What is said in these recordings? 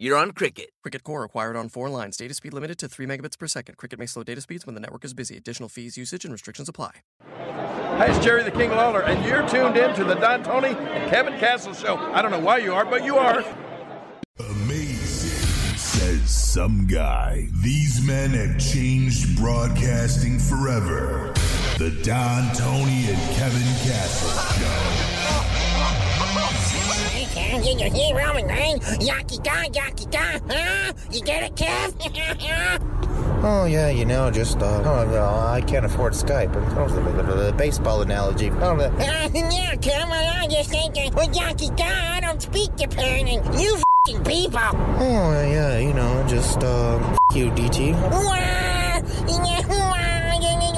you're on Cricket. Cricket Core acquired on four lines. Data speed limited to 3 megabits per second. Cricket may slow data speeds when the network is busy. Additional fees, usage, and restrictions apply. Hi, it's Jerry the King Lawler, and you're tuned in to the Don Tony and Kevin Castle Show. I don't know why you are, but you are. Amazing, says some guy. These men have changed broadcasting forever. The Don Tony and Kevin Castle Show. Hey, Kev, you your hero, right? Yaki ga, yaki ga, huh? You get it, Kev? Oh yeah, you know, just uh, oh, no, I can't afford Skype. The, baseball analogy. Oh, the, Uh, yeah, Kev, I just thinking, with yaki ga, I don't speak Japan, and you f***ing people. oh yeah, you know, just uh, f- you, DT. Wah! Yeah, wah!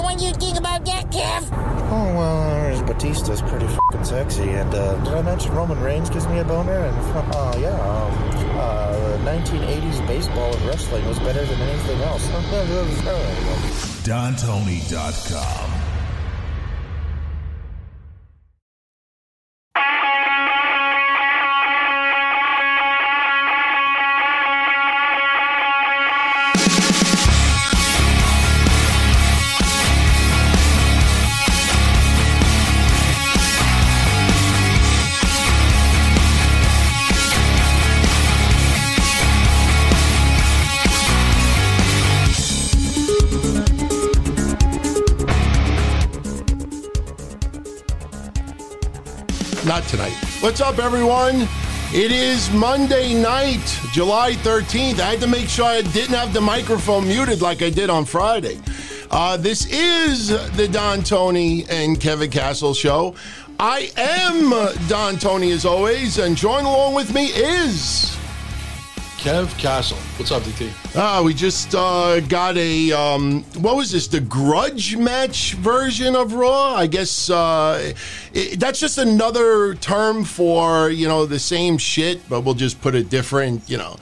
What do you think about that, Kev? Oh well, Batista's pretty fucking sexy, and uh, did I mention Roman Reigns gives me a boner? And uh, yeah, um, uh, 1980s baseball and wrestling was better than anything else. DonTony.com. tonight. What's up, everyone? It is Monday night, July 13th. I had to make sure I didn't have the microphone muted like I did on Friday. Uh, this is the Don Tony and Kevin Castle show. I am Don Tony as always, and join along with me is. Kev Castle. What's up, DT? Ah, we just uh, got a um, what was this? The grudge match version of Raw. I guess uh, it, that's just another term for you know the same shit, but we'll just put it different. You know,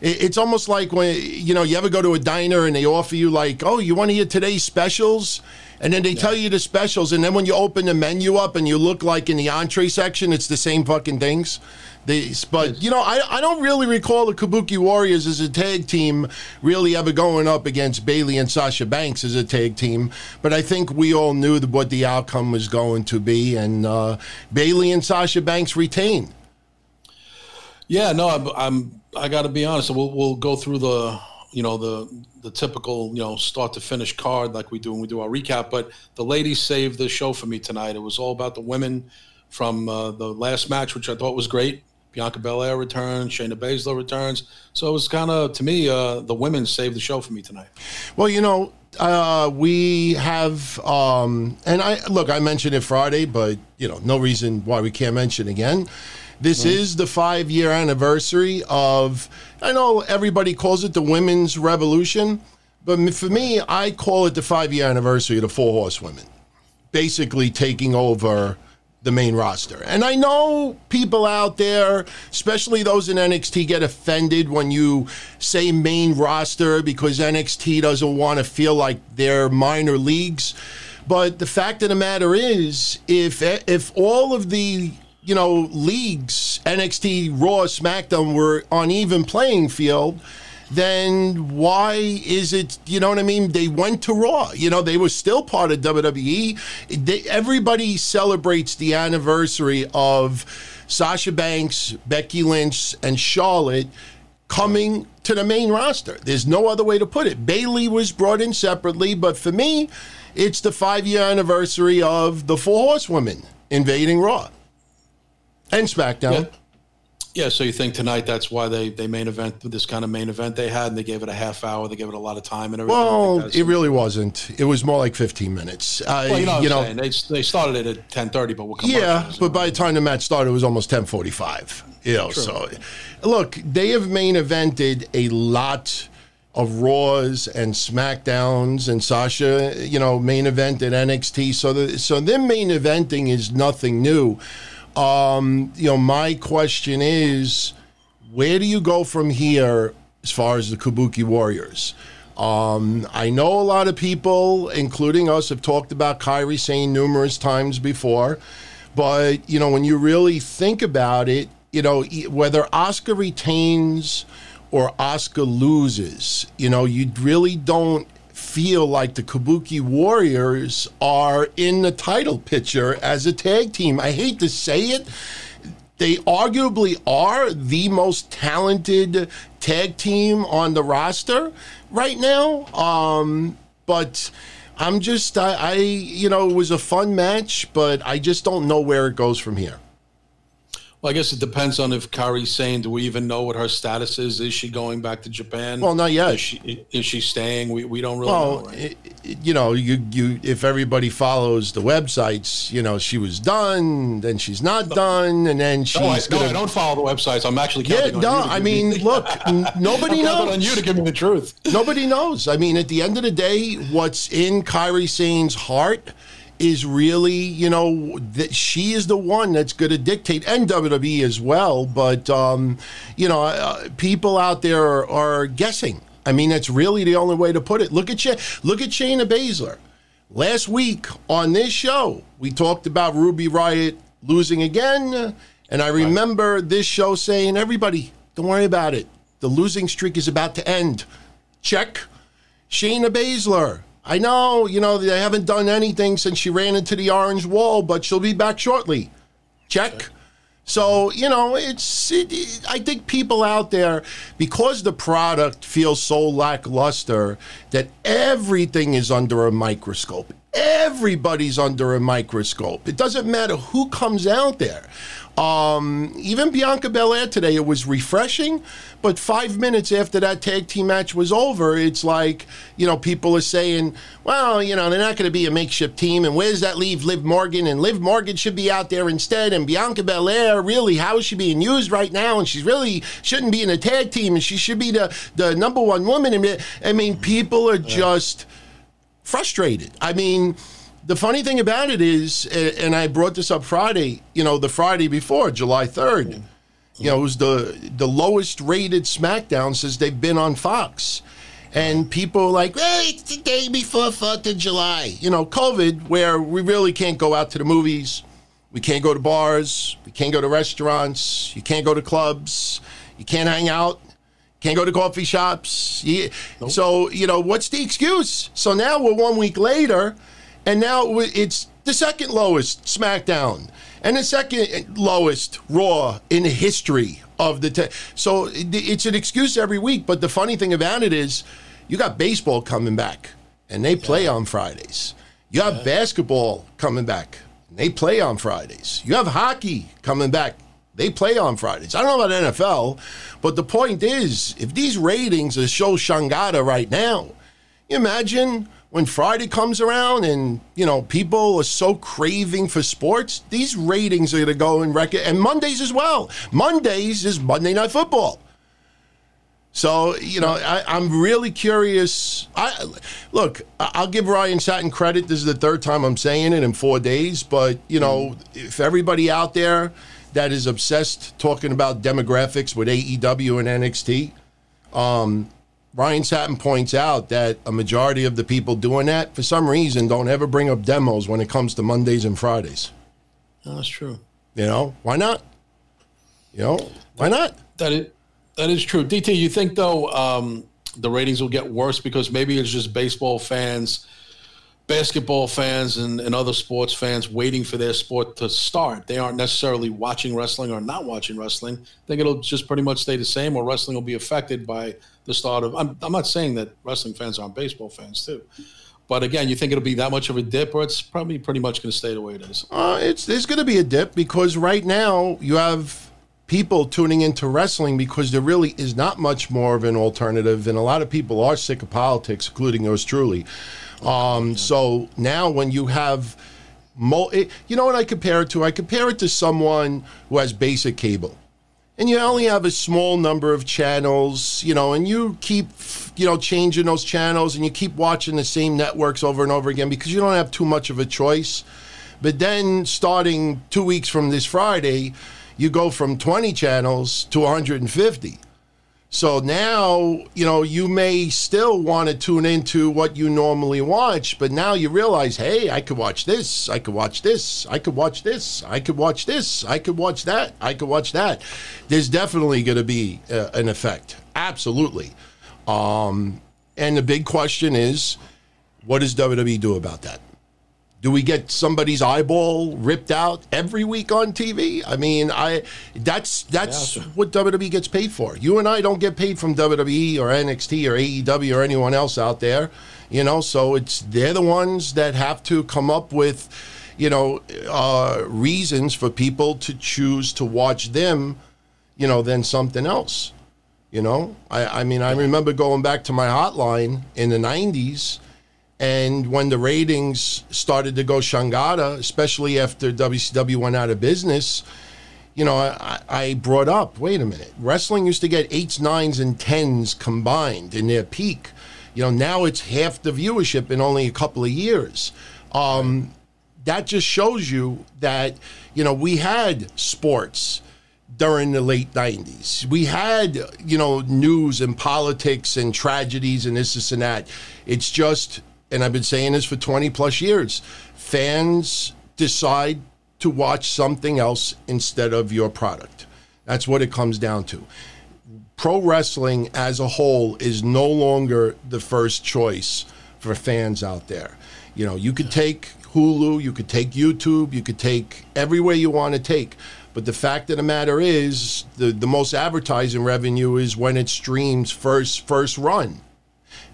it, it's almost like when you know you ever go to a diner and they offer you like, oh, you want to hear today's specials. And then they tell you the specials, and then when you open the menu up and you look like in the entree section, it's the same fucking things. They, but you know, I, I don't really recall the Kabuki Warriors as a tag team really ever going up against Bayley and Sasha Banks as a tag team. But I think we all knew the, what the outcome was going to be, and uh, Bayley and Sasha Banks retain. Yeah, no, I'm. I'm I got to be honest. We'll we'll go through the you know the the typical you know start to finish card like we do when we do our recap. But the ladies saved the show for me tonight. It was all about the women from uh, the last match, which I thought was great. Bianca Belair returns, Shayna Baszler returns. So it was kind of to me uh, the women saved the show for me tonight. Well, you know, uh, we have, um, and I look, I mentioned it Friday, but you know, no reason why we can't mention again. This is the five year anniversary of, I know everybody calls it the women's revolution, but for me, I call it the five year anniversary of the Four Horsewomen, basically taking over the main roster. And I know people out there, especially those in NXT, get offended when you say main roster because NXT doesn't want to feel like they're minor leagues. But the fact of the matter is, if if all of the you know leagues, NXT, Raw, SmackDown, were on even playing field, then why is it, you know what I mean? They went to Raw. You know, they were still part of WWE. They, everybody celebrates the anniversary of Sasha Banks, Becky Lynch, and Charlotte coming to the main roster. There's no other way to put it. Bayley was brought in separately, but for me, it's the five year anniversary of the Four Horsewomen invading Raw and SmackDown. Yeah, so you think tonight that's why they they main event this kind of main event they had, and they gave it a half hour, they gave it a lot of time and everything. Well, it really wasn't. It was more like 15 minutes. Uh, well, you know, what you I'm know saying. they they started it at ten thirty, but we'll come. yeah, but by the time the match started, it was almost 10:45. You know, so look, they have main evented a lot of Raws and SmackDowns and Sasha, you know, main event at NXT. So the, so them main eventing is nothing new. Um, you know, my question is, where do you go from here as far as the Kabuki Warriors? Um, I know a lot of people, including us, have talked about Kairi Sane numerous times before, but you know, when you really think about it, you know, whether Asuka retains or Asuka loses, you know, you really don't feel like the Kabuki Warriors are in the title picture as a tag team. I hate to say it. They arguably are the most talented tag team on the roster right now. Um, but I'm just, I, I, you know, it was a fun match, but I just don't know where it goes from here. Well, I guess it depends on if Kairi Sane, do we even know what her status is? Is she going back to Japan? Well, not yet. Is she, is she staying? We, we don't really Well, know. Right? it, you know, you you if everybody follows the websites, you know, she was done, then she's not done, and then she's no, I, no, gonna. I don't follow the websites. I'm actually yeah, counting on no, I give me- mean, look, n- nobody I'm knows. on you to give me the truth. Nobody knows. I mean, at the end of the day, what's in Kairi Sane's heart is really, you know, that she is the one that's going to dictate, and WWE as well. But, um, you know, uh, people out there are, are guessing. I mean, that's really the only way to put it. Look at Sha- look at Shayna Baszler. Last week on this show, we talked about Ruby Riott losing again, and I remember this show saying, "Everybody, don't worry about it. The losing streak is about to end." Check. Shayna Baszler. I know, you know, they haven't done anything since she ran into the orange wall, but she'll be back shortly. Check. So, you know, it's, it, it- I think people out there, because the product feels so lackluster, that everything is under a microscope. Everybody's under a microscope. It doesn't matter who comes out there. Um, even Bianca Belair today, it was refreshing, but five minutes after that tag team match was over, it's like, you know, people are saying, well, you know, they're not going to be a makeshift team, and where's that leave Liv Morgan? And Liv Morgan should be out there instead, and Bianca Belair, really, how is she being used right now? And she really shouldn't be in a tag team, and she should be the, the number one woman. I mean, people are just frustrated. I mean, the funny thing about it is, and I brought this up Friday, you know, the Friday before, July 3rd, mm-hmm. you know, it was the, the lowest rated SmackDown since they've been on Fox. And people are like, well, it's the day before 4th of July. You know, COVID, where we really can't go out to the movies, we can't go to bars, we can't go to restaurants, you can't go to clubs, you can't hang out, can't go to coffee shops. You- So, you know, what's the excuse? So now we're one week later, and now it's the second lowest SmackDown and the second lowest Raw in the history of the. Te- so it's an excuse every week. But the funny thing about it is, you got baseball coming back, and they play on Fridays. You have basketball coming back, and they play on Fridays. You have hockey coming back. They play on Fridays. I don't know about NFL, but the point is, if these ratings are so shangada right now, imagine when Friday comes around and you know people are so craving for sports, these ratings are going to go in record, and Mondays as well. Mondays is Monday Night Football. So you know, I, I'm really curious. I look, I'll give Ryan Satin credit. This is the third time I'm saying it in four days. But you know, if everybody out there that is obsessed talking about demographics with AEW and NXT, um, Ryan Satin points out that a majority of the people doing that, for some reason, don't ever bring up demos when it comes to Mondays and Fridays. No, that's true. You know, why not? You know, why not? That is, that is true. DT, you think though um, the ratings will get worse because maybe it's just baseball fans, basketball fans, and, and other sports fans waiting for their sport to start. They aren't necessarily watching wrestling or not watching wrestling. I think it'll just pretty much stay the same, or wrestling will be affected by the start of. I'm, I'm not saying that wrestling fans aren't baseball fans too. But again, you think it'll be that much of a dip, or it's probably pretty much going to stay the way it is. Uh, it's there's going to be a dip because right now you have people tuning into wrestling because there really is not much more of an alternative, and a lot of people are sick of politics, including yours truly. Um, so now when you have, mo- it, you know what I compare it to? I compare it to someone who has basic cable. And you only have a small number of channels, you know, and you keep, you know, changing those channels and you keep watching the same networks over and over again because you don't have too much of a choice. But then starting two weeks from this Friday, you go from 20 channels to 150. So now, you know, you may still want to tune into what you normally watch, but now you realize, hey, I could watch this, I could watch this, I could watch this, I could watch this, I could watch that, I could watch that. There's definitely going to be uh, an effect. Absolutely. Um, and the big question is, what does WWE do about that? Do we get somebody's eyeball ripped out every week on TV? I mean, I that's that's Yeah. what WWE gets paid for. You and I don't get paid from WWE or NXT or AEW or anyone else out there, you know. So it's they're the ones that have to come up with, you know, uh, reasons for people to choose to watch them, you know, than something else. You know, I, I mean, I remember going back to my hotline in the '90s. And when the ratings started to go shangada, especially after WCW went out of business, you know, I, I brought up, wait a minute, wrestling used to get eights, nines, and tens combined in their peak. You know, now it's half the viewership in only a couple of years. Um, that just shows you that, you know, we had sports during the late 90s. We had, you know, news and politics and tragedies and this, this, and that. It's just, and I've been saying this for 20 plus years, fans decide to watch something else instead of your product. That's what it comes down to. Pro wrestling as a whole is no longer the first choice for fans out there. You know, you could take Hulu, you could take YouTube, you could take everywhere you want to take. But the fact of the matter is, the, the most advertising revenue is when it streams first first run,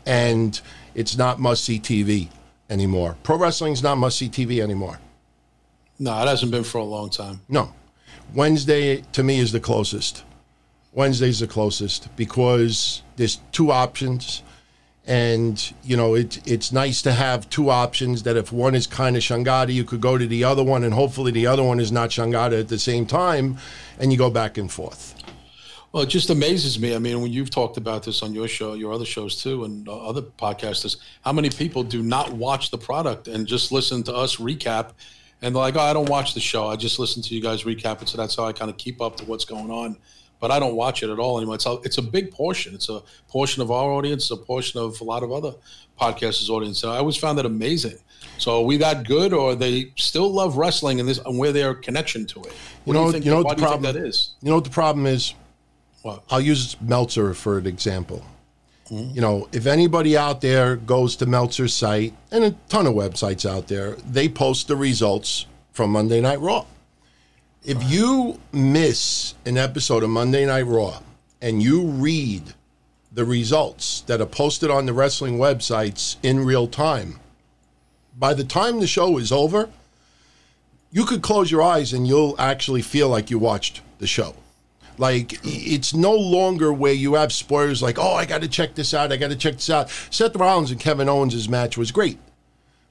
and it's not must see TV anymore. Pro wrestling's not must see TV anymore. No, it hasn't been for a long time. No, Wednesday to me is the closest. Wednesday's the closest because there's two options, and you know it, it's nice to have two options. That if one is kind of shangada, you could go to the other one, and hopefully the other one is not shangada at the same time, and you go back and forth. Well, it just amazes me. I mean, when you've talked about this on your show, your other shows too, and other podcasters, how many people do not watch the product and just listen to us recap? And they're like, oh, I don't watch the show. I just listen to you guys recap it. So that's how I kind of keep up to what's going on. But I don't watch it at all anymore. It's a, it's a big portion. It's a portion of our audience, a portion of a lot of other podcasters' audience. So I always found that amazing. So are we that good, or they still love wrestling and this, and where their connection to it? What You know, do you think, you know what the do you think problem that is? You know what the problem is? What? I'll use Meltzer for an example. You know, if anybody out there goes to Meltzer's site, and a ton of websites out there, they post the results from Monday Night Raw. If you miss an episode of Monday Night Raw and you read the results that are posted on the wrestling websites in real time, by the time the show is over, you could close your eyes and you'll actually feel like you watched the show. Like it's no longer where you have spoilers like, oh, I got to check this out. I got to check this out. Seth Rollins and Kevin Owens' match was great.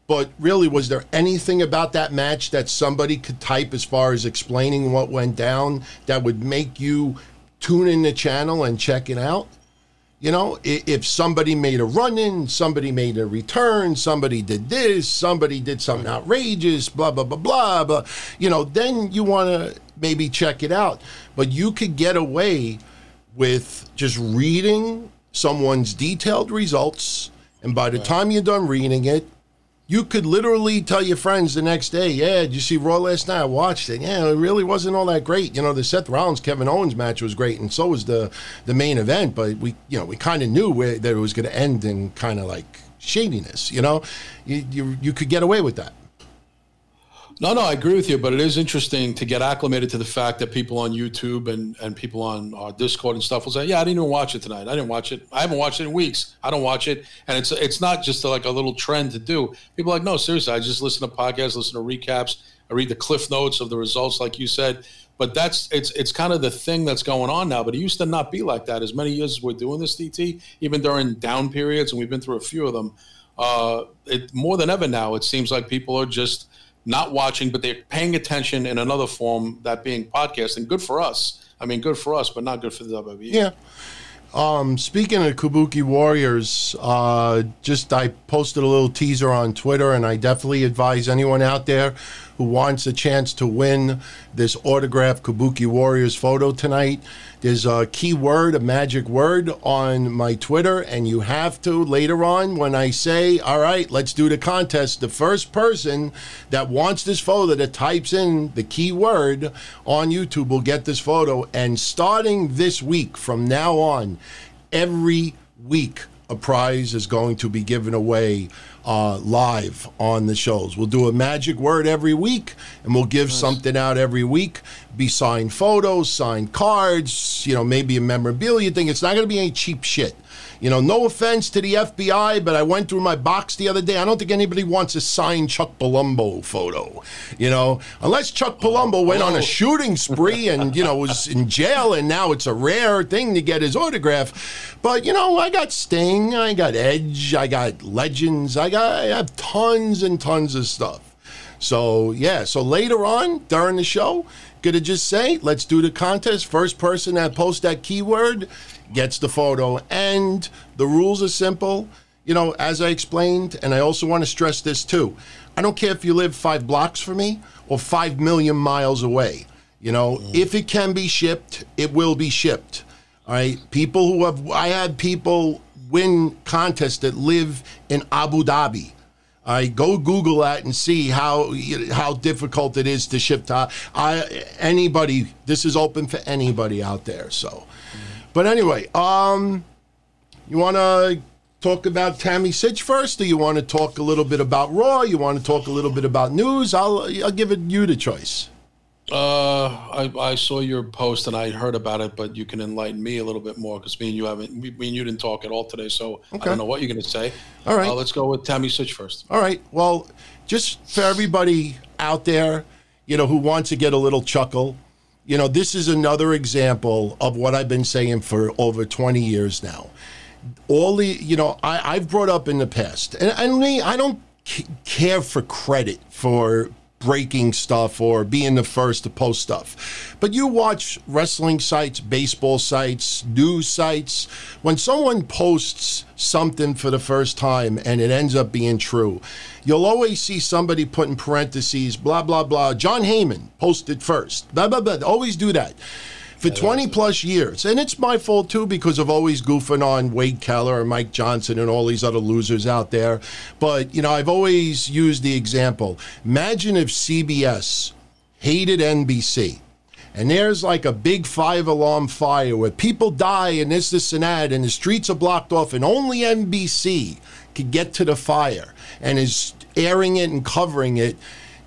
But really, was there anything about that match that somebody could type as far as explaining what went down that would make you tune in the channel and check it out? You know, if somebody made a run in, somebody made a return, somebody did this, somebody did something outrageous, blah, blah, blah, blah, blah, you know, then you want to maybe check it out. But you could get away with just reading someone's detailed results. And by the time you're done reading it, you could literally tell your friends the next day, yeah, did you see Raw last night? I watched it. Yeah, it really wasn't all that great. You know, the Seth Rollins Kevin Owens match was great, and so was the the main event. But we, you know, we kind of knew where, that it was going to end in kind of like shadiness. You know, you, you you could get away with that. No, no, I agree with you, but it is interesting to get acclimated to the fact that people on YouTube and, and people on our Discord and stuff will say, "Yeah, I didn't even watch it tonight. I didn't watch it. I haven't watched it in weeks. I don't watch it." And it's it's not just like a little trend to do. People are like, "No, seriously, I just listen to podcasts, listen to recaps, I read the cliff notes of the results, like you said." But that's it's it's kind of the thing that's going on now. But it used to not be like that. As many years as we're doing this, DT, even during down periods, and we've been through a few of them. Uh, it more than ever now. It seems like people are just not watching, but they're paying attention in another form, that being podcasting. Good for us. I mean, good for us, but not good for the WWE. Yeah. Um, speaking of Kabuki Warriors, uh, just I posted a little teaser on Twitter, and I definitely advise anyone out there who wants a chance to win this autographed Kabuki Warriors photo tonight. There's a key word, a magic word on my Twitter, and you have to later on when I say, All right, let's do the contest. The first person that wants this photo that types in the key word on YouTube will get this photo. And starting this week, from now on, every week, a prize is going to be given away uh, live on the shows. We'll do a magic word every week, and we'll give something out every week. Be signed photos, signed cards, you know, maybe a memorabilia thing. It's not going to be any cheap shit. You know, no offense to the FBI, but I went through my box the other day. I don't think anybody wants a signed Chuck Palumbo photo. You know, unless Chuck Palumbo went on a oh. shooting spree and, you know, was in jail and now it's a rare thing to get his autograph. But, you know, I got Sting, I got Edge, I got Legends, I got I have tons and tons of stuff. So yeah, so later on during the show, gonna just say, let's do the contest. First person that posts that keyword gets the photo. And the rules are simple. You know, as I explained, and I also want to stress this too. I don't care if you live five blocks from me or five million miles away. You know, mm. if it can be shipped, it will be shipped. All right. People who have, I had people win contests that live in Abu Dhabi. I go Google that and see how how difficult it is to ship to I anybody. This is open for anybody out there. So, mm. But anyway, um, you want to talk about Tammy Sytch first, or you want to talk a little bit about Raw? You want to talk a little bit about news? I'll I'll give it you the choice. Uh, I, I saw your post and I heard about it, but you can enlighten me a little bit more because me and you haven't, me, and you didn't talk at all today. So I don't know what you're going to say. All right. Uh, let's go with Tammy Sytch first. All right. Well, just for everybody out there, you know, who wants to get a little chuckle, you know, this is another example of what I've been saying for over 20 years now. All the, you know, I, I've brought up in the past, and, and me, I don't care for credit for breaking stuff or being the first to post stuff. But you watch wrestling sites, baseball sites, news sites, when someone posts something for the first time and it ends up being true, you'll always see somebody put in parentheses, blah, blah, blah. John Heyman posted first. Blah, blah, blah. Always do that. For 20 plus years. And it's my fault too because of always goofing on Wade Keller and Mike Johnson and all these other losers out there. But, you know, I've always used the example. Imagine if CBS hated NBC. And there's like a big five alarm fire where people die and this, this, and that, and the streets are blocked off, and only NBC could get to the fire and is airing it and covering it.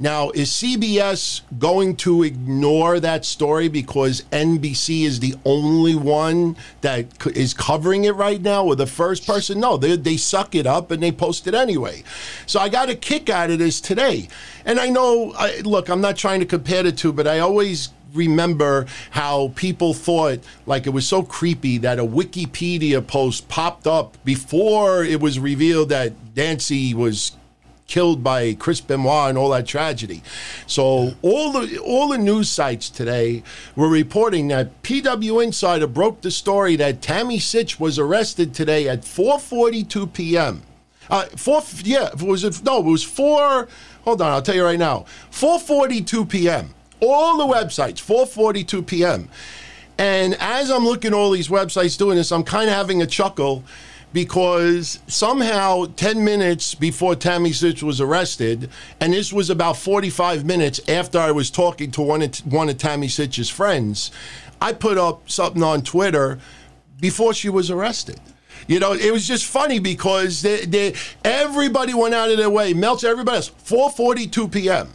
Now, is CBS going to ignore that story because NBC is the only one that is covering it right now, or the first person? No, they, they suck it up and they post it anyway. So I got a kick out of this today. And I know, I, look, I'm not trying to compare the two, but I always remember how people thought like it was so creepy that a Wikipedia post popped up before it was revealed that Nancy was killed by Chris Benoit and all that tragedy. So all the all the news sites today were reporting that PW Insider broke the story that Tammy Sytch was arrested today at 4:42 p.m. Uh, four, yeah, was it, no, it was four. Hold on, I'll tell you right now. 4:42 p.m. All the websites, 4:42 p.m. And as I'm looking all these websites doing this, I'm kind of having a chuckle because somehow 10 minutes before Tammy Sytch was arrested, and this was about 45 minutes after I was talking to one of, one of Tammy Sytch's friends, I put up something on Twitter before she was arrested. You know, it was just funny because they, they, everybody went out of their way. Melts everybody else. 4:42 p.m.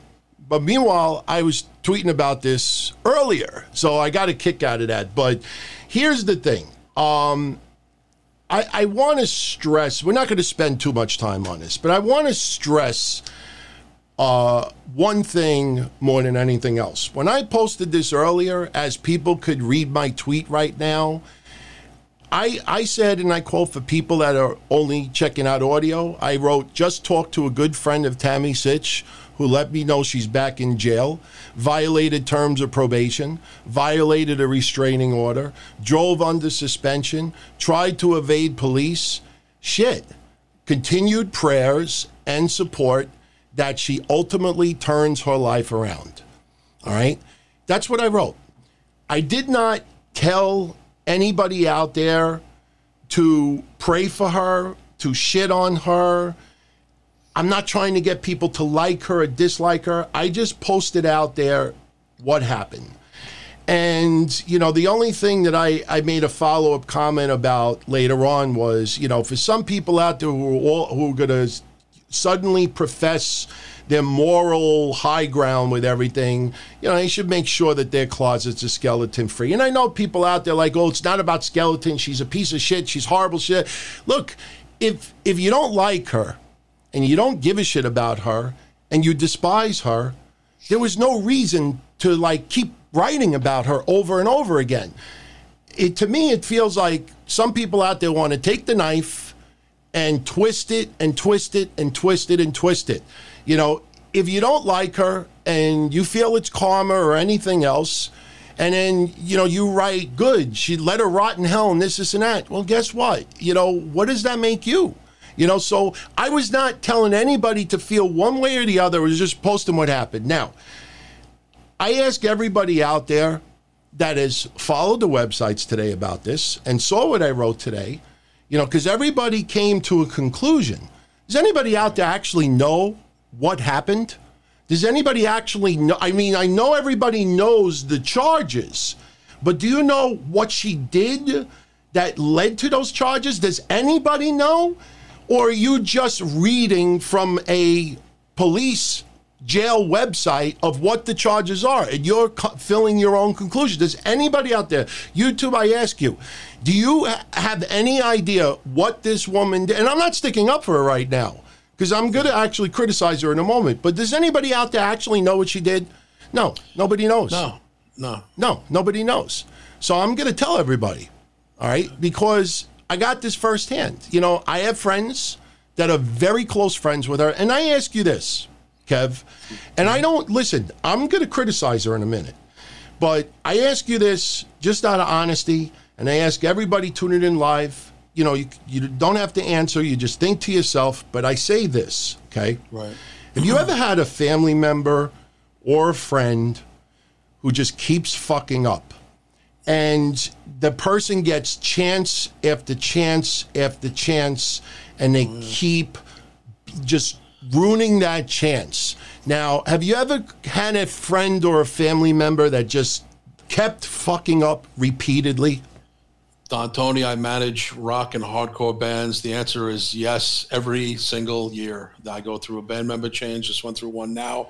But meanwhile, I was tweeting about this earlier, so I got a kick out of that. But here's the thing. Um, I, I want to stress, we're not going to spend too much time on this, but I want to stress uh, one thing more than anything else. When I posted this earlier, as people could read my tweet right now, I, I said, and I quote for people that are only checking out audio, I wrote, just talked to a good friend of Tammy Sitch who let me know she's back in jail, violated terms of probation, violated a restraining order, drove under suspension, tried to evade police. Shit. Continued prayers and support that she ultimately turns her life around. All right? That's what I wrote. I did not tell anybody out there to pray for her, to shit on her. I'm not trying to get people to like her or dislike her. I just posted out there what happened. And, you know, the only thing that I, I made a follow up comment about later on was, you know, for some people out there who are, all, who are going to suddenly profess their moral high ground with everything, you know, they should make sure that their closets are skeleton free. And I know people out there like, oh, it's not about skeleton. She's a piece of shit. She's horrible shit. Look, if if you don't like her and you don't give a shit about her and you despise her, there was no reason to like keep writing about her over and over again. It to me it feels like some people out there want to take the knife and twist it and twist it and twist it and twist it. You know, if you don't like her and you feel it's karma or anything else, and then you know you write good, she let her rot in hell and this, this, and that. Well, guess what? You know, what does that make you? You know, so I was not telling anybody to feel one way or the other. I was just posting what happened. Now, I ask everybody out there that has followed the websites today about this and saw what I wrote today, you know, because everybody came to a conclusion. Does anybody out there actually know what happened? Does anybody actually know? I mean, I know everybody knows the charges, but do you know what she did that led to those charges? Does anybody know? Or are you just reading from a police jail website of what the charges are and you're co- filling your own conclusion? Does anybody out there, YouTube, I ask you, do you ha- have any idea what this woman did? And I'm not sticking up for her right now because I'm going to actually criticize her in a moment. But does anybody out there actually know what she did? No, nobody knows. No, no. No, nobody knows. So I'm going to tell everybody, all right, because I got this firsthand. You know, I have friends that are very close friends with her. And I ask you this, Kev, and I don't listen, I'm going to criticize her in a minute. But I ask you this just out of honesty, and I ask everybody tuning in live you know, you, you don't have to answer. You just think to yourself. But I say this, okay? Right. Have you ever had a family member or a friend who just keeps fucking up? And the person gets chance after chance after chance, and they mm. keep just ruining that chance. Now, have you ever had a friend or a family member that just kept fucking up repeatedly? Don Tony, I manage rock and hardcore bands. The answer is yes, every single year. I go through a band member change, just went through one now.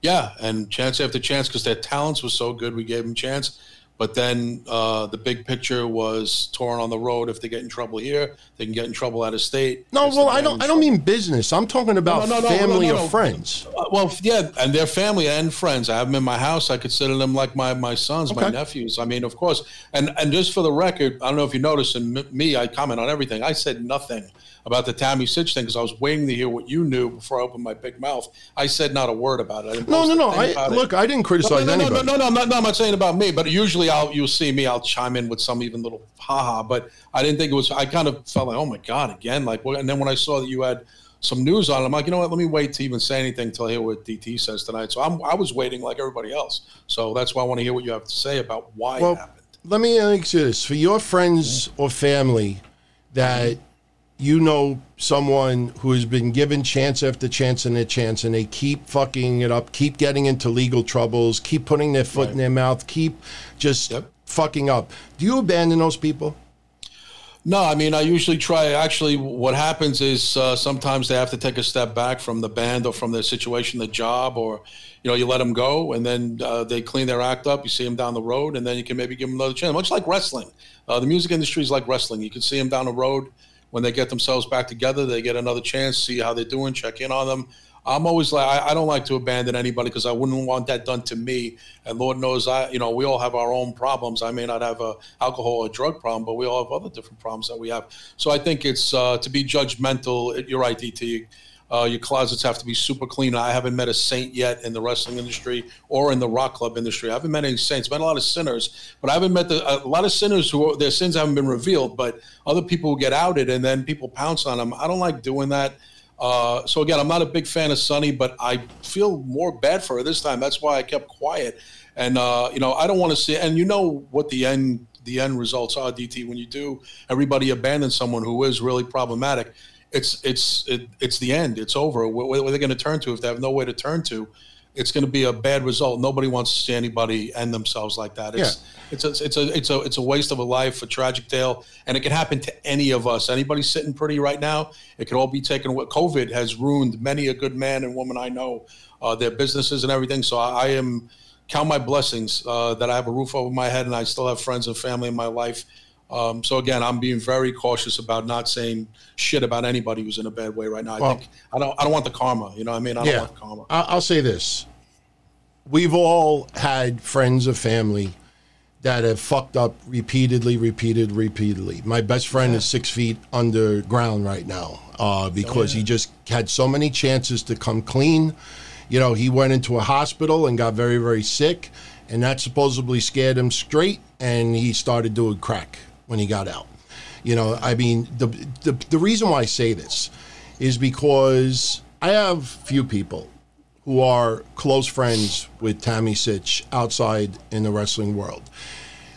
Yeah, and chance after chance because their talents were so good, we gave them chance. But then uh, the big picture was torn on the road. If they get in trouble here, they can get in trouble out of state. No, well, I don't. I don't mean business. I'm talking about No, no, no, family or friends. Uh, Well, yeah, and their family and friends. I have them in my house. I consider them like my my sons, my nephews. I mean, of course. And and just for the record, I don't know if you noticed, and m- me, I comment on everything. I said nothing about the Tammy Sytch thing because I was waiting to hear what you knew before I opened my big mouth. I said not a word about it. I didn't No, no, no. I, about it. look, I didn't criticize no, no, anybody. no, no, no, I'm not, no, I'm not saying about me, but usually I'll you'll see me, I'll chime in with some even little haha. But I didn't think it was. I kind of felt like, oh my god, again, like. And then when I saw that you had some news on, it, I'm like, you know what? Let me wait to even say anything till I hear what DT says tonight. So I'm, I was waiting like everybody else. So that's why I want to hear what you have to say about why it Well, happened. let me ask you this: for your friends or family that you know someone who has been given chance after chance and a chance, and they keep fucking it up, keep getting into legal troubles, keep putting their foot in their mouth, keep just Yep. fucking up. Do you abandon those people? No, I mean, I usually try. Actually, what happens is uh, sometimes they have to take a step back from the band or from their situation, the job, or you know, you let them go, and then uh, they clean their act up. You see them down the road, and then you can maybe give them another chance. Much like wrestling, uh, the music industry is like wrestling. You can see them down the road when they get themselves back together. They get another chance, see how they're doing, check in on them. I'm always like, I, I don't like to abandon anybody because I wouldn't want that done to me. And Lord knows, I, you know, we all have our own problems. I may not have a alcohol or drug problem, but we all have other different problems that we have. So I think it's uh, to be judgmental. You're right, DT. Uh, your closets have to be super clean. I haven't met a saint yet in the wrestling industry or in the rock club industry. I haven't met any saints. Met a lot of sinners, but I haven't met the, a lot of sinners who their sins haven't been revealed. But other people get outed and then people pounce on them. I don't like doing that. Uh, so again, I'm not a big fan of Sunny, but I feel more bad for her this time. That's why I kept quiet. And uh, you know, I don't want to see. And you know what the end the end results are, DT. When you do, everybody abandons someone who is really problematic. It's it's it, it's the end. It's over. What, what are they going to turn to if they have no way to turn to? It's going to be a bad result. Nobody wants to see anybody end themselves like that. It's Yeah. it's a, it's a it's a it's a waste of a life, a tragic tale, and it can happen to any of us. Anybody sitting pretty right now, it could all be taken away. COVID has ruined many a good man and woman I know, uh, their businesses and everything. So I, I am count my blessings uh, that I have a roof over my head and I still have friends and family in my life. Um, so again, I'm being very cautious about not saying shit about anybody who's in a bad way right now. I Well- think I don't I don't want the karma. You know what I mean? I don't yeah, want karma. I- I'll say this: we've all had friends or family that have fucked up repeatedly, repeated, repeatedly. My best friend is six feet underground right now uh, because he just had so many chances to come clean. You know, he went into a hospital and got very, very sick, and that supposedly scared him straight, and he started doing crack when he got out. You know, I mean, the the, the reason why I say this is because I have few people who are close friends with Tammy Sytch outside in the wrestling world.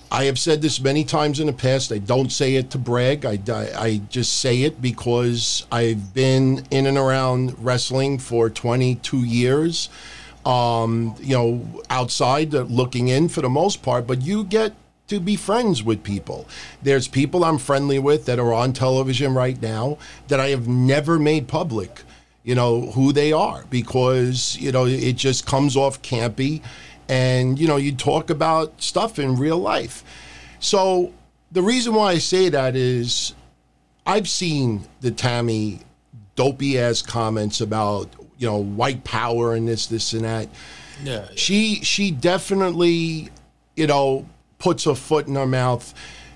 I have said this many times in the past. I don't say it to brag. I, I, I just say it because I've been in and around wrestling for 22 years. Um, you know, outside uh, looking in for the most part, but you get to be friends with people. There's people I'm friendly with that are on television right now that I have never made public you know who they are because you know it just comes off campy and you know you talk about stuff in real life so the reason why i say that is i've seen the tammy dopey ass comments about you know white power and this this and that Yeah. she she definitely you know puts her foot in her mouth.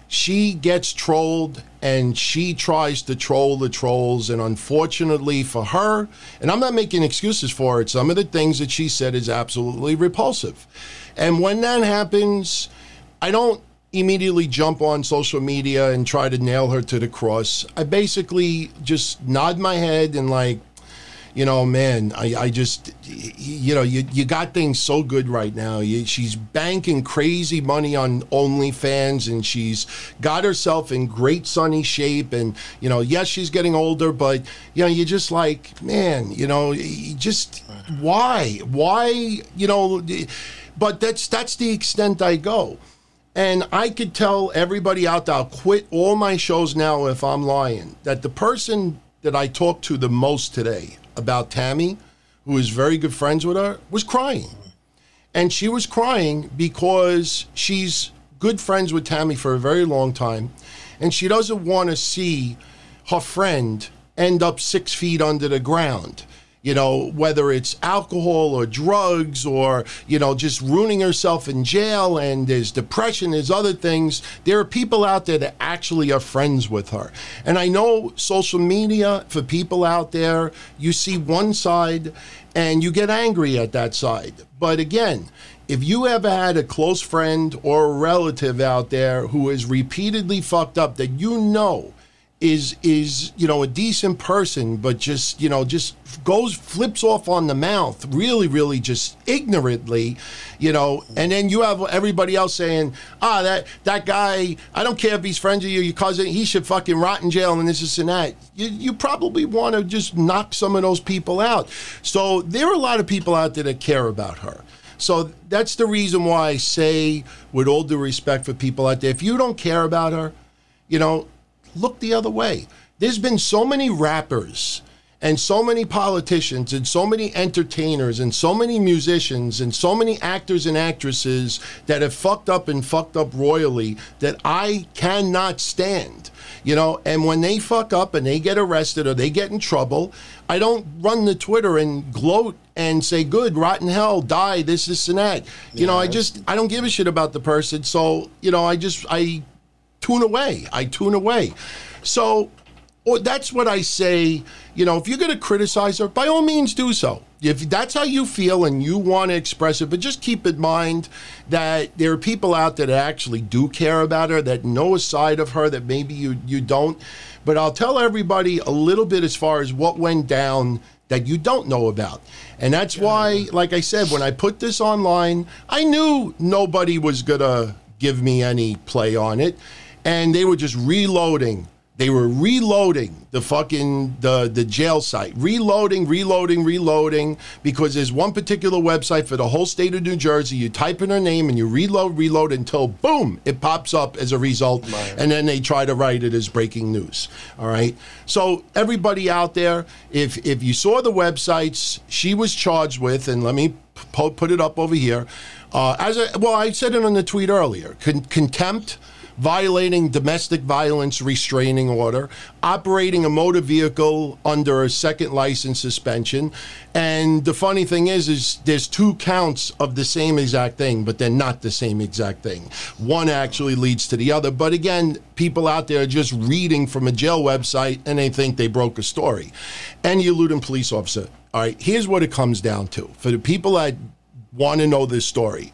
She gets trolled and she tries to troll the trolls and unfortunately for her and i'm not making excuses for it some of the things that she said is absolutely repulsive. And when that happens i don't immediately jump on social media and try to nail her to the cross. I basically just nod my head and like you know, man, I, I just, you know, you, you got things so good right now. You, she's banking crazy money on OnlyFans and she's got herself in great sunny shape. And, you know, yes, she's getting older, but, you know, you're just like, man, you know, you just, why? Why, you know, but that's, that's the extent I go. And I could tell everybody out there, I'll quit all my shows now if I'm lying, that the person that I talked to the most today about Tammy, who is very good friends with her, was crying. And she was crying because she's good friends with Tammy for a very long time. And she doesn't want to see her friend end up six feet under the ground. You know, whether it's alcohol or drugs or, you know, just ruining herself in jail and there's depression, there's other things. There are people out there that actually are friends with her. And I know social media, for people out there, you see one side and you get angry at that side. But again, if you ever had a close friend or a relative out there who is repeatedly fucked up that you know is is you know a decent person but just you know just goes flips off on the mouth really really just ignorantly you know and then you have everybody else saying ah that that guy i don't care if he's friends with you your cousin he should fucking rot in jail and this this and that. You, you probably want to just knock some of those people out. So there are a lot of people out there that care about her. So that's the reason why i say with all due respect for people out there if you don't care about her you know look the other way. There's been so many rappers and so many politicians and so many entertainers and so many musicians and so many actors and actresses that have fucked up and fucked up royally that I cannot stand. You know, and when they fuck up and they get arrested or they get in trouble, I don't run the Twitter and gloat and say, good, rotten hell, die, this, this, and that. You know, I just, I don't give a shit about the person. So, you know, I just, I tune away. I tune away. So or that's what I say. You know, if you're going to criticize her, by all means do so. If that's how you feel and you want to express it, but just keep in mind that there are people out there that actually do care about her, that know a side of her that maybe you you don't. But I'll tell everybody a little bit as far as what went down that you don't know about. And that's why, like I said, when I put this online, I knew nobody was going to give me any play on it. And they were just reloading. They were reloading the fucking the the jail site, reloading, reloading, reloading. Because there's one particular website for the whole state of New Jersey. You type in her name and you reload, reload until boom, it pops up as a result, and then they try to write it as breaking news. All right. So everybody out there, if if you saw the websites she was charged with, and let me put it up over here. Uh, as I, well, I said it on the tweet earlier. Con- contempt violating domestic violence restraining order, operating a motor vehicle under a second license suspension. And the funny thing is, is there's two counts of the same exact thing, but they're not the same exact thing. One actually leads to the other. But again, people out there are just reading from a jail website and they think they broke a story. And you eluding police officer. All right, here's what it comes down to. For the people that want to know this story.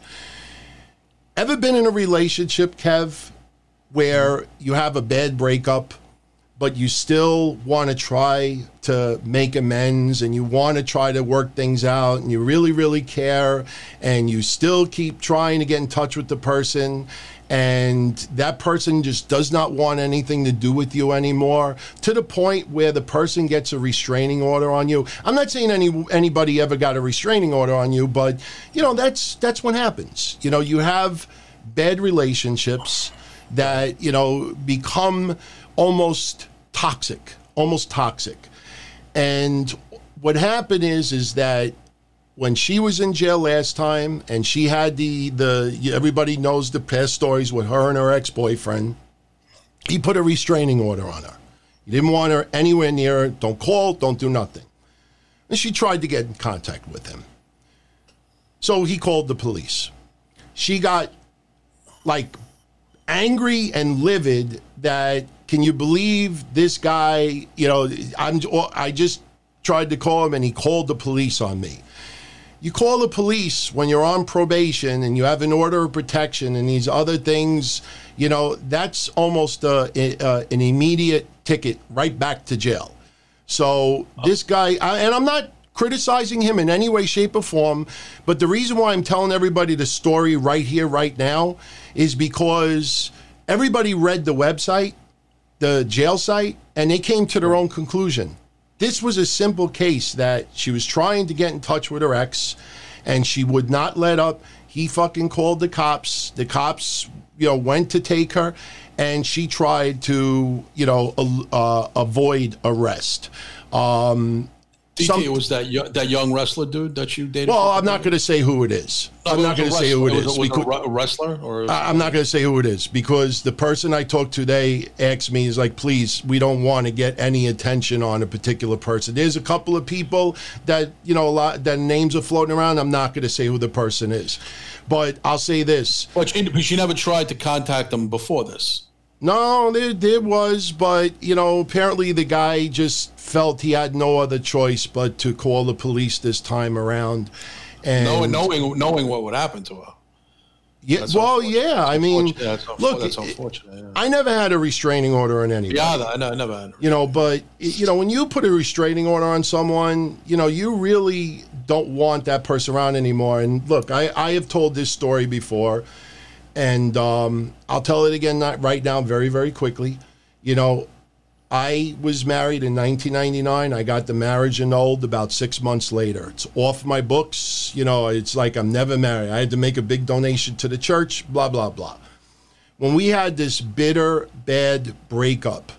Ever been in a relationship, Kev, where you have a bad breakup, but you still want to try to make amends and you want to try to work things out and you really, really care and you still keep trying to get in touch with the person and that person just does not want anything to do with you anymore to the point where the person gets a restraining order on you. I'm not saying any anybody ever got a restraining order on you, but you know that's that's what happens. You know, you have bad relationships that you know become almost toxic, almost toxic. And what happened is is that when she was in jail last time and she had the the everybody knows the past stories with her and her ex-boyfriend, he put a restraining order on her. He didn't want her anywhere near her. Don't call, don't do nothing. And she tried to get in contact with him. So he called the police. She got like angry and livid that can you believe this guy you know i'm i just tried to call him and he called the police on me. You call the police when you're on probation and you have an order of protection and these other things you know that's almost a, a, an immediate ticket right back to jail. So this guy I, and i'm not criticizing him in any way shape or form but the reason why i'm telling everybody the story right here right now is because everybody read the website, the jail site, and they came to their own conclusion. This was a simple case that she was trying to get in touch with her ex and she would not let up. He fucking called the cops. The cops, you know, went to take her and she tried to, you know, uh, avoid arrest. Um, DK some, was that yo- that young wrestler dude that you dated. Well, I'm not going to say who it is. No, I'm not going to say who it is. Was, was a wrestler, or I'm not going to say who it is because the person I talked to, they asked me, is like, please, we don't want to get any attention on a particular person. There's a couple of people that you know a lot that names are floating around. I'm not going to say who the person is, but I'll say this. But she, she never tried to contact them before this. No, there, there was, but you know, apparently the guy just felt he had no other choice but to call the police this time around. And knowing, knowing, knowing what would happen to her. Yeah, that's well, yeah. I mean, yeah, look, that's unfortunate. Yeah. I never had a restraining order on anybody. Yeah, I, I never had. You know, but you know, when you put a restraining order on someone, you know, you really don't want that person around anymore. And look, I, I have told this story before, and um, I'll tell it again right now, very, very quickly. You know, I was married in 1999. I got the marriage annulled about six months later. It's off my books. You know, it's like I'm never married. I had to make a big donation to the church, blah, blah, blah. When we had this bitter, bad breakup,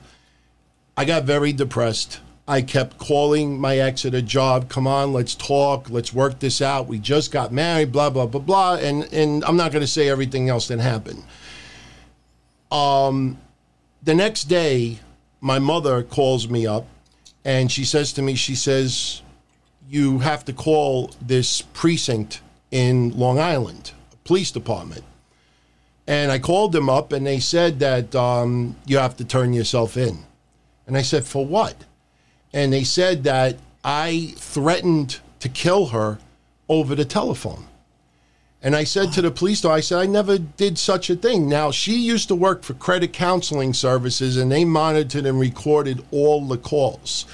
I got very depressed. I kept calling my ex at a job. Come on, let's talk. Let's work this out. We just got married, blah, blah, blah, blah. And, and I'm not going to say everything else that happened. Um, the next day, my mother calls me up and she says to me, she says, you have to call this precinct in Long Island, police department. And I called them up and they said that um, you have to turn yourself in. And I said, For what? And they said that I threatened to kill her over the telephone. And I said to the police, though, I said, I never did such a thing. Now, she used to work for credit counseling services, and they monitored and recorded all the calls.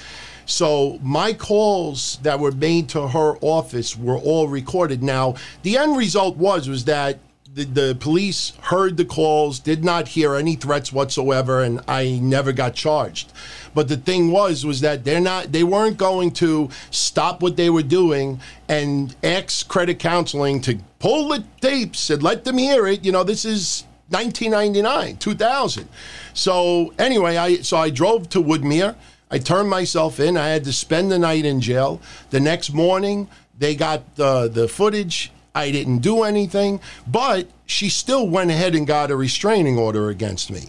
So my calls that were made to her office were all recorded. Now, the end result was was that the, the police heard the calls, did not hear any threats whatsoever, and I never got charged. But the thing was, was that they're not, they weren't going to stop what they were doing and ask credit counseling to pull the tapes and let them hear it. You know, this is 1999, 2000. So anyway, I so I drove to Woodmere. I turned myself in. I had to spend the night in jail. The next morning, they got the the footage. I didn't do anything, but she still went ahead and got a restraining order against me.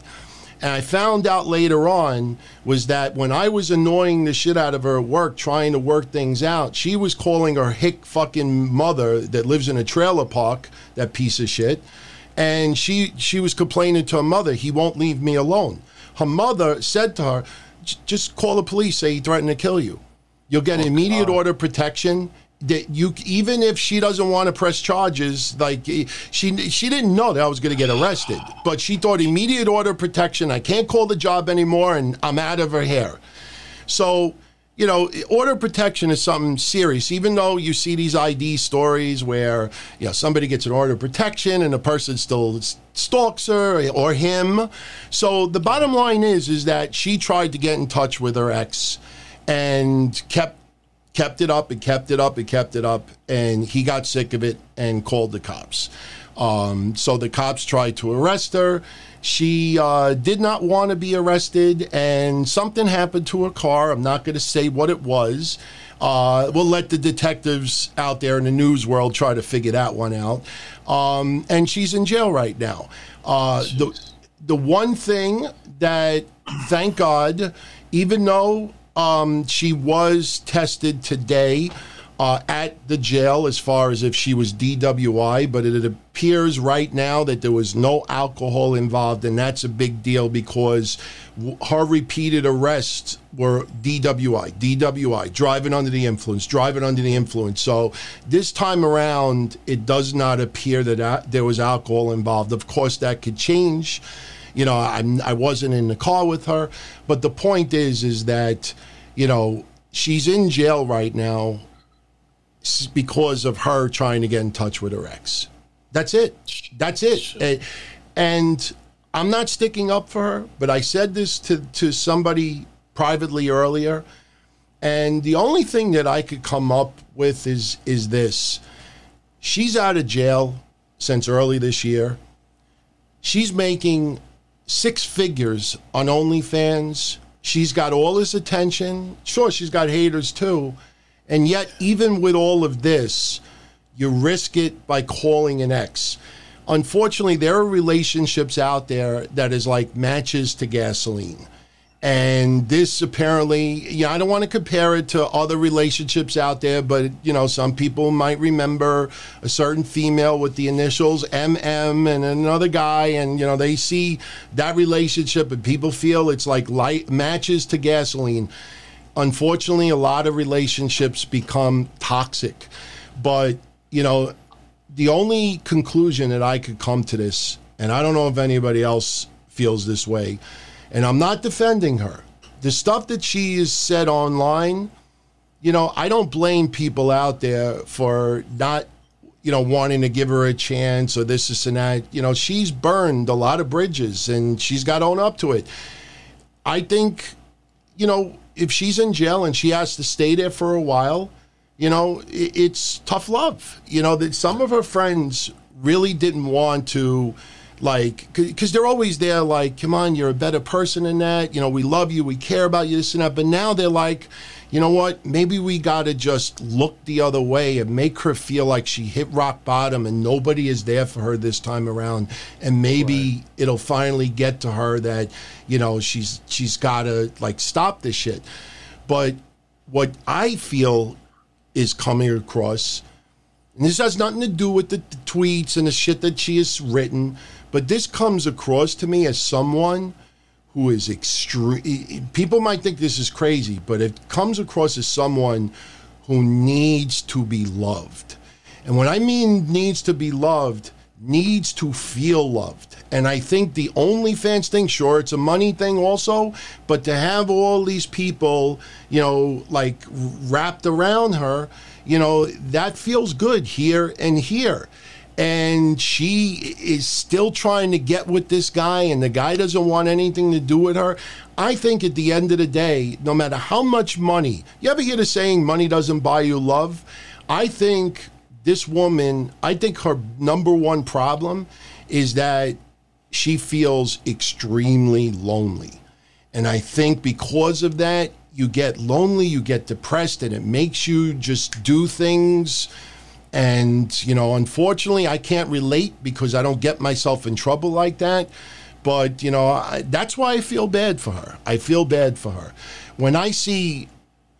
And I found out later on was that when I was annoying the shit out of her at work, trying to work things out, she was calling her hick fucking mother that lives in a trailer park, that piece of shit. And she she was complaining to her mother, he won't leave me alone. Her mother said to her, just call the police, say he threatened to kill you. You'll get an immediate order of protection. That you even if she doesn't want to press charges, like eh, she she didn't know that I was going to get arrested, but she thought immediate order protection. I can't call the job anymore, and I'm out of her hair. So, you know, order protection is something serious. Even though you see these ID stories where, you know, somebody gets an order of protection and the person still stalks her or him. So the bottom line is, is that she tried to get in touch with her ex and kept kept it up and kept it up and kept it up and he got sick of it and called the cops. Um, so the cops tried to arrest her. She uh, did not want to be arrested and something happened to her car. I'm not going to say what it was. Uh, we'll let the detectives out there in the news world try to figure that one out. Um, and she's in jail right now. Uh, the, the one thing that thank god even though um, she was tested today uh, at the jail as far as if she was DWI, but it appears right now that there was no alcohol involved, and that's a big deal because her repeated arrests were DWI, DWI, driving under the influence, driving under the influence. So this time around, it does not appear that there was alcohol involved. Of course, that could change you know I'm, i wasn't in the car with her but the point is is that you know she's in jail right now because of her trying to get in touch with her ex. That's it. That's it. And, i'm not sticking up for her but i said this to, to somebody privately earlier and the only thing that i could come up with is is this. She's out of jail since early this year. She's making six figures on OnlyFans. She's got all his attention. Sure, she's got haters too. And yet, even with all of this, you risk it by calling an ex. Unfortunately, there are relationships out there that is like matches to gasoline. And this apparently, yeah, I don't want to compare it to other relationships out there, but you know, some people might remember a certain female with the initials MM and another guy, and you know, they see that relationship and people feel it's like light matches to gasoline. Unfortunately, a lot of relationships become toxic. But, you know, the only conclusion that I could come to this, and I don't know if anybody else feels this way, and I'm not defending her. The stuff that she has said online, you know, I don't blame people out there for not, you know, wanting to give her a chance or this, this, and that. You know, she's burned a lot of bridges and she's got to own up to it. I think, you know, if she's in jail and she has to stay there for a while, you know, it's tough love. You know, that some of her friends really didn't want to, like, because they're always there, like, come on, you're a better person than that. You know, we love you, we care about you, this and that. But now they're like, you know what? Maybe we got to just look the other way and make her feel like she hit rock bottom and nobody is there for her this time around. And maybe it'll finally get to her that, you know, she's she's got to like stop this shit. But what I feel is coming across, and this has nothing to do with the, the tweets and the shit that she has written, but this comes across to me as someone who is extreme. People might think this is crazy, but it comes across as someone who needs to be loved. And when I mean needs to be loved, needs to feel loved. And I think the OnlyFans thing, sure, it's a money thing also, but to have all these people, you know, like wrapped around her, you know, that feels good here and here. And she is still trying to get with this guy, and the guy doesn't want anything to do with her. I think at the end of the day, no matter how much money, you ever hear the saying, money doesn't buy you love? I think this woman, I think her number one problem is that she feels extremely lonely. And I think because of that, you get lonely, you get depressed, and it makes you just do things. And, you know, unfortunately, I can't relate because I don't get myself in trouble like that. But, you know, I, that's why I feel bad for her. I feel bad for her. When I see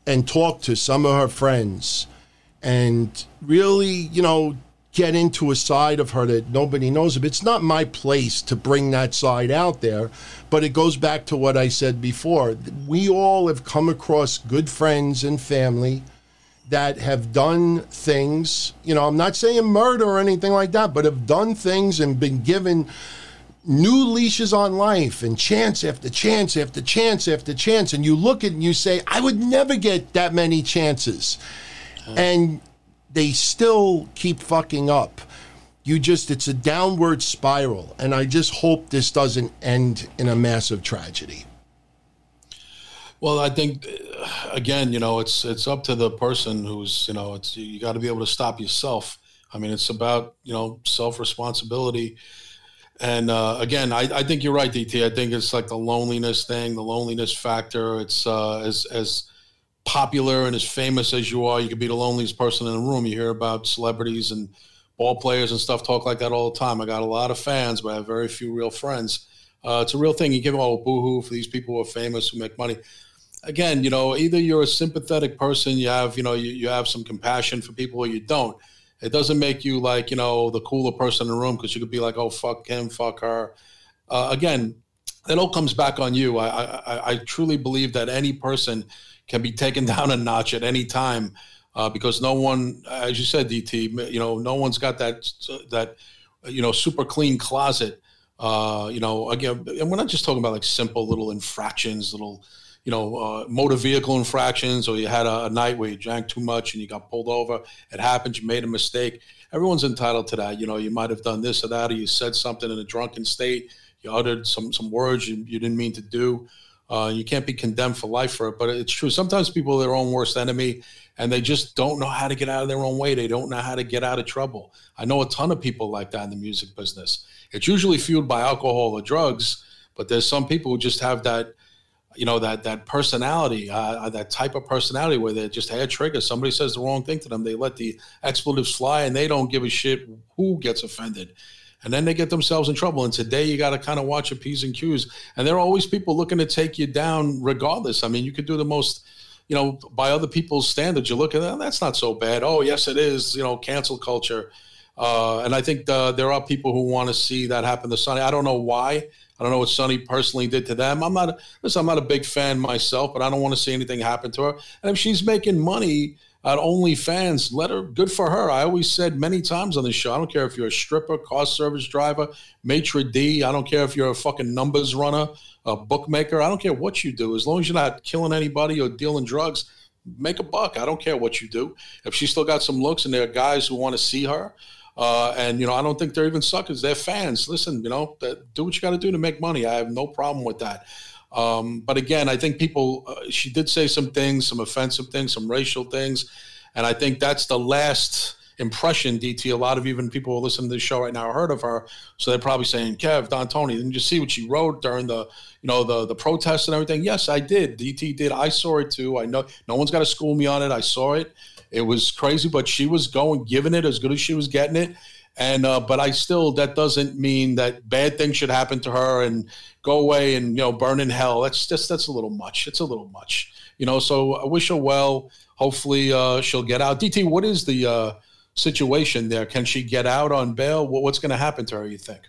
and talk to some of her friends and really, you know, get into a side of her that nobody knows of. It's not my place to bring that side out there, but it goes back to what I said before. We all have come across good friends and family that have done things, you know, I'm not saying murder or anything like that, but have done things and been given new leashes on life and chance after chance after chance after chance. And you look at it and you say, I would never get that many chances. And they still keep fucking up. You just, it's a downward spiral. And I just hope this doesn't end in a massive tragedy. Well, I think again, you know, it's it's up to the person who's, you know, it's you got to be able to stop yourself. I mean, it's about you know self responsibility. And uh, again, I, I think you're right, DT. I think it's like the loneliness thing, the loneliness factor. It's uh, as as popular and as famous as you are, you could be the loneliest person in the room. You hear about celebrities and ball players and stuff talk like that all the time. I got a lot of fans, but I have very few real friends. Uh, it's a real thing. You give all boohoo for these people who are famous who make money. Again, you know, either you're a sympathetic person, you have, you know, you, you have some compassion for people, or you don't. It doesn't make you like, you know, the cooler person in the room because you could be like, oh, fuck him, fuck her. Uh, again, it all comes back on you. I, I, I truly believe that any person can be taken down a notch at any time uh, because no one, as you said, DT, you know, no one's got that that you know super clean closet. Uh, you know, again, and we're not just talking about like simple little infractions, little you know, uh, motor vehicle infractions, or you had a, a, night where you drank too much and you got pulled over. It happens. You made a mistake. Everyone's entitled to that. You know, you might have done this or that, or you said something in a drunken state. You uttered some some words you, you didn't mean to do. Uh, you can't be condemned for life for it, but it's true. Sometimes people are their own worst enemy and they just don't know how to get out of their own way. They don't know how to get out of trouble. I know a ton of people like that in the music business. It's usually fueled by alcohol or drugs, but there's some people who just have that, you know, that that personality, uh, that type of personality where they just hair trigger. Somebody says the wrong thing to them, they let the expletives fly, and they don't give a shit who gets offended and then they get themselves in trouble. And today you got to kind of watch your P's and Q's. And there are always people looking to take you down regardless. I mean, you could do the most, you know, by other people's standards. You look at that, that's not so bad. Oh, yes, it is, you know, cancel culture. Uh, and I think the, there are people who want to see that happen to Sunny. I don't know why. I don't know what Sunny personally did to them. I'm not, listen, I'm not a big fan myself, but I don't want to see anything happen to her. And if she's making money, at OnlyFans, let her, good for her. I always said many times on this show, I don't care if you're a stripper, car service driver, maitre d. I don't care if you're a fucking numbers runner, a bookmaker, I don't care what you do. As long as you're not killing anybody or dealing drugs, make a buck. I don't care what you do. If she's still got some looks and there are guys who want to see her, uh, and you know, I don't think they're even suckers. They're fans. Listen, you know, do what you got to do to make money. I have no problem with that. Um, but again, I think people, uh, she did say some things, some offensive things, some racial things. And I think that's the last impression, DT. A lot of even people who listen to this show right now heard of her. So they're probably saying, Kev, Don Tony, didn't you see what she wrote during the, you know, the, the protests and everything? Yes, I did. DT did. I saw it too. I know no one's got to school me on it. I saw it. It was crazy, but she was going, giving it as good as she was getting it. And uh, but I still that doesn't mean that bad things should happen to her and go away and you know burn in hell. That's just that's a little much. It's a little much, you know. So I wish her well. Hopefully uh, she'll get out. DT, what is the uh, situation there? Can she get out on bail? What's going to happen to her? You think?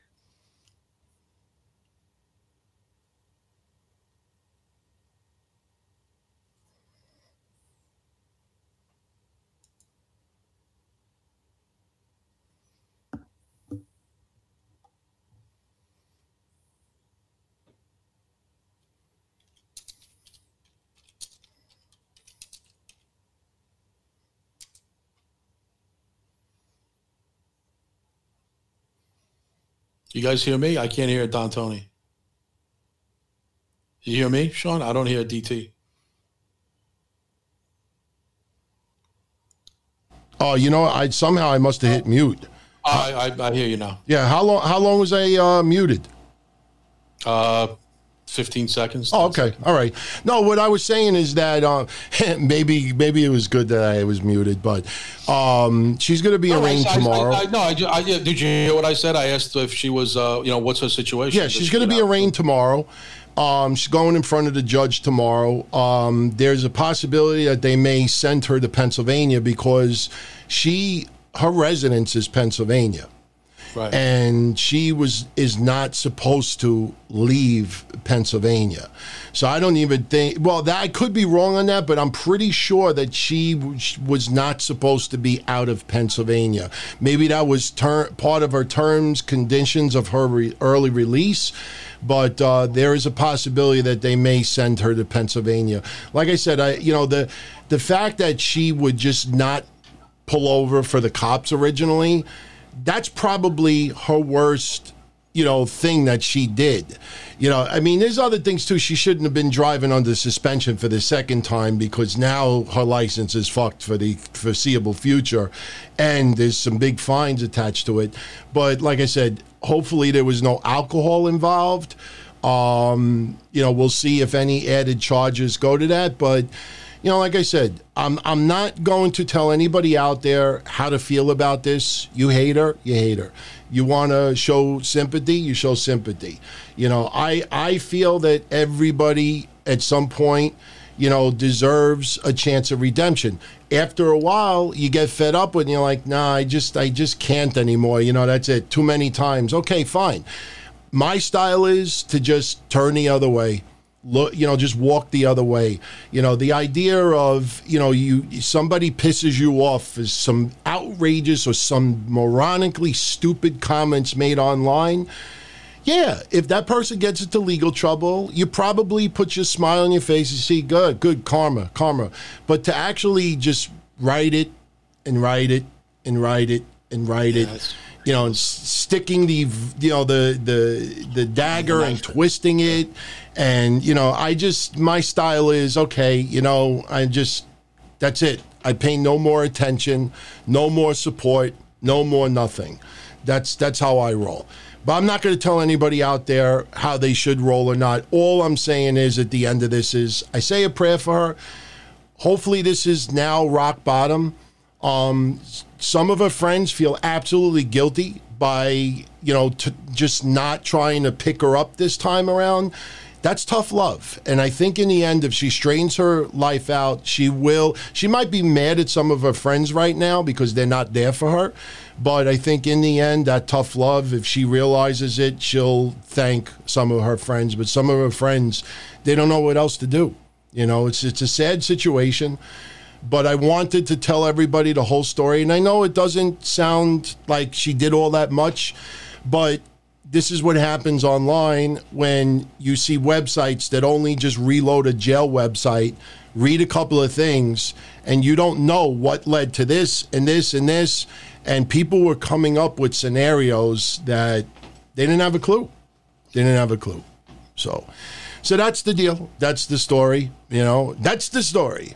You guys hear me? I can't hear Don Tony. You hear me, Sean? I don't hear DT. Oh, you know, I somehow I must have hit mute. I, I, I hear you now. Yeah, how long? How long was I uh, muted? Uh, 15 seconds. Oh, okay, all right. No, what I was saying is that uh, maybe maybe it was good that I was muted, but um, she's going to be No, arraigned I- tomorrow. I, I, no, I, did you hear what I said? I asked if she was, uh, you know, what's her situation? Yeah, she's going to be arraigned tomorrow. Um, she's going in front of the judge tomorrow. Um, there's a possibility that they may send her to Pennsylvania because she her residence is Pennsylvania. Right. and she was is not supposed to leave Pennsylvania. So I don't even think. Well, that I could be wrong on that, but I'm pretty sure that she was- not supposed to be out of Pennsylvania. Maybe that was ter- part of her terms, conditions of her re- early release. But uh, there is a possibility that they may send her to Pennsylvania. Like I said, I you know the the fact that she would just not pull over for the cops originally, that's probably her worst, you know, thing that she did. You know, I mean, there's other things too. She shouldn't have been driving under suspension for the second time because now her license is fucked for the foreseeable future, and there's some big fines attached to it. But like I said, hopefully there was no alcohol involved. Um, you know, we'll see if any added charges go to that, but you know, like I said, I'm I'm not going to tell anybody out there how to feel about this. You hate her, you hate her. You want to show sympathy, you show sympathy. You know, I I feel that everybody at some point, you know, deserves a chance of redemption. After a while, you get fed up with, and you're like, nah, I just I just can't anymore. You know, that's it. Too many times. Okay, fine. My style is to just turn the other way look you know just walk the other way. You know the idea of you know you somebody pisses you off is some outrageous or some moronically stupid comments made online. Yeah if that person gets into legal trouble you probably put your smile on your face and see good good karma karma. But to actually just write it and write it and write it and write it you know and sticking the you know the the the dagger and twisting it. And you know i just my style is okay you know i just that's it. I pay no more attention no more support no more nothing. That's that's how i roll. But i'm not going to tell anybody out there how they should roll or not. All i'm saying is at the end of this is i say a prayer for her. Hopefully this is now rock bottom um, some of her friends feel absolutely guilty by you know t- just not trying to pick her up this time around. That's tough love. And i think in the end if she strains her life out she will she might be mad at some of her friends right now because they're not there for her. But i think in the end that tough love if she realizes it she'll thank some of her friends. But some of her friends they don't know what else to do. You know it's it's a sad situation but I wanted to tell everybody the whole story. And I know it doesn't sound like she did all that much, but this is what happens online when you see websites that only just reload a jail website, read a couple of things, and you don't know what led to this and this and this. And people were coming up with scenarios that they didn't have a clue. They didn't have a clue. So, so that's the deal. That's the story. You know, that's the story.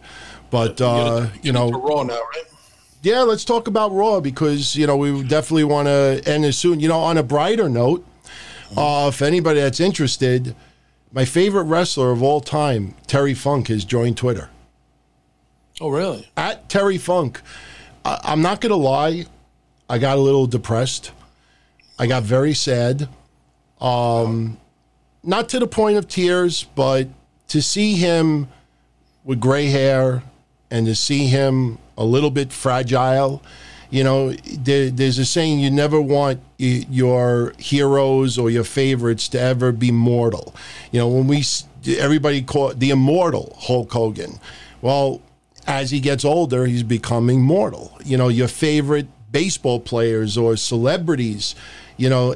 But uh, you know, Raw now, right? yeah, let's talk about Raw because you know we definitely want to end this soon. You know, on a brighter note, uh, if anybody that's interested, my favorite wrestler of all time, Terry Funk, has joined Twitter Oh, really? at Terry Funk. I, I'm not gonna lie, I got a little depressed. I got very sad. Um, not to the point of tears, but to see him with gray hair and to see him a little bit fragile. You know, there, there's a saying you never want your heroes or your favorites to ever be mortal. You know, when we everybody called the immortal Hulk Hogan. Well, as he gets older, he's becoming mortal. You know, your favorite baseball players or celebrities, you know,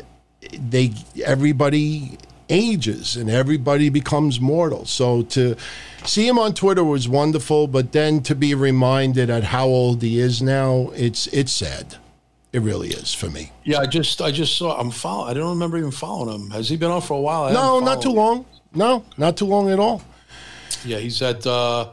they everybody ages and everybody becomes mortal. So to see him on Twitter was wonderful, but then to be reminded at how old he is now, it's it's sad. It really is for me. Yeah, I just I just saw I'm follow. I don't remember even following him. Has he been on for a while? I No, haven't too long. No, not too long at all. Yeah, he's at. uh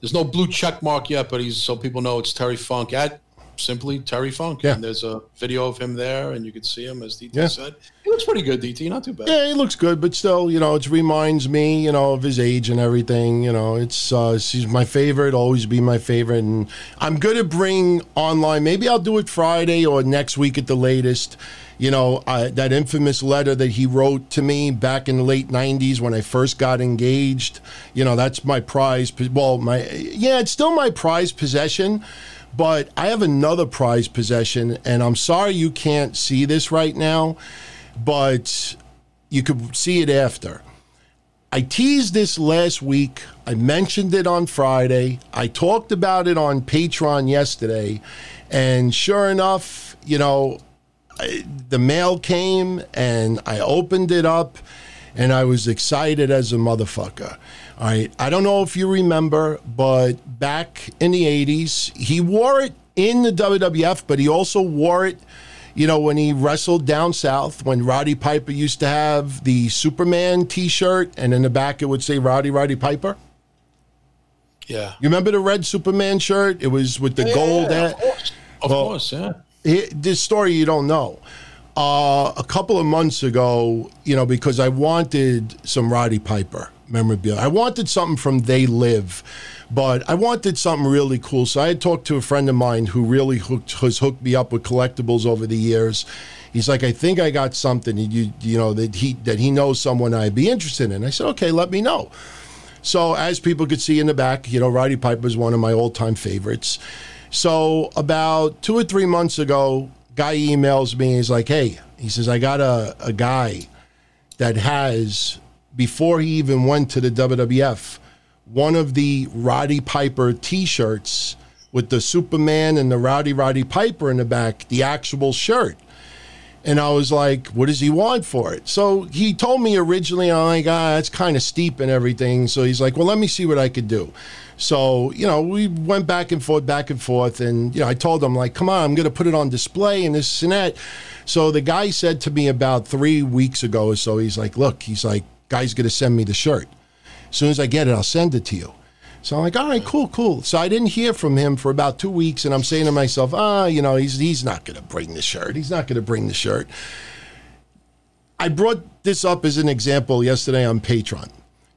There's no blue check mark yet, but he's so people know it's Terry Funk at simply Terry Funk. Yeah. And there's a video of him there, and you can see him as DT Yeah. said. He looks pretty good, DT. Not too bad. Yeah, he looks good, but still, you know, it reminds me, you know, of his age and everything. You know, it's uh, he's my favorite, always be my favorite, and I'm gonna bring online. Maybe I'll do it Friday or next week at the latest. You know, uh, that infamous letter that he wrote to me back in the late '90s when I first got engaged. You know, that's my prize. Well, my yeah, it's still my prize possession. But I have another prized possession, and I'm sorry you can't see this right now, but you could see it after. I teased this last week. I mentioned it on Friday. I talked about it on Patreon yesterday. And sure enough, you know, I, the mail came and I opened it up and I was excited as a motherfucker. All right. I don't know if you remember, but back in the 80s, he wore it in the WWF, but he also wore it you know, when he wrestled down south, when Roddy Piper used to have the Superman t shirt and in the back it would say Roddy Roddy Piper. Yeah. You remember the red Superman shirt? It was with the gold. Yeah, of course. Of Well, course, yeah. Here- this story you don't know. Uh, a couple of months ago, you know, because I wanted some Roddy Piper memorabilia. I wanted something from They Live, but I wanted something really cool. So I had talked to a friend of mine who really hooked, has hooked me up with collectibles over the years. He's like, I think I got something you you know that he that he knows someone I'd be interested in. I said, okay, let me know. So as people could see in the back, you know, Roddy Piper is one of my all-time favorites. So about two or three months ago, guy emails me. He's like, "Hey," he says, "I got a a guy that has before he even went to the WWF one of the Roddy Piper T-shirts with the Superman and the Rowdy Roddy Piper in the back, the actual shirt." And I was like, what does he want for it? So he told me originally, I'm like, ah, that's kind of steep and everything. So he's like, well, let me see what I could do. So, you know, we went back and forth, back and forth. And, you know, I told him, like, come on, I'm going to put it on display and this and that. So the guy said to me about three weeks ago or so, he's like, look, he's like, guy's going to send me the shirt. As soon as I get it, I'll send it to you. So I'm like, all right, cool, cool. So I didn't hear from him for about two weeks, and I'm saying to myself, ah, you know, he's he's not going to bring the shirt. He's not going to bring the shirt. I brought this up as an example yesterday on Patreon.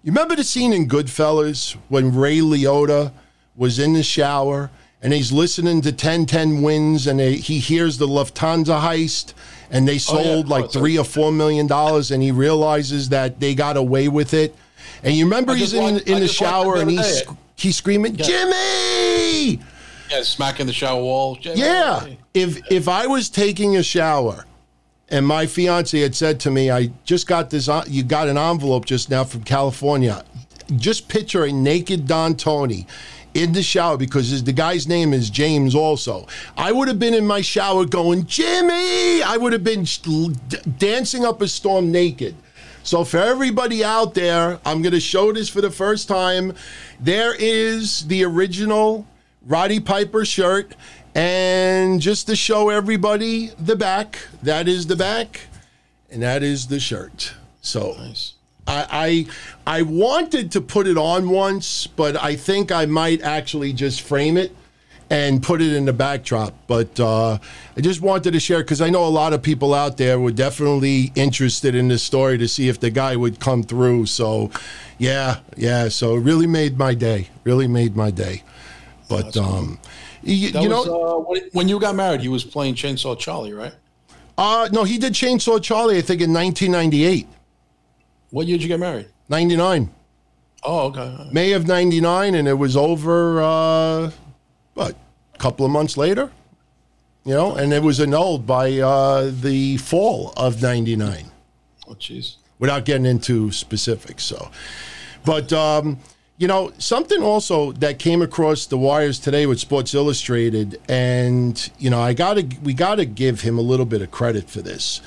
You remember the scene in Goodfellas when Ray Liotta was in the shower and he's listening to 1010 wins and he hears the Lufthansa heist and they oh, sold of like course. three or four million dollars and he realizes that they got away with it. And you remember he's in, watched- in the shower and he's, he's screaming, Jimmy! Yeah, smacking the shower wall. Yeah. If if I was taking a shower and my fiance had said to me, I just got this, you got an envelope just now from California. Just picture a naked Don Tony in the shower because the guy's name is James also. I would have been in my shower going, Jimmy! I would have been dancing up a storm naked. So for everybody out there, I'm going to show this for the first time. There is the original Roddy Piper shirt. And just to show everybody the back, that is the back, and that is the shirt. So I, I I wanted to put it on once, but I think I might actually just frame it and put it in the backdrop. But uh, I just wanted to share because I know a lot of people out there were definitely interested in this story to see if the guy would come through. So, yeah, yeah. So it really made my day. Really made my day. But um, you, you was, know, uh, when, when you got married, he was playing Chainsaw Charlie, right? uh, no, he did Chainsaw Charlie. I think in 1998, What year did you get married? 99, Oh, okay. May of 99, and it was over. Uh, what? A couple of months later. You know, and it was annulled by uh, the fall of 99. Oh, jeez. without getting into specifics. So, but um, you know, something also that came across the wires today with Sports Illustrated, and you know, I gotta we gotta give him a little bit of credit for this.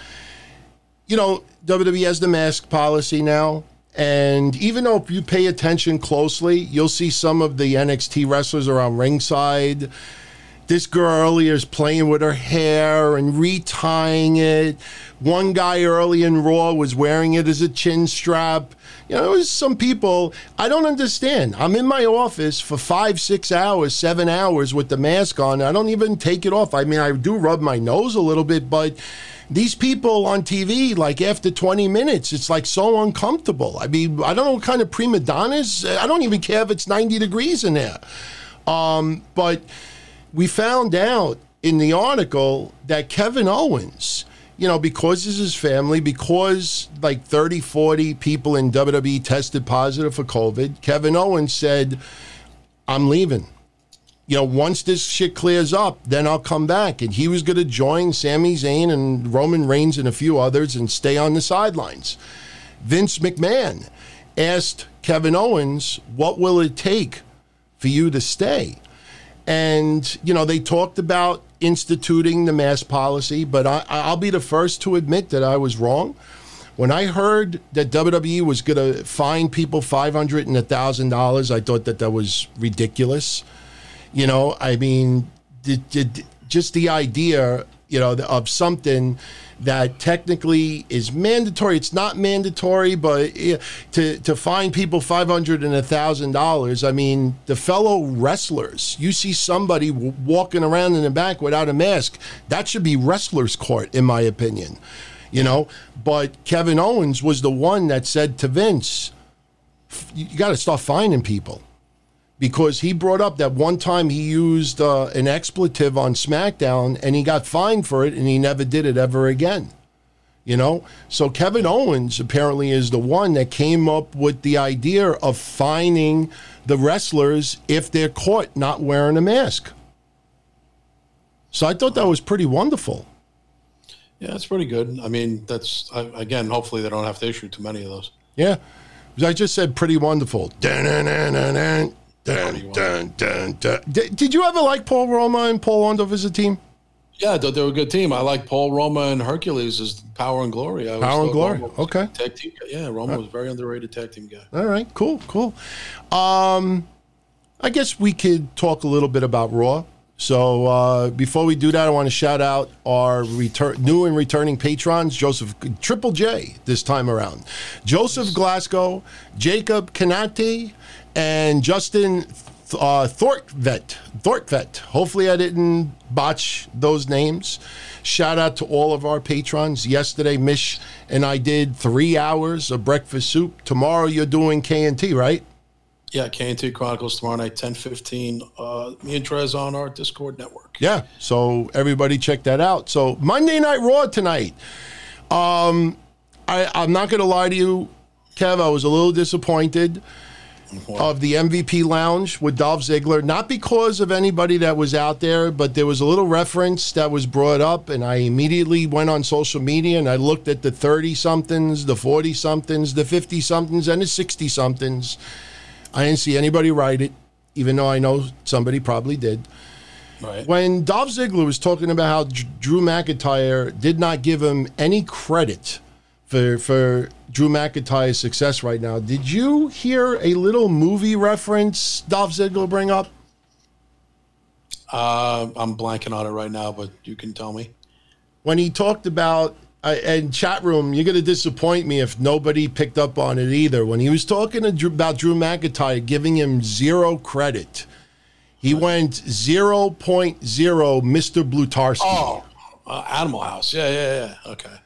You know, WWE has the mask policy now. And even though if you pay attention closely, you'll see some of the NXT wrestlers around ringside This girl earlier is playing with her hair and retying it. One guy early in Raw was wearing it as a chin strap. You know, there's some people I don't understand. I'm in my office for five, six hours, seven hours with the mask on. I don't even take it off. I mean, I do rub my nose a little bit, but these people on TV, like after 20 minutes, it's like so uncomfortable. I mean, I don't know what kind of prima donnas. I don't even care if it's 90 degrees in there. Um, but we found out in the article that Kevin Owens, you know, because this is his family, because like 30, 40 people in WWE tested positive for COVID, Kevin Owens said, I'm leaving. You know, once this shit clears up, then I'll come back. And he was going to join Sami Zayn and Roman Reigns and a few others and stay on the sidelines. Vince McMahon asked Kevin Owens, What will it take for you to stay? And, you know, they talked about instituting the mask policy, but I, I'll be the first to admit that I was wrong. When I heard that WWE was going to fine people 500 and $1,000, I thought that that was ridiculous. You know, I mean, just the idea, you know, of something that technically is mandatory. It's not mandatory, but to to fine people five hundred and a thousand dollars. I mean, the fellow wrestlers. You see somebody walking around in the back without a mask. That should be wrestlers' court, in my opinion. You know, but Kevin Owens was the one that said to Vince, "You got to start finding people." Because he brought up that one time he used uh, an expletive on SmackDown and he got fined for it and he never did it ever again. You know? So Kevin Owens apparently is the one that came up with the idea of fining the wrestlers if they're caught not wearing a mask. So I thought that was pretty wonderful. Yeah, that's pretty good. I mean, that's I, again. Hopefully, they don't have to issue too many of those. Yeah. I just said pretty wonderful. Dun, dun, dun, dun, dun. Did, did you ever like Paul Roma and Paul Orndorff as a team? Yeah, I thought they were a good team. I like Paul Roma and Hercules as Power and Glory. I always Power and Glory. Okay. Tag team. guy. Yeah, Roma was a very underrated tag team guy. All right, cool, cool. Um, I guess we could talk a little bit about Raw. So uh, before we do that, I want to shout out our return, new and returning patrons, Joseph Triple J this time around, Joseph Glasgow, Jacob Canati, and Justin uh, Thortvet. Thortvet. Hopefully, I didn't botch those names. Shout out to all of our patrons. Yesterday, Mish and I did three hours of breakfast soup. Tomorrow, you're doing K and T, right? Yeah, KNT Chronicles tomorrow night, ten fifteen. Uh, me and Trez on our Discord network. Yeah. So everybody check that out. So Monday Night Raw tonight. Um, I, I'm not going to lie to you, Kev. I was a little disappointed of the MVP Lounge with Dolph Ziggler. Not because of anybody that was out there, but there was a little reference that was brought up, and I immediately went on social media and I looked at the 30 somethings, the 40 somethings, the 50 somethings, and the 60 somethings. I didn't see anybody write it, even though I know somebody probably did. Right. When Dolph Ziggler was talking about how Drew McIntyre did not give him any credit for for Drew McIntyre's success right now, did you hear a little movie reference Dolph Ziggler bring up? Uh, I'm blanking on it right now, but you can tell me. When he talked about uh, and chat room, you're going to disappoint me if nobody picked up on it either. When he was talking to Drew, about Drew McIntyre, giving him zero credit, he went 0.0 Mr. Blutarski. Oh, uh, Animal House. Yeah, yeah, yeah. Okay.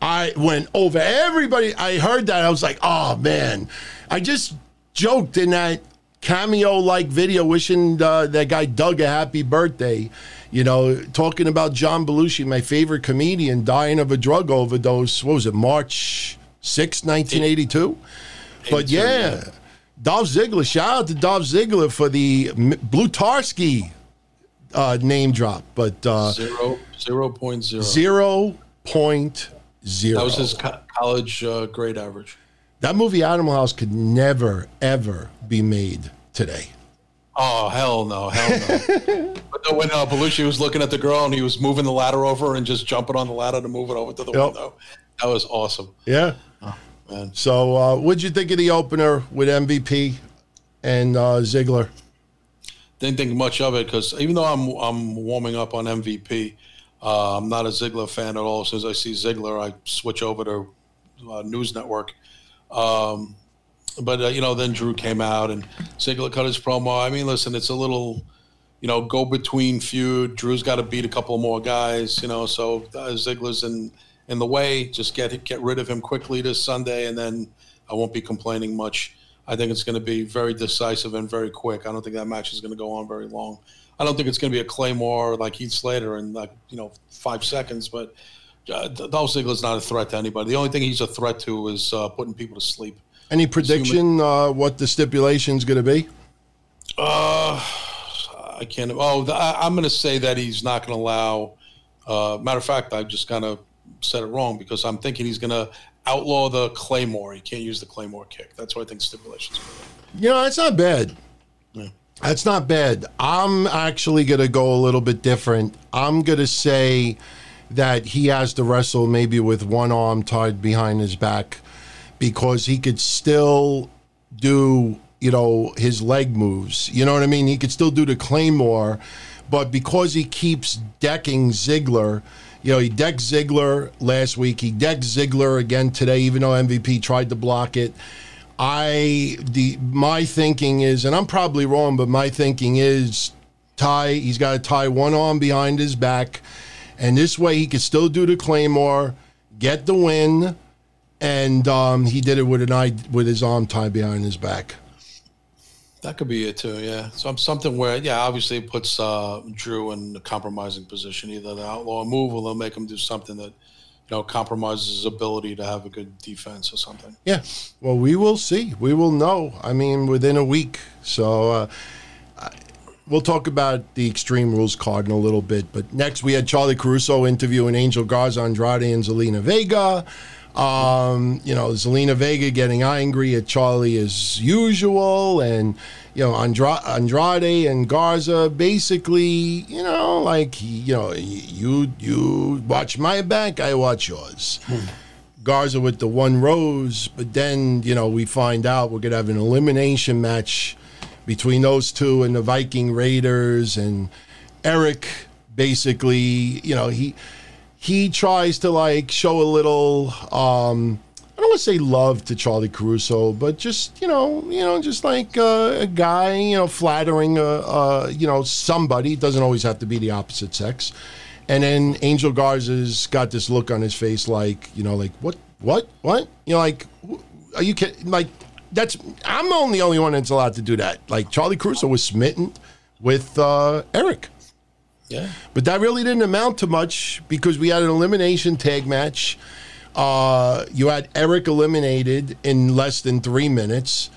I went over everybody. I heard that. I was like, oh man. I just joked in that cameo like video wishing uh, that guy Doug a happy birthday. You know, talking about John Belushi, my favorite comedian, dying of a drug overdose. What was it, March 6, 1982? But yeah. Dolph Ziggler. Shout out to Dolph Ziggler for the Blutarski uh, name drop. But uh, Zero, zero point zero. zero point zero. That was his co- college uh, grade average. That movie Animal House could never, ever be made today. Oh hell no, hell no. but when uh, Belushi was looking at the girl and he was moving the ladder over and just jumping on the ladder to move it over to the Yep. window, that was awesome, Yeah. man. So, uh, what'd you think of the opener with MVP and uh, Ziggler? didn't think much of it because even though I'm I'm warming up on MVP, uh, I'm not a Ziggler fan at all. As soon as I see Ziggler, I switch over to uh, News Network. Um, but uh, you know, then Drew came out and Ziggler cut his promo. I mean, listen, it's a little, you know, go between feud. Drew's got to beat a couple more guys, you know. So uh, Ziggler's in in the way. Just get get rid of him quickly this Sunday, and then I won't be complaining much. I think it's going to be very decisive and very quick. I don't think that match is going to go on very long. I don't think it's going to be a Claymore like Heath Slater in like you know five seconds, but. Uh, Dolph Ziggler's not a threat to anybody. The only thing he's a threat to is uh, putting people to sleep. Any prediction uh, what the stipulation's going to be? Uh, I can't. Oh, the, I, am going to say that he's not going to allow. Uh, matter of fact, I just kind of said it wrong because I'm thinking he's going to outlaw the claymore. He can't use the claymore kick. That's what I think stipulations. You know, it's not bad. Yeah. That's not bad. I'm actually going to go a little bit different. I'm going to say that he has to wrestle maybe with one arm tied behind his back because he could still do, you know, his leg moves. You know what I mean? He could still do the Claymore, but because he keeps decking Ziggler, you know, he decked Ziggler last week. He decked Ziggler again today, even though MVP tried to block it. I the my thinking is, and I'm probably wrong, but my thinking is tie. He's got to tie one arm behind his back and this way he could still do the claymore, get the win, and um, he did it with an eye with his arm tied behind his back. That could be it too, yeah. So I'm something where, yeah, obviously it puts uh, Drew in a compromising position. Either the outlaw move, or they'll make him do something that, know, compromises his ability to have a good defense or something. Yeah. Well, we will see. We will know. I mean, within a week. So. Uh, we'll talk about the Extreme Rules card in a little bit. But next, we had Charlie Caruso interviewing Angel Garza, Andrade, and Zelina Vega. Um, you know, Zelina Vega getting angry at Charlie as usual, and you know, Andra- Andrade and Garza basically, you know, like you know, you you watch my back, I watch yours. Hmm. Garza with the one rose, but then you know we find out we're gonna have an elimination match between those two and the Viking Raiders and Erik. basically, you know, he he tries to like show a little um I don't want to say love to Charlie Caruso, but just you know, you know, just like uh, a guy, you know, flattering, uh, uh, you know, somebody. It doesn't always have to be the opposite sex. And then Angel Garza's got this look on his face, like you know, like what, what, what? You know, like, are you kidding? Like, that's I'm the only one that's allowed to do that. Like Charlie Caruso was smitten with uh, Erik. Yeah. But that really didn't amount to much because we had an elimination tag match. Uh, you had Erik eliminated in less than three minutes,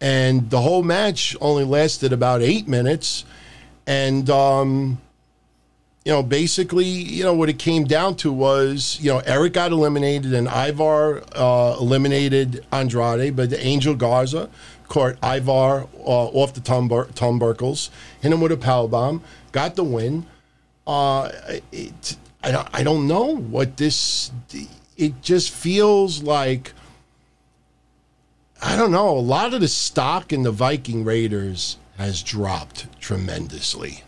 and the whole match only lasted about eight minutes. And um, you know, basically, you know, what it came down to was, you know, Erik got eliminated and Ivar uh, eliminated Andrade, but the Angel Garza caught Ivar uh, off the Tumber- Tumberkles, hit him with a power bomb, got the win. Uh, it, I, I don't know what this. It just feels like. I don't know. A lot of the stock in the Viking Raiders has dropped tremendously.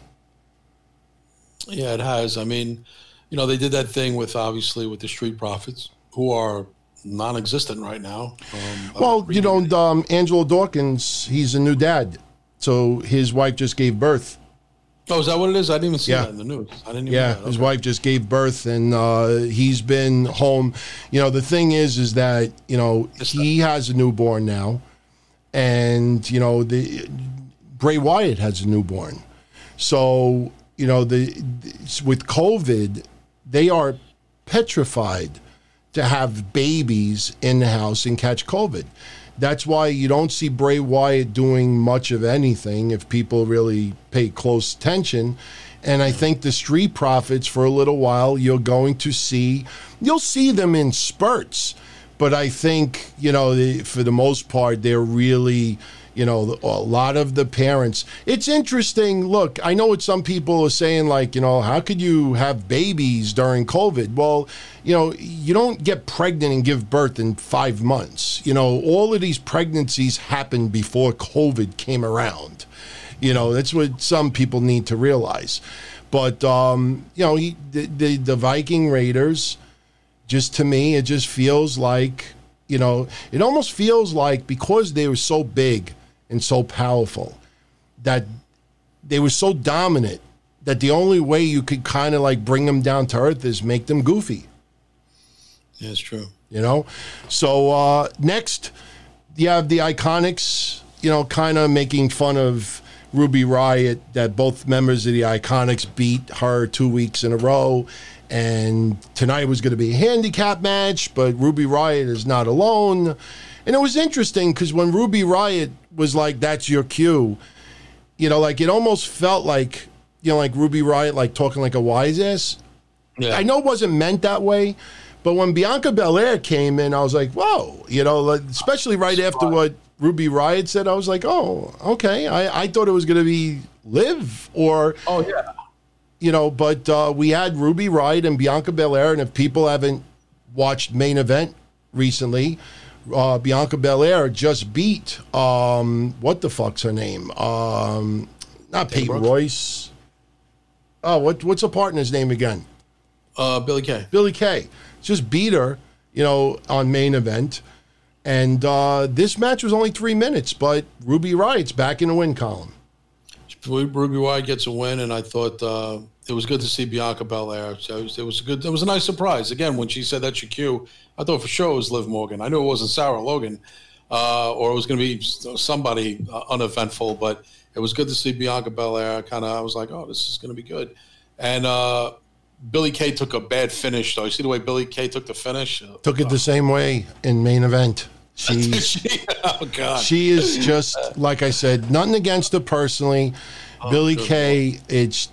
Yeah, it has. I mean, you know, they did that thing with obviously with the Street Profits, who are non-existent right now. Um, well, you know, um, Angelo Dawkins, he's a new dad, so his wife just gave birth. Oh, is that what it is? I didn't even see yeah. that in the news. I didn't. yeah, okay. his wife just gave birth, and uh, he's been home. You know, the thing is, is that you know he has a newborn now, and you know the Bray Wyatt has a newborn, so you know, the, the with COVID, they are petrified to have babies in the house and catch COVID. That's why you don't see Bray Wyatt doing much of anything if people really pay close attention. And I think the Street Profits, for a little while, you're going to see, you'll see them in spurts. But I think, you know, for the most part, they're really you know, a lot of the parents. It's interesting. Look, I know what some people are saying, like, you know, how could you have babies during COVID? Well, you know, you don't get pregnant and give birth in five months. You know, all of these pregnancies happened before COVID came around. You know, that's what some people need to realize. But um, you know, he, the, the the Viking Raiders, just to me, it just feels like you know, it almost feels like because they were so big and so powerful that they were so dominant that the only way you could kind of like bring them down to earth is make them goofy. It's true. You know, so uh, next you have the IIconics. You know, kind of making fun of Ruby Riott that both members of the IIconics beat her two weeks in a row. And tonight was going to be a handicap match, but Ruby Riott is not alone. And it was interesting because when Ruby Riott was like, that's your cue, you know, like it almost felt like, you know, like Ruby Riott, like talking like a wise ass. Yeah. I know it wasn't meant that way, but when Bianca Belair came in, I was like, whoa, you know, especially right after what Ruby Riott said, I was like, oh, okay. I, I thought it was going to be Liv or, Oh yeah. you know, but uh, we had Ruby Riott and Bianca Belair, and if people haven't watched main event recently, uh, Bianca Belair just beat um, what the fuck's her name? Um, not Peyton Brooks? Royce. Oh, what what's her partner's name again? Uh, Billie Kay. Billie Kay. Just beat her, you know, on main event. And uh, this match was only three minutes, but Ruby Riott's back in the win column. Ruby Riott gets a win, and I thought uh, it was good to see Bianca Belair. So it was, it was a good. It was a nice surprise. Again, when she said that's your cue, I thought for sure it was Liv Morgan. I knew it wasn't Sarah Logan, uh, or it was going to be somebody uh, uneventful. But it was good to see Bianca Belair. Kind of, I was like, oh, this is going to be good. And uh, Billie Kay took a bad finish, though. You see the way Billie Kay took the finish? Took it the same way in main event. She- oh God. she is just like I said, nothing against her personally. Oh, Billy good Kay, it's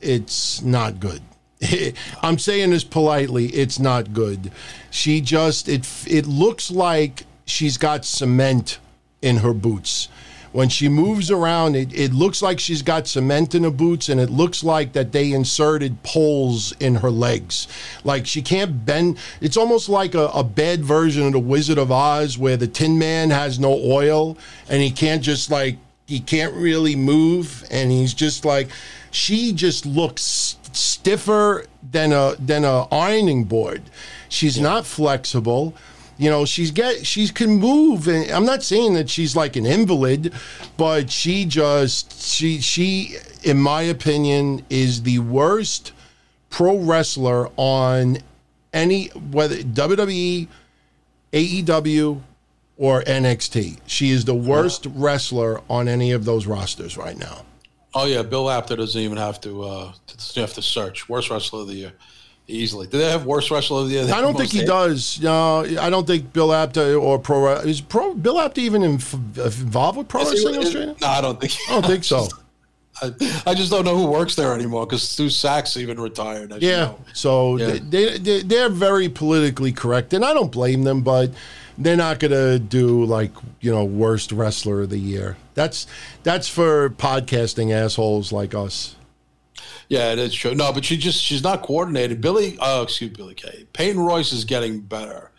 it's not good. I'm saying this politely, it's not good. She just it it looks like she's got cement in her boots. When she moves around, it, it looks like she's got cement in her boots, and it looks like that they inserted poles in her legs. Like she can't bend. It's almost like a, a bad version of the Wizard of Oz, where the Tin Man has no oil, and he can't just like he can't really move, and he's just like she just looks stiffer than a than a ironing board. She's not flexible. You know, she's get she can move, and I'm not saying that she's like an invalid, but she just she she, in my opinion, is the worst pro wrestler on any whether WWE, AEW, or NXT. She is the worst wrestler on any of those rosters right now. Oh yeah, Bill Apter doesn't even have to uh, doesn't have to search. Worst wrestler of the year, easily. Do they have worst wrestler of the year? I don't think he Most- does. No, I don't think Bill Apter or pro is pro Bill Apter even inf- involved with Pro Wrestling Illustrated. No, I don't think. I don't think so. I, I just don't know who works there anymore because Stu Saks even retired. as you Yeah, know. so Yeah. They, they they're very politically correct, and I don't blame them, but they're not gonna do like you know worst wrestler of the year. That's that's for podcasting assholes like us. Yeah, it is true. No, but she just she's not coordinated. Billie, uh, excuse Billie Kay. Peyton Royce is getting better,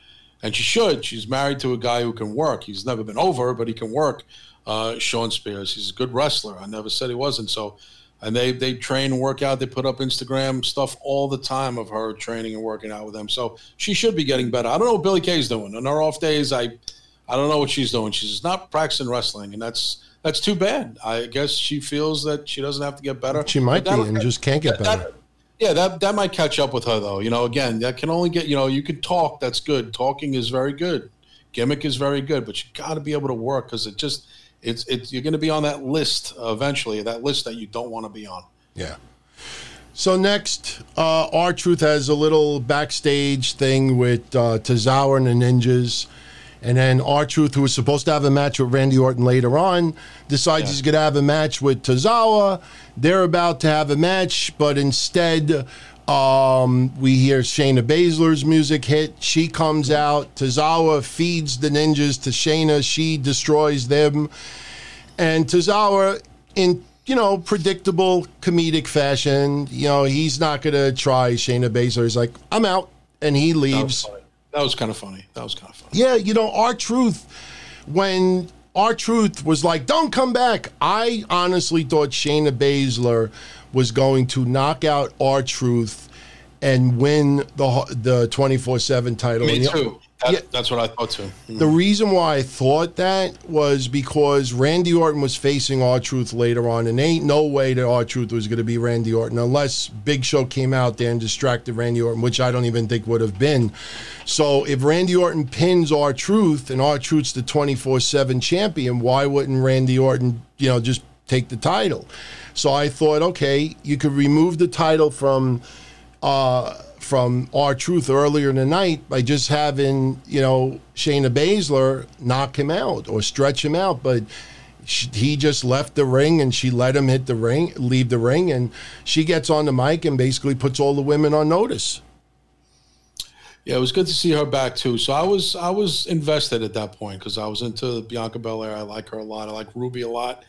and she should. She's married to a guy who can work. He's never been over, but he can work. Uh, Shawn Spears. He's a good wrestler. I never said he wasn't. So, and they they train and work out. They put up Instagram stuff all the time of her training and working out with them. So she should be getting better. I don't know what Billie Kay's doing on her off days. I I don't know what she's doing. She's not practicing wrestling, and that's that's too bad. I guess she feels that she doesn't have to get better. She might be and just can't get that- that- better. yeah, that that might catch up with her though. You know, again, that can only get you know you could talk. That's good. Talking is very good. Gimmick is very good, but you got to be able to work because it just it's it's you're going to be on that list eventually. That list that you don't want to be on. Yeah. So next, uh, R Truth has a little backstage thing with uh, Tozawa and the Ninjas, and then R Truth, who was supposed to have a match with Randy Orton later on, decides he's going to have a match with Tozawa. They're about to have a match, but instead, um, we hear Shayna Baszler's music hit. She comes out. Tozawa feeds the ninjas to Shayna. She destroys them and Tozawa in you know predictable comedic fashion. You know he's not gonna try Shayna Baszler. He's like I'm out, and he leaves. funny. That was kind of funny. That was kind of funny. Yeah, you know R Truth when R Truth was like, don't come back. I honestly thought Shayna Baszler was going to knock out R Truth and win the the twenty four seven title. Me And the- too. That, Yeah. That's what I thought too. the reason why I thought that was because Randy Orton was facing R Truth later on, and ain't no way that R Truth was going to be Randy Orton unless Big Show came out there and distracted Randy Orton, which I don't even think would have been. So if Randy Orton pins R Truth and R Truth's the twenty four seven champion, why wouldn't Randy Orton, you know, just take the title? So I thought, okay, you could remove the title from uh, from R Truth earlier in the night by just having you know Shayna Baszler knock him out or stretch him out, but sh he just left the ring and she let him hit the ring, leave the ring, and she gets on the mic and basically puts all the women on notice. Yeah, it was good to see her back too. So I was I was invested at that point because I was into Bianca Belair. I like her a lot. I like Ruby a lot,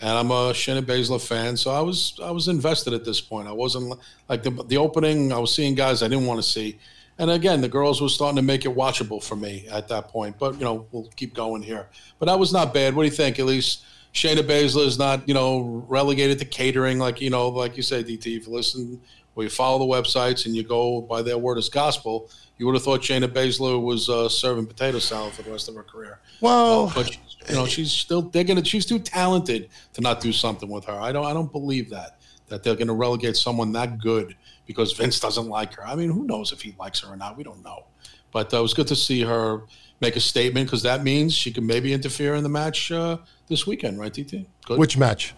and I'm a Shayna Baszler fan. So I was I was invested at this point. I wasn't like the the opening. I was seeing guys I didn't want to see, and again the girls were starting to make it watchable for me at that point. But you know we'll keep going here. But that was not bad. What do you think? At least Shayna Baszler is not you know relegated to catering like you know like you say DT. If you listen or you follow the websites and you go by their word as gospel, you would have thought Shayna Baszler was uh, serving potato salad for the rest of her career. Well, but you know she's still they're gonna she's too talented to not do something with her. I don't I don't believe that that they're gonna relegate someone that good because Vince doesn't like her. I mean, who knows if he likes her or not? We don't know. But uh, it was good to see her make a statement because that means she can maybe interfere in the match uh, this weekend, right, DT? Good. which match?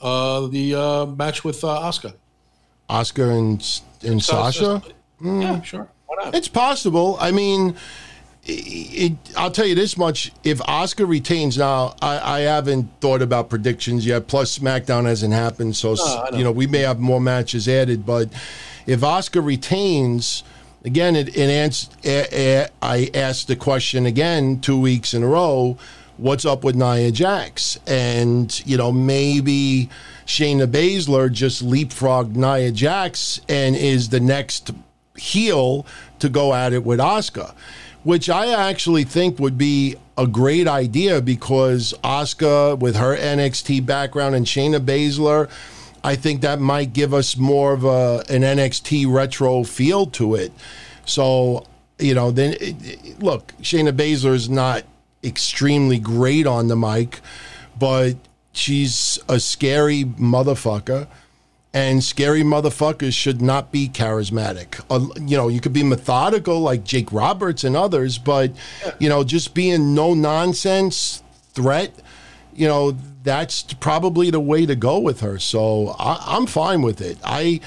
uh, the uh, match with uh, Asuka Asuka and and Sasha. Yeah, sure. Why not? It's possible. I mean, it, I'll tell you this much: if Asuka retains, now I, I haven't thought about predictions yet. Plus, SmackDown hasn't happened, so know. you know we may have more matches added. But if Asuka retains, again, it, it ans- a- a- I asked the question again two weeks in a row: What's up with Nia Jax? And you know maybe. Shayna Baszler just leapfrogged Nia Jax and is the next heel to go at it with Asuka, which I actually think would be a great idea because Asuka, with her NXT background, and Shayna Baszler, I think that might give us more of a an NXT retro feel to it. So, you know, then it- look, Shayna Baszler is not extremely great on the mic, but she's a scary motherfucker and scary motherfuckers should not be charismatic. Uh, you know, you could be methodical like Jake Roberts and others, but you know, just being no nonsense threat, you know, that's probably the way to go with her. So I, I'm fine with it. I.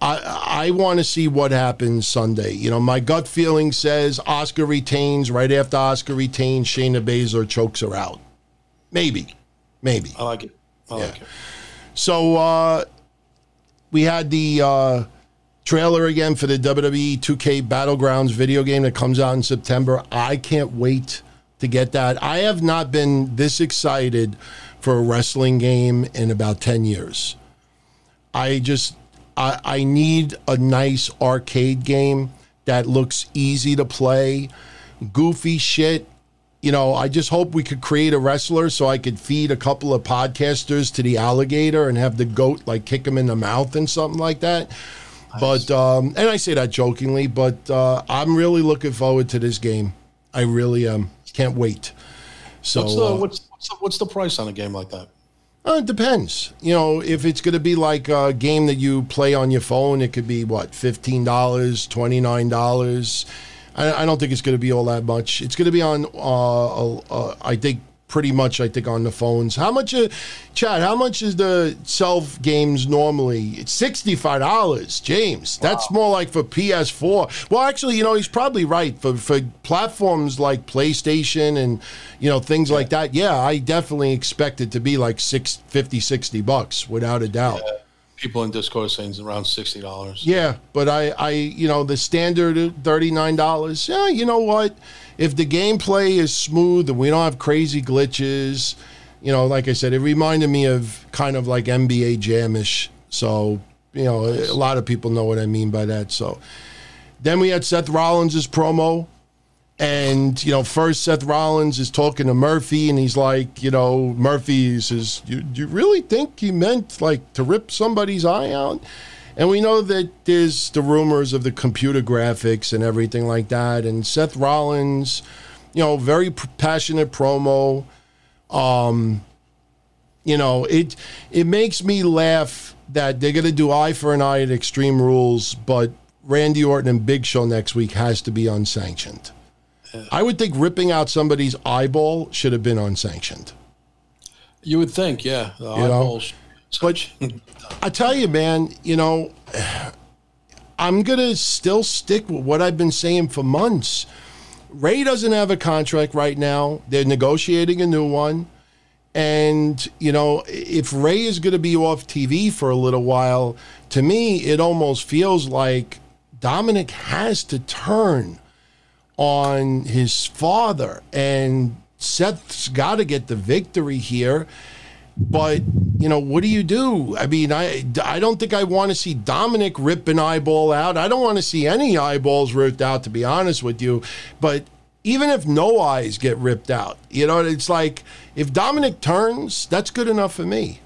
I, I want to see what happens Sunday. You know, my gut feeling says Asuka retains. Right after Asuka retains, Shayna Baszler chokes her out. Maybe, maybe. I like it. I like it. So uh, we had the uh, trailer again for the WWE 2K Battlegrounds video game that comes out in September. I can't wait to get that. I have not been this excited for a wrestling game in about 10 years. I just I, I need a nice arcade game that looks easy to play, goofy shit. You know, I just hope we could create a wrestler so I could feed a couple of podcasters to the alligator and have the goat like kick him in the mouth and something like that. But um, and I say that jokingly, but uh, I'm really looking forward to this game. I really am. Can't wait. So What's the uh, what's what's the, what's the price on a game like that? uh, it depends. You know, if it's going to be like a game that you play on your phone, it could be what fifteen dollars, twenty nine dollars. I, I don't think it's going to be all that much. It's going to be on. Uh, uh, I think pretty much. I think on the phones. How much, uh, Chad? How much is the self games normally? It's sixty five dollars, James. That's more like for PS4. Well, actually, you know, he's probably right for for platforms like PlayStation and you know things like that. Yeah, I definitely expect it to be like six, 50, 60 bucks without a doubt. People in Discord saying it's around sixty dollars. Yeah, but I, I, you know, the standard thirty nine dollars. Yeah, you know what? If the gameplay is smooth and we don't have crazy glitches, you know, like I said, it reminded me of kind of like NBA Jamish. So you know, a lot of people know what I mean by that. So then we had Seth Rollins' promo, And you know, first Seth Rollins is talking to Murphy, and he's like, you know, Murphy says, "You, you really think he meant like to rip somebody's eye out?" And we know that there's the rumors of the computer graphics and everything like that. And Seth Rollins, you know, very passionate promo. Um, you know, it it makes me laugh that they're gonna do eye for an eye at Extreme Rules, but Randy Orton and Big Show next week has to be unsanctioned. I would think ripping out somebody's eyeball should have been unsanctioned. You would think, yeah. The You know? But I tell you, man, you know, I'm going to still stick with what I've been saying for months. Rey doesn't have a contract right now. They're negotiating a new one. And, you know, if Rey is going to be off TV for a little while, to me, it almost feels like Dominik has to turn on his father. And Seth's got to get the victory here. But, you know, what do you do? I mean, I, I don't think I want to see Dominik rip an eyeball out. I don't want to see any eyeballs ripped out, to be honest with you. But even if no eyes get ripped out, you know, it's like if Dominik turns, that's good enough for me.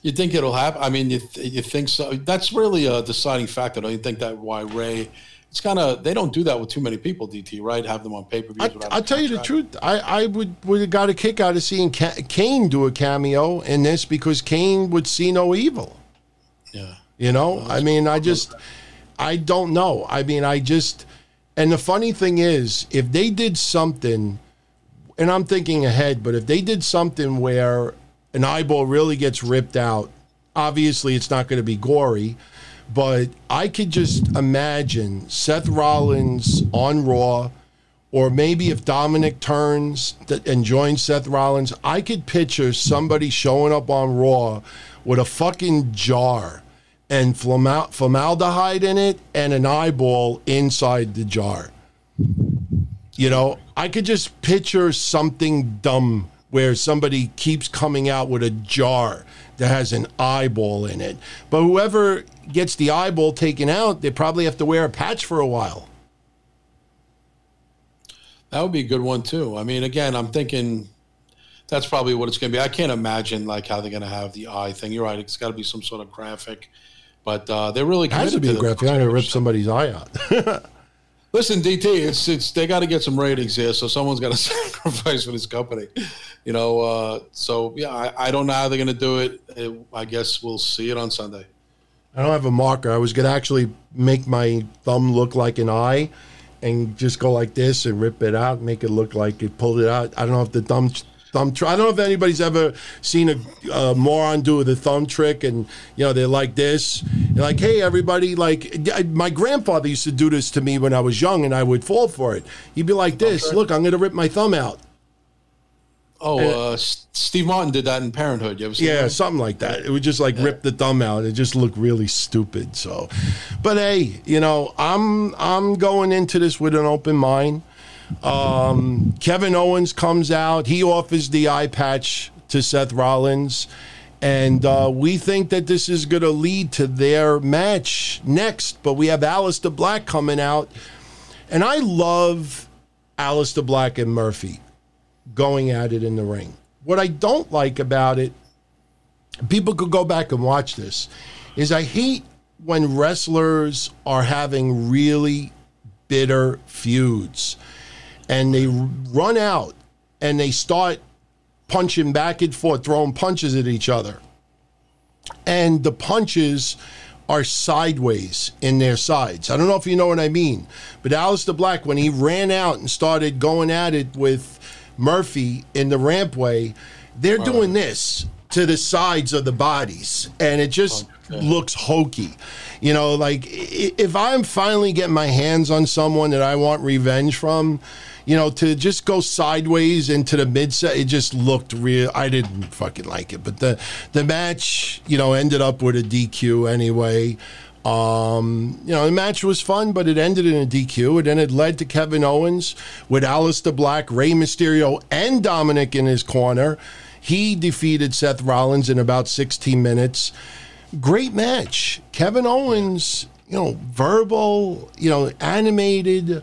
You think it'll happen? I mean, you, th- you think so? That's really a deciding factor. Don't you think that why Rey? It's kind of they don't do that with too many people. DT right? Have them on pay per I, views. I'll tell you the truth. I, I would would have got a kick out of seeing Ca- Kane do a cameo in this because Kane would see no evil. Yeah. You know, I mean, I just, I don't know. I mean, I just, and the funny thing is, if they did something, and I'm thinking ahead, but if they did something where an eyeball really gets ripped out, obviously it's not going to be gory, but I could just imagine Seth Rollins on Raw, or maybe if Dominik turns and joins Seth Rollins, I could picture somebody showing up on Raw with a fucking jar and formal- formaldehyde in it and an eyeball inside the jar. You know, I could just picture something dumb where somebody keeps coming out with a jar that has an eyeball in it. But whoever gets the eyeball taken out, they probably have to wear a patch for a while. That would be a good one too. I mean, again, I'm thinking that's probably what it's going to be. I can't imagine like how they're going to have the eye thing. You're right; it's got to be some sort of graphic. But uh, they're really It has to committed be a graphic. I'm going to rip somebody's eye out. Listen, DT, it's it's they got to get some ratings here, so someone's got to sacrifice for this company, you know. Uh, so yeah, I, I don't know how they're going to do it. It- I guess we'll see it on Sunday. I don't have a marker. I was going to actually make my thumb look like an eye and just go like this and rip it out, make it look like it pulled it out. I don't know if the thumb thumb tr- I don't know if anybody's ever seen a uh, moron do the thumb trick and you know they're like this. They're like, "Hey everybody, like I- my grandfather used to do this to me when I was young and I would fall for it. He'd be like this, "Look, I'm going to rip my thumb out." Oh, uh, Steve Martin did that in Parenthood. You ever seen Yeah, that? something like that. It would just like rip the thumb out. It just looked really stupid. So, but hey, you know, I'm I'm going into this with an open mind. Um, Kevin Owens comes out. He offers the eye patch to Seth Rollins, and uh, we think that this is going to lead to their match next. But we have Aleister Black coming out, and I love Aleister Black and Murphy going at it in the ring. What I don't like about it, people could go back and watch this, is I hate when wrestlers are having really bitter feuds and they run out and they start punching back and forth, throwing punches at each other. And the punches are sideways in their sides. I don't know if you know what I mean, but Aleister Black, when he ran out and started going at it with Murphy in the rampway, they're doing this to the sides of the bodies, and it just looks hokey. You know, like if I'm finally getting my hands on someone that I want revenge from, you know, to just go sideways into the mid set, it just looked real. I didn't fucking like it, but the the match, you know, ended up with a DQ anyway. Um, you know, the match was fun, but it ended in a DQ. And then it led to Kevin Owens with Aleister Black, Rey Mysterio, and Dominik in his corner. He defeated Seth Rollins in about 16 minutes. Great match. Kevin Owens, you know, verbal, you know, animated.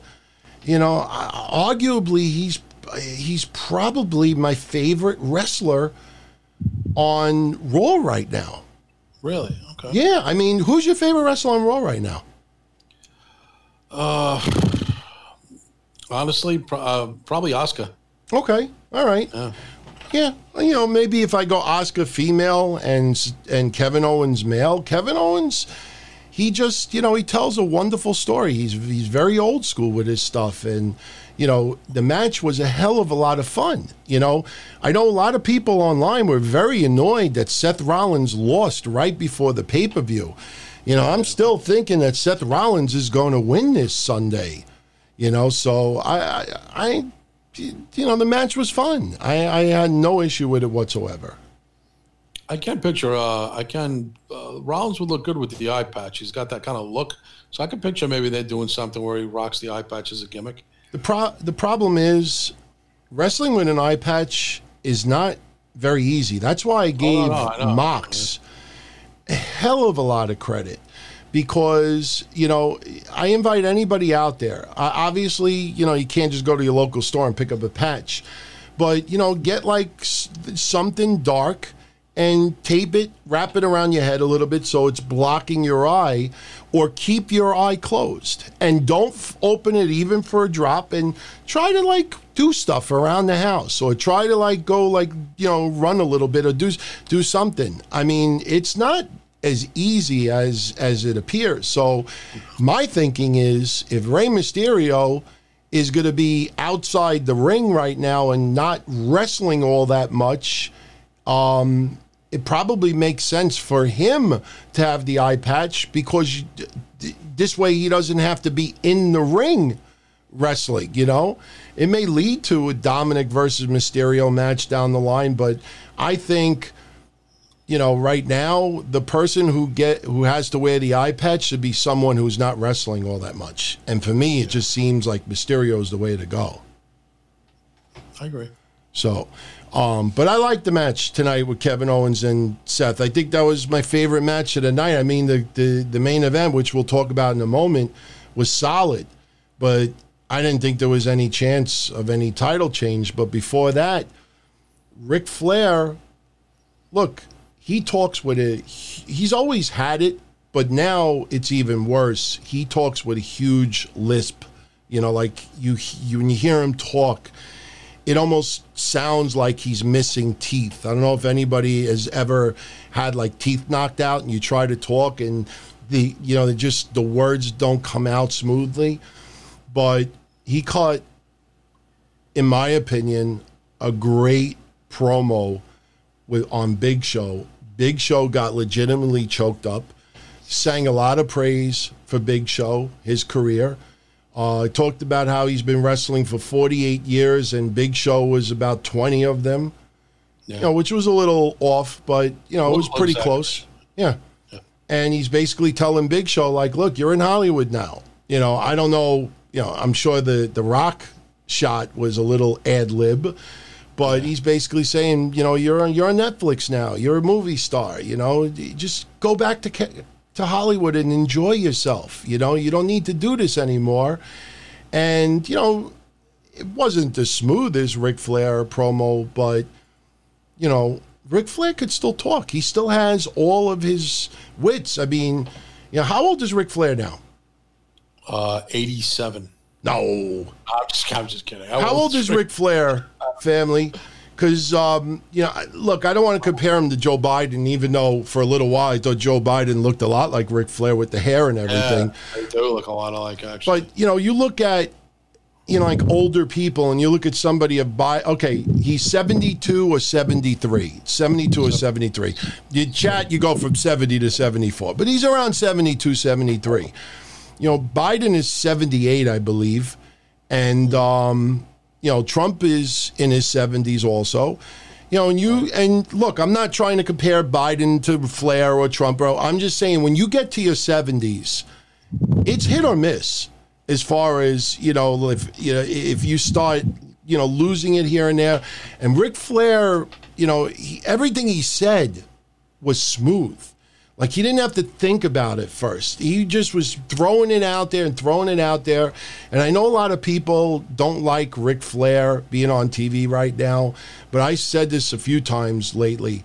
You know, arguably he's he's probably my favorite wrestler on Raw right now. Really? Okay. Yeah, I mean, who's your favorite wrestler on Raw right now? Uh, honestly, pro- uh, probably Asuka. Okay, all right. Yeah. Yeah, you know, maybe if I go Asuka female and and Kevin Owens male, Kevin Owens, he just you know he tells a wonderful story. He's he's very old school with his stuff, and you know the match was a hell of a lot of fun. You know, I know a lot of people online were very annoyed that Seth Rollins lost right before the pay per view. You know, I'm still thinking that Seth Rollins is going to win this Sunday. You know, so I, I, I you know, the match was fun. I, I had no issue with it whatsoever. I can't picture. Uh, I can. Uh, Rollins would look good with the eye patch. He's got that kind of look. So I can picture maybe they're doing something where he rocks the eye patch as a gimmick. The pro the problem is wrestling with an eye patch is not very easy. That's why I gave no, I know. Mox a hell of a lot of credit because you know I invite anybody out there. Uh, obviously, you know you can't just go to your local store and pick up a patch, but you know get like s- something dark and tape it, wrap it around your head a little bit so it's blocking your eye, or keep your eye closed and don't f- open it even for a drop and try to like do stuff around the house or try to like go like you know run a little bit or do do something. I mean, it's not as easy as as it appears. So my thinking is if Rey Mysterio is going to be outside the ring right now and not wrestling all that much, um, it probably makes sense for him to have the eye patch because this way he doesn't have to be in the ring wrestling. You know, it may lead to a Dominik versus Mysterio match down the line, but I think you know, right now, the person who get who has to wear the eye patch should be someone who's not wrestling all that much. And for me, it just seems like Mysterio is the way to go. I agree. So, um, but I like the match tonight with Kevin Owens and Seth. I think that was my favorite match of the night. I mean, the the, the main event, which we'll talk about in a moment, was solid, but I didn't think there was any chance of any title change. But before that, Ric Flair, look, he talks with a. He's always had it, but now it's even worse. He talks with a huge lisp. You know, like you, you when you hear him talk, it almost sounds like he's missing teeth. I don't know if anybody has ever had like teeth knocked out and you try to talk and the you know, just the words don't come out smoothly. But he caught in my opinion a great promo with on Big Show. Big Show got legitimately choked up. Sang a lot of praise for Big Show, his career. Uh, talked about how he's been wrestling for 48 years, and Big Show was about 20 of them. You know, which was a little off, but you know, it was pretty close. Yeah. And he's basically telling Big Show, like, look, you're in Hollywood now. You know, I don't know, you know, I'm sure the the rock shot was a little ad lib, but he's basically saying, you know, you're on you're on Netflix now. You're a movie star. You know, just go back to Ca- to Hollywood and enjoy yourself. You know, you don't need to do this anymore. And you know, it wasn't the smoothest Ric Flair promo, but you know, Ric Flair could still talk. He still has all of his wits. I mean, you know, how old is Ric Flair now? Uh, 87. No. I'm just, I'm just kidding. How old is Ric Flair, family? Because, um, you know, look, I don't want to compare him to Joe Biden, even though for a little while I thought Joe Biden looked a lot like Ric Flair with the hair and everything. Yeah, they do look a lot alike, actually. But, you know, you look at, you know, like older people and you look at somebody of by, okay, he's 72 or 73. 72 or 73. You chat, you go from 70 to 74. But he's around 72, 73. You know, Biden is 78, I believe. And, um, you know, Trump is in his 70s also. You know, and you, and look, I'm not trying to compare Biden to Flair or Trump, bro. I'm just saying when you get to your 70s, it's hit or miss as far as you know if you know if you start you know losing it here and there and Ric Flair you know he, everything he said was smooth Like he didn't have to think about it first. He just was throwing it out there and throwing it out there. And I know a lot of people don't like Ric Flair being on TV right now, but I said this a few times lately.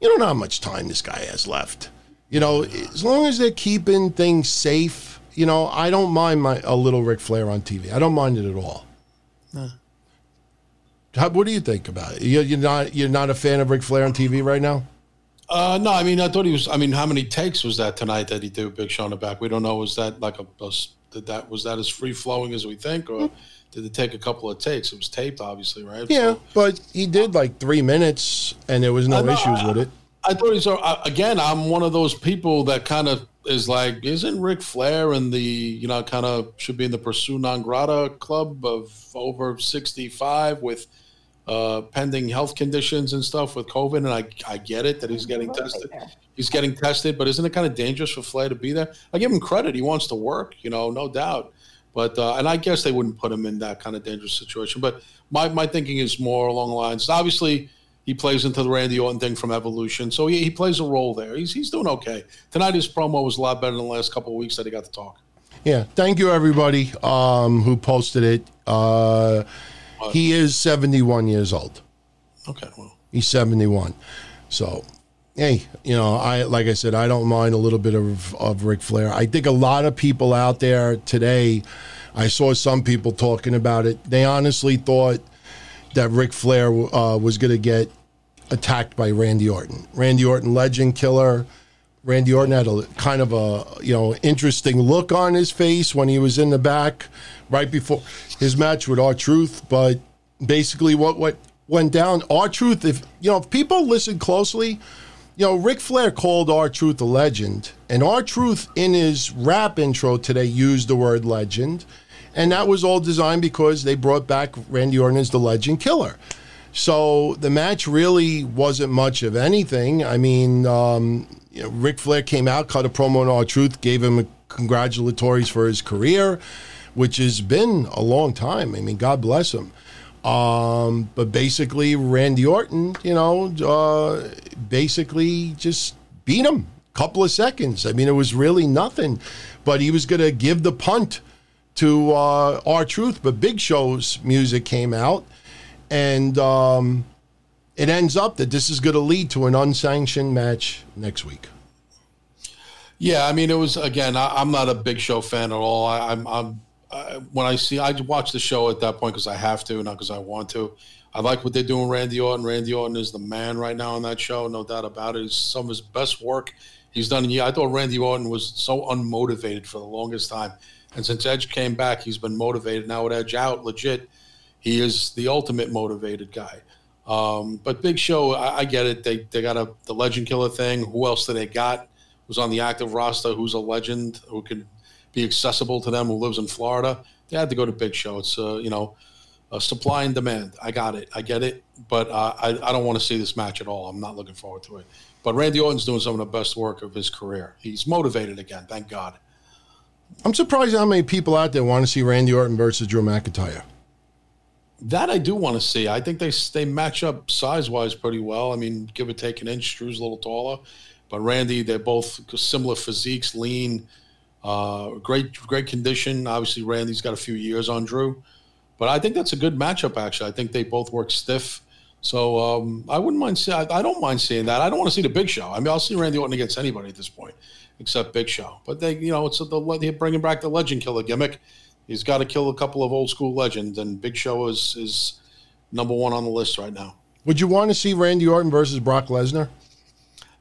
You don't know how much time this guy has left. You know, as long as they're keeping things safe, you know, I don't mind my a little Ric Flair on TV. I don't mind it at all. How, what do you think about it? You're, you're not you're not a fan of Ric Flair on TV right now? Uh, no, I mean, I thought he was. I mean, how many takes was that tonight that he did Big Show in the back? We don't know. Was that like a, a did that was that as free flowing as we think, or did it take a couple of takes? It was taped, obviously, right? Yeah, So- but he did like three minutes, and there was no know, issues I- with it. I thought he's uh, again. I'm one of those people that kind of is like, isn't Ric Flair in the you know kind of should be in the pursue non grata club of over 65 with uh, pending health conditions and stuff with COVID. And I I get it that he's getting tested. He's getting tested, but isn't it kind of dangerous for Flair to be there? I give him credit. He wants to work, you know, no doubt. But uh, and I guess they wouldn't put him in that kind of dangerous situation. But my my thinking is more along the lines. Obviously, he plays into the Randy Orton thing from Evolution, so he, he plays a role there. He's he's doing okay. Tonight his promo was a lot better than the last couple of weeks that he got to talk. Yeah, thank you everybody um, who posted it. Uh, he is 71 years old. Okay, well, He's 71. So, hey, you know, I like I said, I don't mind a little bit of of Ric Flair. I think a lot of people out there today, I saw some people talking about it. They honestly thought that Ric Flair uh, was going to get attacked by Randy Orton. Randy Orton, legend killer. Randy Orton had a kind of a you know interesting look on his face when he was in the back right before his match with R Truth. But basically, what what went down, R Truth. If you know, if people listen closely, you know, Ric Flair called R Truth a legend, and R Truth in his rap intro today used the word legend, and that was all designed because they brought back Randy Orton as the Legend Killer. So the match really wasn't much of anything. I mean, um, you know, Ric Flair came out, cut a promo on R Truth, gave him congratulatories for his career, which has been a long time. I mean, God bless him. Um, but basically, Randy Orton, you know, uh, basically just beat him a couple of seconds. I mean, it was really nothing. But he was going to give the punt to uh, R Truth. But Big Show's music came out, and um, it ends up that this is going to lead to an unsanctioned match next week. Yeah, I mean, it was again. I, I'm not a Big Show fan at all. I, I'm, I'm When I see, I watch the show at that point because I have to, not because I want to. I like what they're doing. Randy Orton. Randy Orton is the man right now on that show, no doubt about it. It's some of his best work he's done. In yeah, I thought Randy Orton was so unmotivated for the longest time, and since Edge came back, he's been motivated. Now with Edge out, legit, he is the ultimate motivated guy. Um, but Big Show, I, I get it. They they got a the Legend Killer thing. Who else do they got? Who's on the active roster? Who's a legend? Who could be accessible to them? Who lives in Florida? They had to go to Big Show. It's uh, you know, a supply and demand. I got it. I get it. But uh, I I don't want to see this match at all. I'm not looking forward to it. But Randy Orton's doing some of the best work of his career. He's motivated again. Thank God. I'm surprised how many people out there want to see Randy Orton versus Drew McIntyre. That I do want to see. I think they they match up size wise pretty well. I mean, give or take an inch. Drew's a little taller, but Randy, they're both similar physiques, lean, uh, great great condition. Obviously, Randy's got a few years on Drew, but I think that's a good matchup. Actually, I think they both work stiff. So um, I wouldn't mind seeing. I, I don't mind seeing that. I don't want to see the Big Show. I mean, I'll see Randy Orton against anybody at this point, except Big Show. But they, you know, it's a, the they're bringing back the Legend Killer gimmick. He's got to kill a couple of old school legends, and Big Show is is number one on the list right now. Would you want to see Randy Orton versus Brock Lesnar?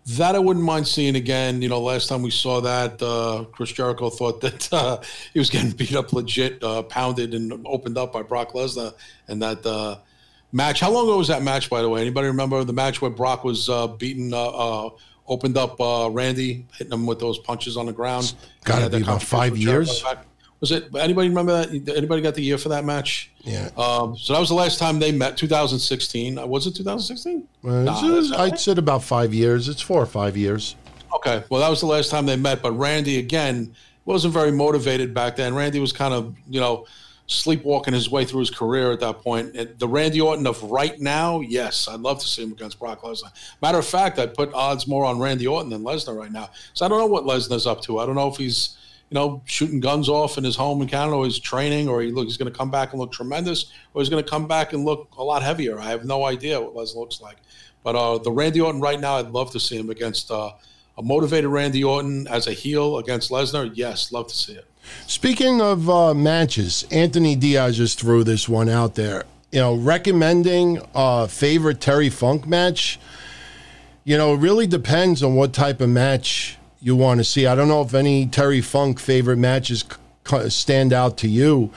That I wouldn't mind seeing again. You know, last time we saw that, uh, Chris Jericho thought that uh, he was getting beat up legit, uh, pounded and opened up by Brock Lesnar, and that uh, match. How long ago was that match, by the way? Anybody remember the match where Brock was uh, beaten, uh, uh, opened up uh, Randy, hitting him with those punches on the ground? Had that be about five Jericho years. Was it? Anybody remember that? Anybody got the year for that match? Yeah. Um, so that was the last time they met, 2016. Uh, Was it 2016? Well, Nah, I'd said about five years. It's four or five years. Okay. Well, that was the last time they met. But Randy, again, wasn't very motivated back then. Randy was kind of, you know, sleepwalking his way through his career at that point. And the Randy Orton of right now, yes, I'd love to see him against Brock Lesnar. Matter of fact, I'd put odds more on Randy Orton than Lesnar right now. So I don't know what Lesnar's up to. I don't know if he's you know shooting guns off in his home in Canada, or he's training, or he look he's going to come back and look tremendous, or he's going to come back and look a lot heavier. I have no idea what Les looks like. But uh, the Randy Orton right now, I'd love to see him against uh, a motivated Randy Orton as a heel against Lesnar. Yes, love to see it. Speaking of uh, matches, Anthony Diaz just threw this one out there. You know, recommending a favorite Terry Funk match. You know, it really depends on what type of match you want to see. I don't know if any Terry Funk favorite matches stand out to you.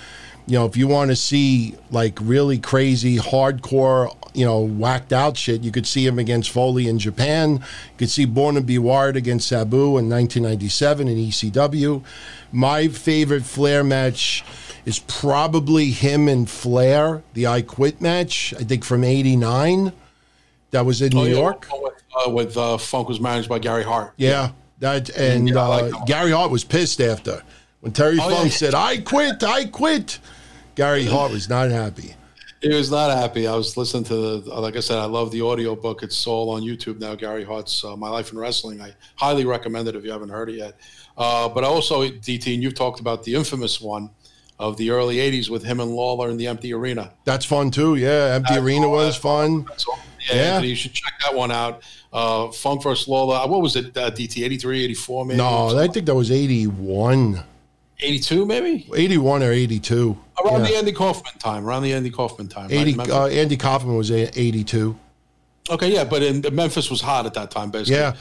You know, if you want to see like really crazy, hardcore, you know, whacked out shit, you could see him against Foley in Japan. You could see Born to Be Wired against Sabu in 1997 in ECW. My favorite Flair match is probably him and Flair, the I Quit match, I think from 89. That was in New Oh, yeah, York. With, uh, with uh, Funk was managed by Gary Hart. Yeah, that and Yeah, like uh, one. Gary Hart was pissed after when Terry Oh, Funk yeah. said, "I quit, I quit." Gary Hart was not happy. He was not happy. I was listening to the, like I said, I love the audio book. It's all on YouTube now. Gary Hart's uh, My Life in Wrestling. I highly recommend it if you haven't heard it yet. Uh, but also, DT, and you've talked about the infamous one of the early 80s with him and Lawler in the empty arena. That's fun too. Yeah, empty That's arena was fun. Yeah, Yeah. Anthony, you should check that one out. Uh, Funk vs. Lawler. Uh, What was it, uh, DT? 83, 84 maybe? No, I think that was 81. 82 maybe? 81 or 82. Around Yeah. the Andy Kaufman time. Around the Andy Kaufman time. 80 Memphis? uh, Andy Kaufman was a- 82. okay, yeah, but in, Memphis was hot at that time, basically. Yeah.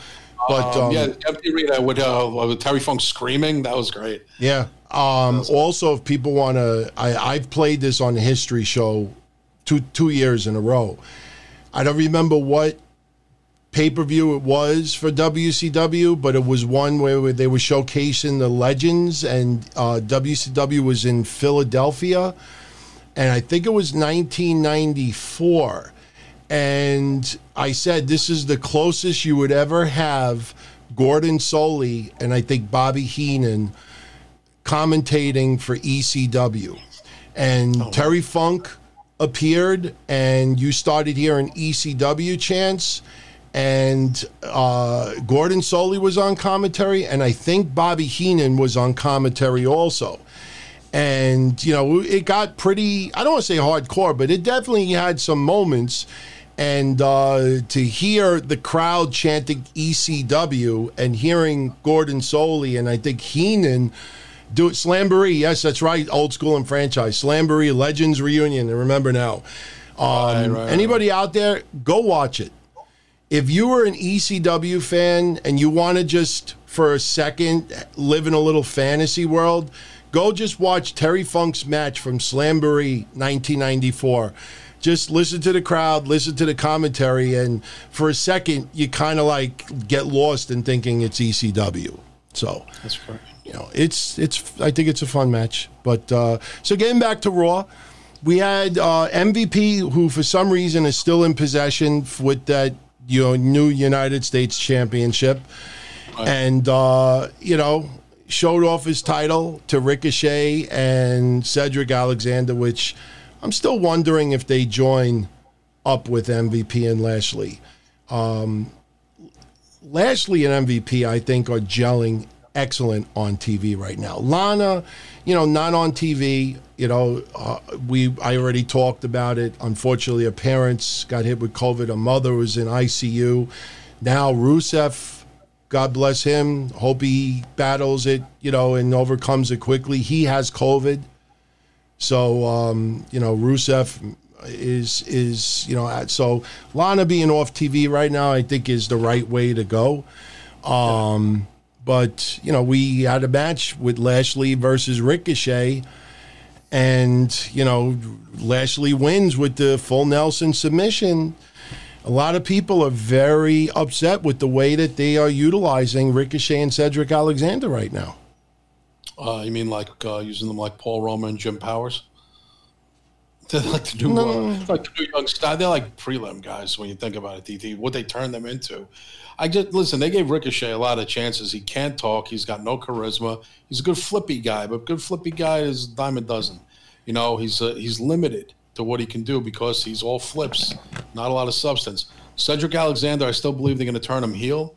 But Um, um, yeah, empty arena with, uh, with Terry Funk screaming. That was great. Yeah. Um, also, if people want to, I've played this on the History Show two two years in a row. I don't remember what pay per view it was for WCW, but it was one where, they were showcasing the legends, and uh, WCW was in Philadelphia, and I think it was 1994. And I said, this is the closest you would ever have Gordon Solie and I think Bobby Heenan commentating for ECW. And Terry Funk appeared, and you started hearing ECW chants. And uh, Gordon Solie was on commentary, and I think Bobby Heenan was on commentary also. And, you know, it got pretty, I don't want to say hardcore, but it definitely had some moments. And uh, to hear the crowd chanting ECW and hearing Gordon Solie and I think Heenan do it, Slamboree, yes, that's right, old school and franchise. Slamboree Legends Reunion, and remember now. Um, Right, right, anybody out there, go watch it if you were an ECW fan and you want to just for a second live in a little fantasy world, go just watch Terry Funk's match from Slamboree 1994. Just listen to the crowd, listen to the commentary, and for a second, you kind of like get lost in thinking it's ECW. So That's correct. You know, it's it's. I think it's a fun match. But uh, so getting back to Raw, we had uh, MVP who, for some reason, is still in possession with that you know new United States Championship, and uh, you know showed off his title to Ricochet and Cedric Alexander, which I'm still wondering if they join up with MVP and Lashley. Lashley and MVP, I think, are gelling excellent on TV right now. Lana, you know, not on TV. You know, uh, we I already talked about it. Unfortunately, her parents got hit with COVID. Her mother was in ICU. Now Rusev, God bless him. Hope he battles it, you know, and overcomes it quickly. He has COVID. So um, you know, Rusev is is you know so Lana being off TV right now, I think is the right way to go. Um, but you know, we had a match with Lashley versus Ricochet, and you know, Lashley wins with the full Nelson submission. A lot of people are very upset with the way that they are utilizing Ricochet and Cedric Alexander right now. Uh, you mean like uh, using them like Paul Roma and Jim Powers? They're like the new, uh, like the new young star. They're like prelim guys when you think about it. DT, what they turned them into. I just listen. They gave Ricochet a lot of chances. He can't talk. He's got no charisma. He's a good flippy guy, but good flippy guy is a dime a dozen. you know, he's uh, he's limited to what he can do because he's all flips, not a lot of substance. Cedric Alexander, I still believe they're going to turn him heel.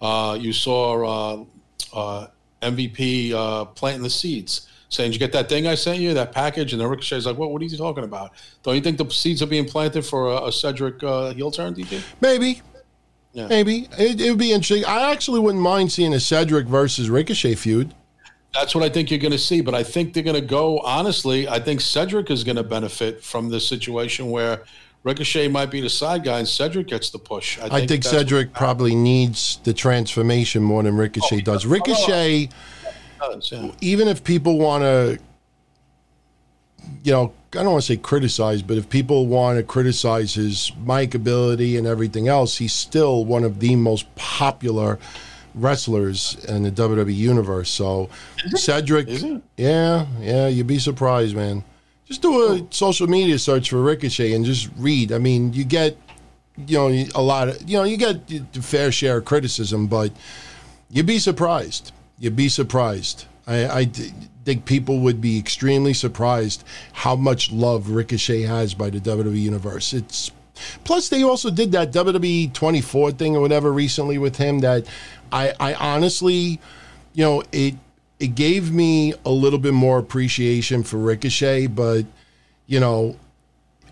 Uh, you saw uh, uh, MVP uh, planting the seeds, saying, "Did you get that thing I sent you, that package?" And then Ricochet's like, "What? What are you talking about? Don't you think the seeds are being planted for a, a Cedric uh, heel turn? Do you think?" Maybe. Yeah. Maybe. It, it would be interesting. I actually wouldn't mind seeing a Cedric versus Ricochet feud. That's what I think you're going to see. But I think they're going to go, honestly, I think Cedric is going to benefit from this situation where Ricochet might be the side guy and Cedric gets the push. I think, that's Cedric probably needs the transformation more than Ricochet Oh, does. Ricochet, what it does, yeah. even if people want to, you know, I don't want to say criticize, but if people want to criticize his mic ability and everything else, he's still one of the most popular wrestlers in the WWE universe. So Cedric, yeah, yeah, you'd be surprised, man. Just do a social media search for Ricochet and just read. I mean, you get, you know, a lot of, you know, you get the fair share of criticism, but you'd be surprised. You'd be surprised. I, think people would be extremely surprised how much love Ricochet has by the WWE universe. It's plus they also did that WWE 24 thing or whatever recently with him that I, I honestly, you know, it it gave me a little bit more appreciation for Ricochet, but you know,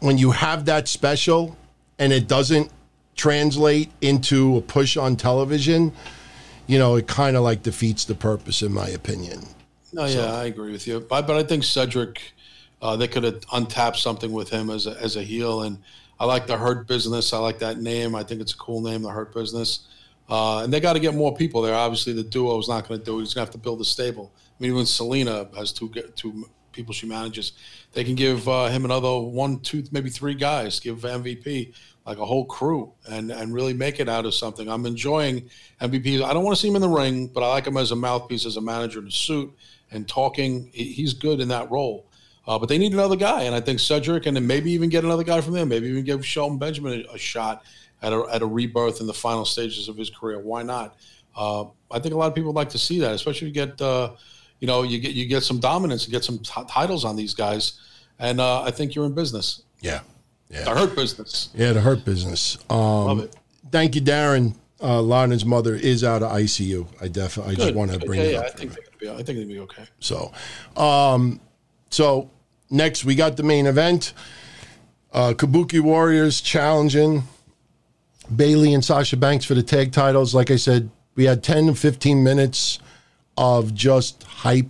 when you have that special and it doesn't translate into a push on television, you know, it kind of like defeats the purpose, in my opinion. No, yeah, I agree with you. But, but I think Cedric, uh, they could have untapped something with him as a, as a heel. And I like the Hurt Business. I like that name. I think it's a cool name, the Hurt Business. Uh, and they got to get more people there. Obviously, the duo is not going to do it. He's going to have to build a stable. I mean, even Zelina has two two people she manages. They can give uh, him another one, two, maybe three guys. Give MVP like a whole crew and and really make it out of something. I'm enjoying MVP. I don't want to see him in the ring, but I like him as a mouthpiece, as a manager in a suit and talking. He's good in that role. Uh, but they need another guy, and I think Cedric, and then maybe even get another guy from there. Maybe even give Shelton Benjamin a, a shot at a, at a rebirth in the final stages of his career. Why not? Uh, I think a lot of people like to see that, especially if you get, uh, you know, you get you get some dominance, you get some t- titles on these guys, and uh, I think you're in business. Yeah. The hurt business. Yeah, the hurt business. Um, Love it. Thank you, Darren. Uh, Lana's mother is out of ICU. I definitely, I just want to bring yeah, it yeah, up. I think they're gonna be. I think they'll be okay. So, um, so next we got the main event. Uh, Kabuki Warriors challenging Bayley and Sasha Banks for the tag titles. Like I said, we had 10 to 15 minutes of just hype.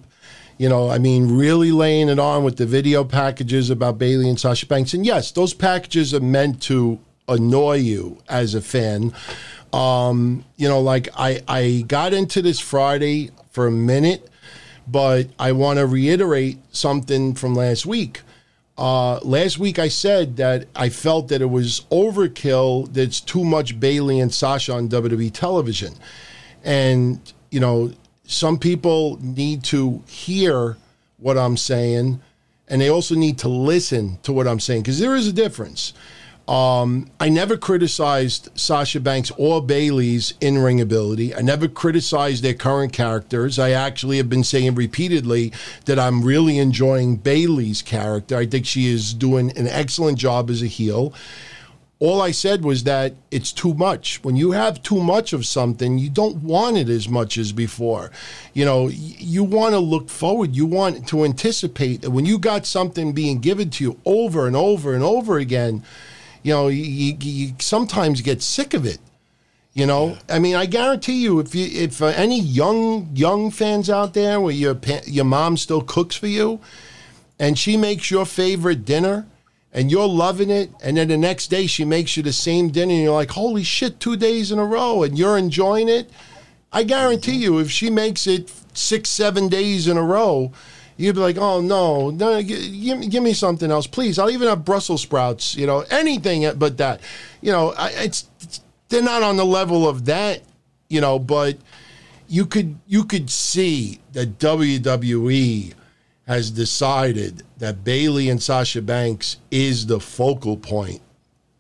You know, I mean, really laying it on with the video packages about Bayley and Sasha Banks. And yes, those packages are meant to annoy you as a fan. Um, you know, like I, I got into this Friday for a minute, but I want to reiterate something from last week. Uh, last week I said that I felt that it was overkill. That's too much Bayley and Sasha on WWE television, and you know some people need to hear what I'm saying, and they also need to listen to what I'm saying because there is a difference. Um, I never criticized Sasha Banks or Bayley's in ring ability. I never criticized their current characters. I actually have been saying repeatedly that I'm really enjoying Bayley's character. I think she is doing an excellent job as a heel. All I said was that it's too much. When you have too much of something, you don't want it as much as before. You know, you want to look forward. You want to anticipate that when you got something being given to you over and over and over again, you know, you, you, you sometimes get sick of it. You know, I mean, I guarantee you, if you if uh, any young young fans out there where your your mom still cooks for you, and she makes your favorite dinner, and you're loving it, and then the next day she makes you the same dinner, and you're like, holy shit, two days in a row, and you're enjoying it. I guarantee you, if she makes it six, seven days in a row, you'd be like, oh no, no, give, give me something else, please. I'll even have Brussels sprouts, you know, anything but that. You know, I, it's, it's they're not on the level of that, you know, but you could you could see that WWE has decided that Bayley and Sasha Banks is the focal point.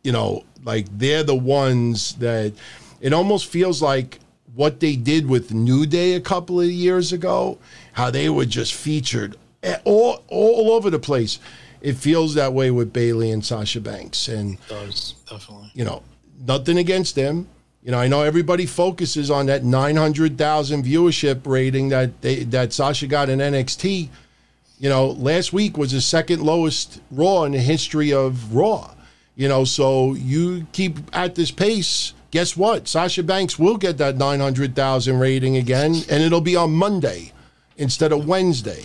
You know, like they're the ones that it almost feels like what they did with New Day a couple of years ago, how they were just featured all all over the place. It feels that way with Bayley and Sasha Banks, and does definitely. you know, nothing against them. You know, I know everybody focuses on that 900,000 viewership rating that they, that Sasha got in NXT. You know, last week was the second lowest Raw in the history of Raw. You know, so you keep at this pace. Guess what? Sasha Banks will get that 900,000 rating again, and it'll be on Monday instead of Wednesday.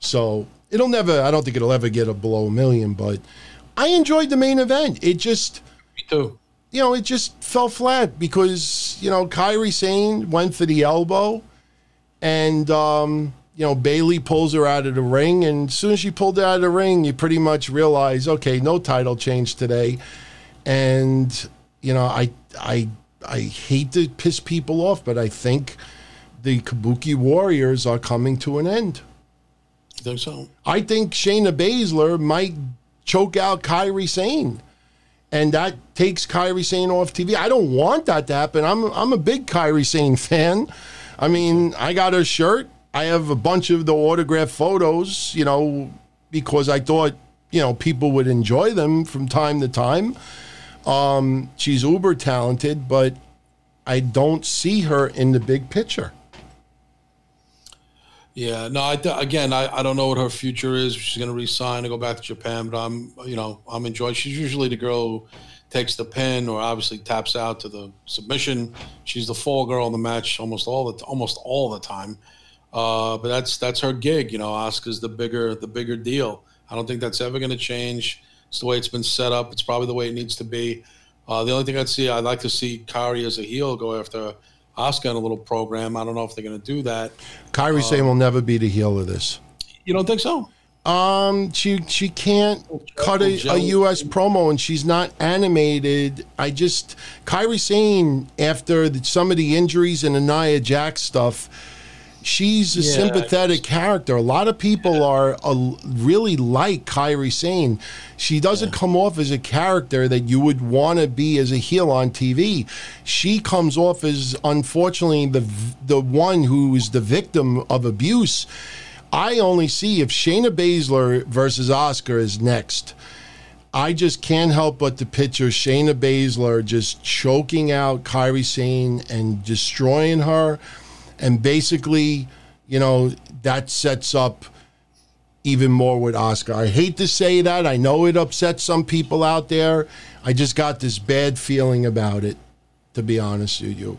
So it'll never, I don't think it'll ever get a below a million, but I enjoyed the main event. It just, Me too. you know, it just fell flat because, you know, Kairi Sane went for the elbow and, um, you know, Bayley pulls her out of the ring. And as soon as she pulled her out of the ring, you pretty much realize, okay, no title change today. And, you know, I, I, I hate to piss people off, but I think the Kabuki Warriors are coming to an end. You think so? I think Shayna Baszler might choke out Kairi Sane. And that takes Kairi Sane off TV. I don't want that to happen. I'm I'm a big Kairi Sane fan. I mean, I got her shirt. I have a bunch of the autographed photos, you know, because I thought, you know, people would enjoy them from time to time. Um, she's uber talented, but I don't see her in the big picture. Yeah, no. I again, I, I don't know what her future is. She's going to resign and go back to Japan, but I'm you know I'm enjoying. She's usually the girl who takes the pin or obviously taps out to the submission. She's the fall girl in the match almost all the almost all the time. Uh, but that's that's her gig. You know, Asuka's the bigger the bigger deal. I don't think that's ever going to change. It's the way it's been set up. It's probably the way it needs to be. Uh, the only thing I'd see, I'd like to see Kari as a heel go after Asuka in a little program. I don't know if they're going to do that. Kairi Sane will never be the heel of this. You don't think so? Um, she she can't cut a, a U.S. promo, and she's not animated. I just Kairi Sane after the, some of the injuries and the Nia Jax stuff. She's a Yeah, sympathetic character. A lot of people are uh, really like Kairi Sane. She doesn't come off as a character that you would want to be as a heel on TV. She comes off as unfortunately the the one who is the victim of abuse. I only see if Shayna Baszler versus Asuka is next. I just can't help but to picture Shayna Baszler just choking out Kairi Sane and destroying her. And basically, you know, that sets up even more with Asuka. I hate to say that. I know it upsets some people out there. I just got this bad feeling about it, to be honest with you.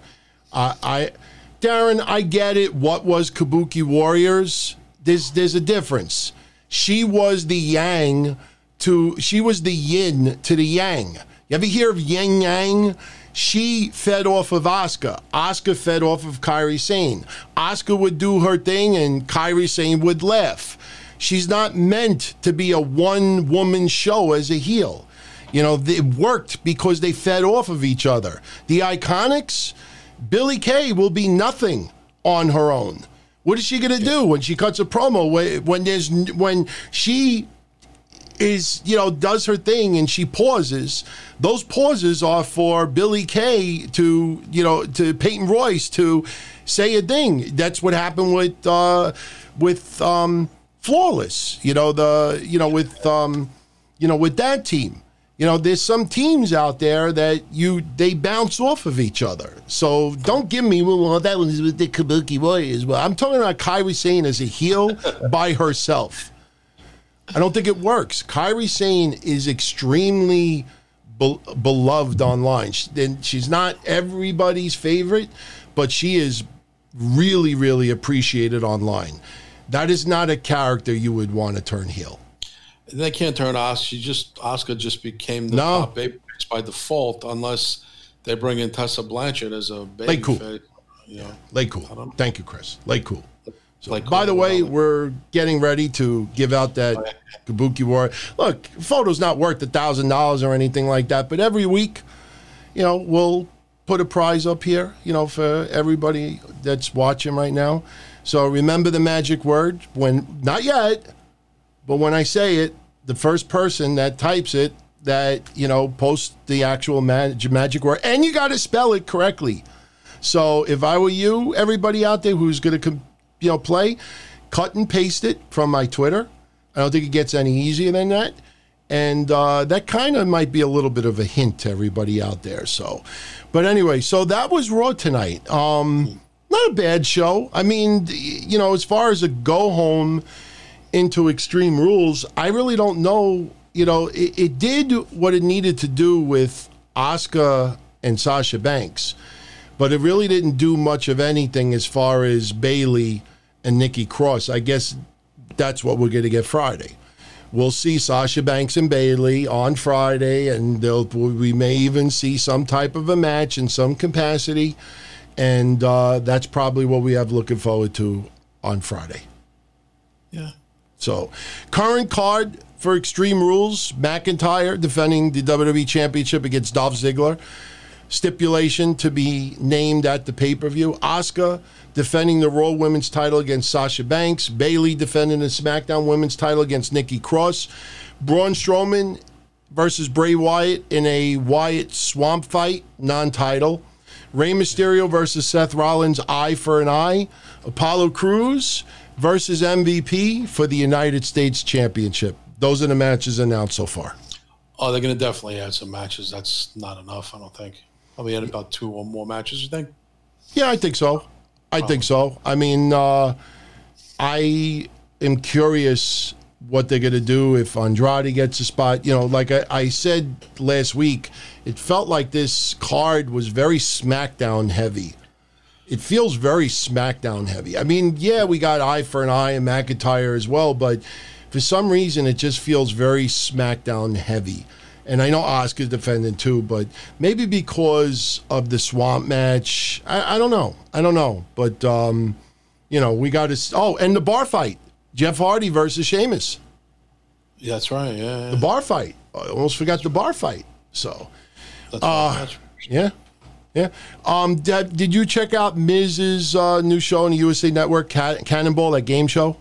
I, I Darren, I get it. What was Kabuki Warriors? There's there's a difference. She was the yang to she was the yin to the yang. You ever hear of yin yang? She fed off of Asuka. Asuka fed off of Kairi Sane. Asuka would do her thing and Kairi Sane would laugh. She's not meant to be a one woman show as a heel. You know, it worked because they fed off of each other. The IIconics, Billie Kay will be nothing on her own. What is she going to do when she cuts a promo when, when there's when she is you know does her thing and she pauses. Those pauses are for billie kay to you know to peyton royce to say a thing. That's what happened with uh with um flawless you know the you know with um you know with that team. You know there's some teams out there that you they bounce off of each other. So don't give me well that was with the kabuki warriors. Well i'm talking about kairi sane as a heel by herself I don't think it works. Kairi Sane is extremely be- beloved online. She, and she's not everybody's favorite, but she is really, really appreciated online. That is not a character you would want to turn heel. They can't turn Asuka. She just Asuka just became the No. top baby by default, unless they bring in Tessa Blanchard as a baby Lake Cool. face. You know, Cool. Thank you, Chris. Lake Cool. So, Lake by the way, we're getting ready to give out that oh, Kabuki War. Look, photo's not worth a thousand dollars or anything like that, but every week, you know, we'll put a prize up here, you know, for everybody that's watching right now. So remember the magic word when not yet, but when I say it, the first person that types it that you know posts the actual mag- magic word, and you got to spell it correctly. So if I were you, everybody out there who's going to, you know, play, cut and paste it from my Twitter. I don't think it gets any easier than that. And uh, that kind of might be a little bit of a hint to everybody out there. So, but anyway, so that was Raw tonight. Um, not a bad show. I mean, you know, as far as a go home into Extreme Rules, I really don't know. You know, it, it did what it needed to do with Asuka and Sasha Banks, but it really didn't do much of anything as far as Bayley and Nikki Cross. I guess that's what we're going to get Friday. We'll see Sasha Banks and Bayley on Friday, and they'll, we may even see some type of a match in some capacity. And uh, that's probably what we have looking forward to on Friday. Yeah. So, current card for Extreme Rules McIntyre defending the WWE Championship against Dolph Ziggler. Stipulation to be named at the pay per view. Asuka defending the Raw Women's title against Sasha Banks. Bayley defending the SmackDown Women's title against Nikki Cross. Braun Strowman versus Bray Wyatt in a Wyatt swamp fight, non title. Rey Mysterio versus Seth Rollins, eye for an eye. Apollo Crews versus MVP for the United States Championship. Those are the matches announced so far. Oh, they're going to definitely add some matches. That's not enough, I don't think. Probably add about two or more matches, you think? Yeah, I think so. I think so. I mean, uh, I am curious what they're going to do if Andrade gets a spot. You know, like I, I said last week, it felt like this card was very SmackDown heavy. It feels very SmackDown heavy. I mean, yeah, we got eye for an eye and McIntyre as well, but for some reason, it just feels very SmackDown heavy. And I know Asuka's defending too, but maybe because of the swamp match. I, I don't know. I don't know. But, um, you know, we got to. Oh, and the bar fight Jeff Hardy versus Sheamus. Yeah, that's right. Yeah. The bar fight. I almost forgot the bar fight. So, uh, yeah. Yeah. Um, did, did you check out Miz's uh, new show on the USA Network, Can- Cannonball, that game show?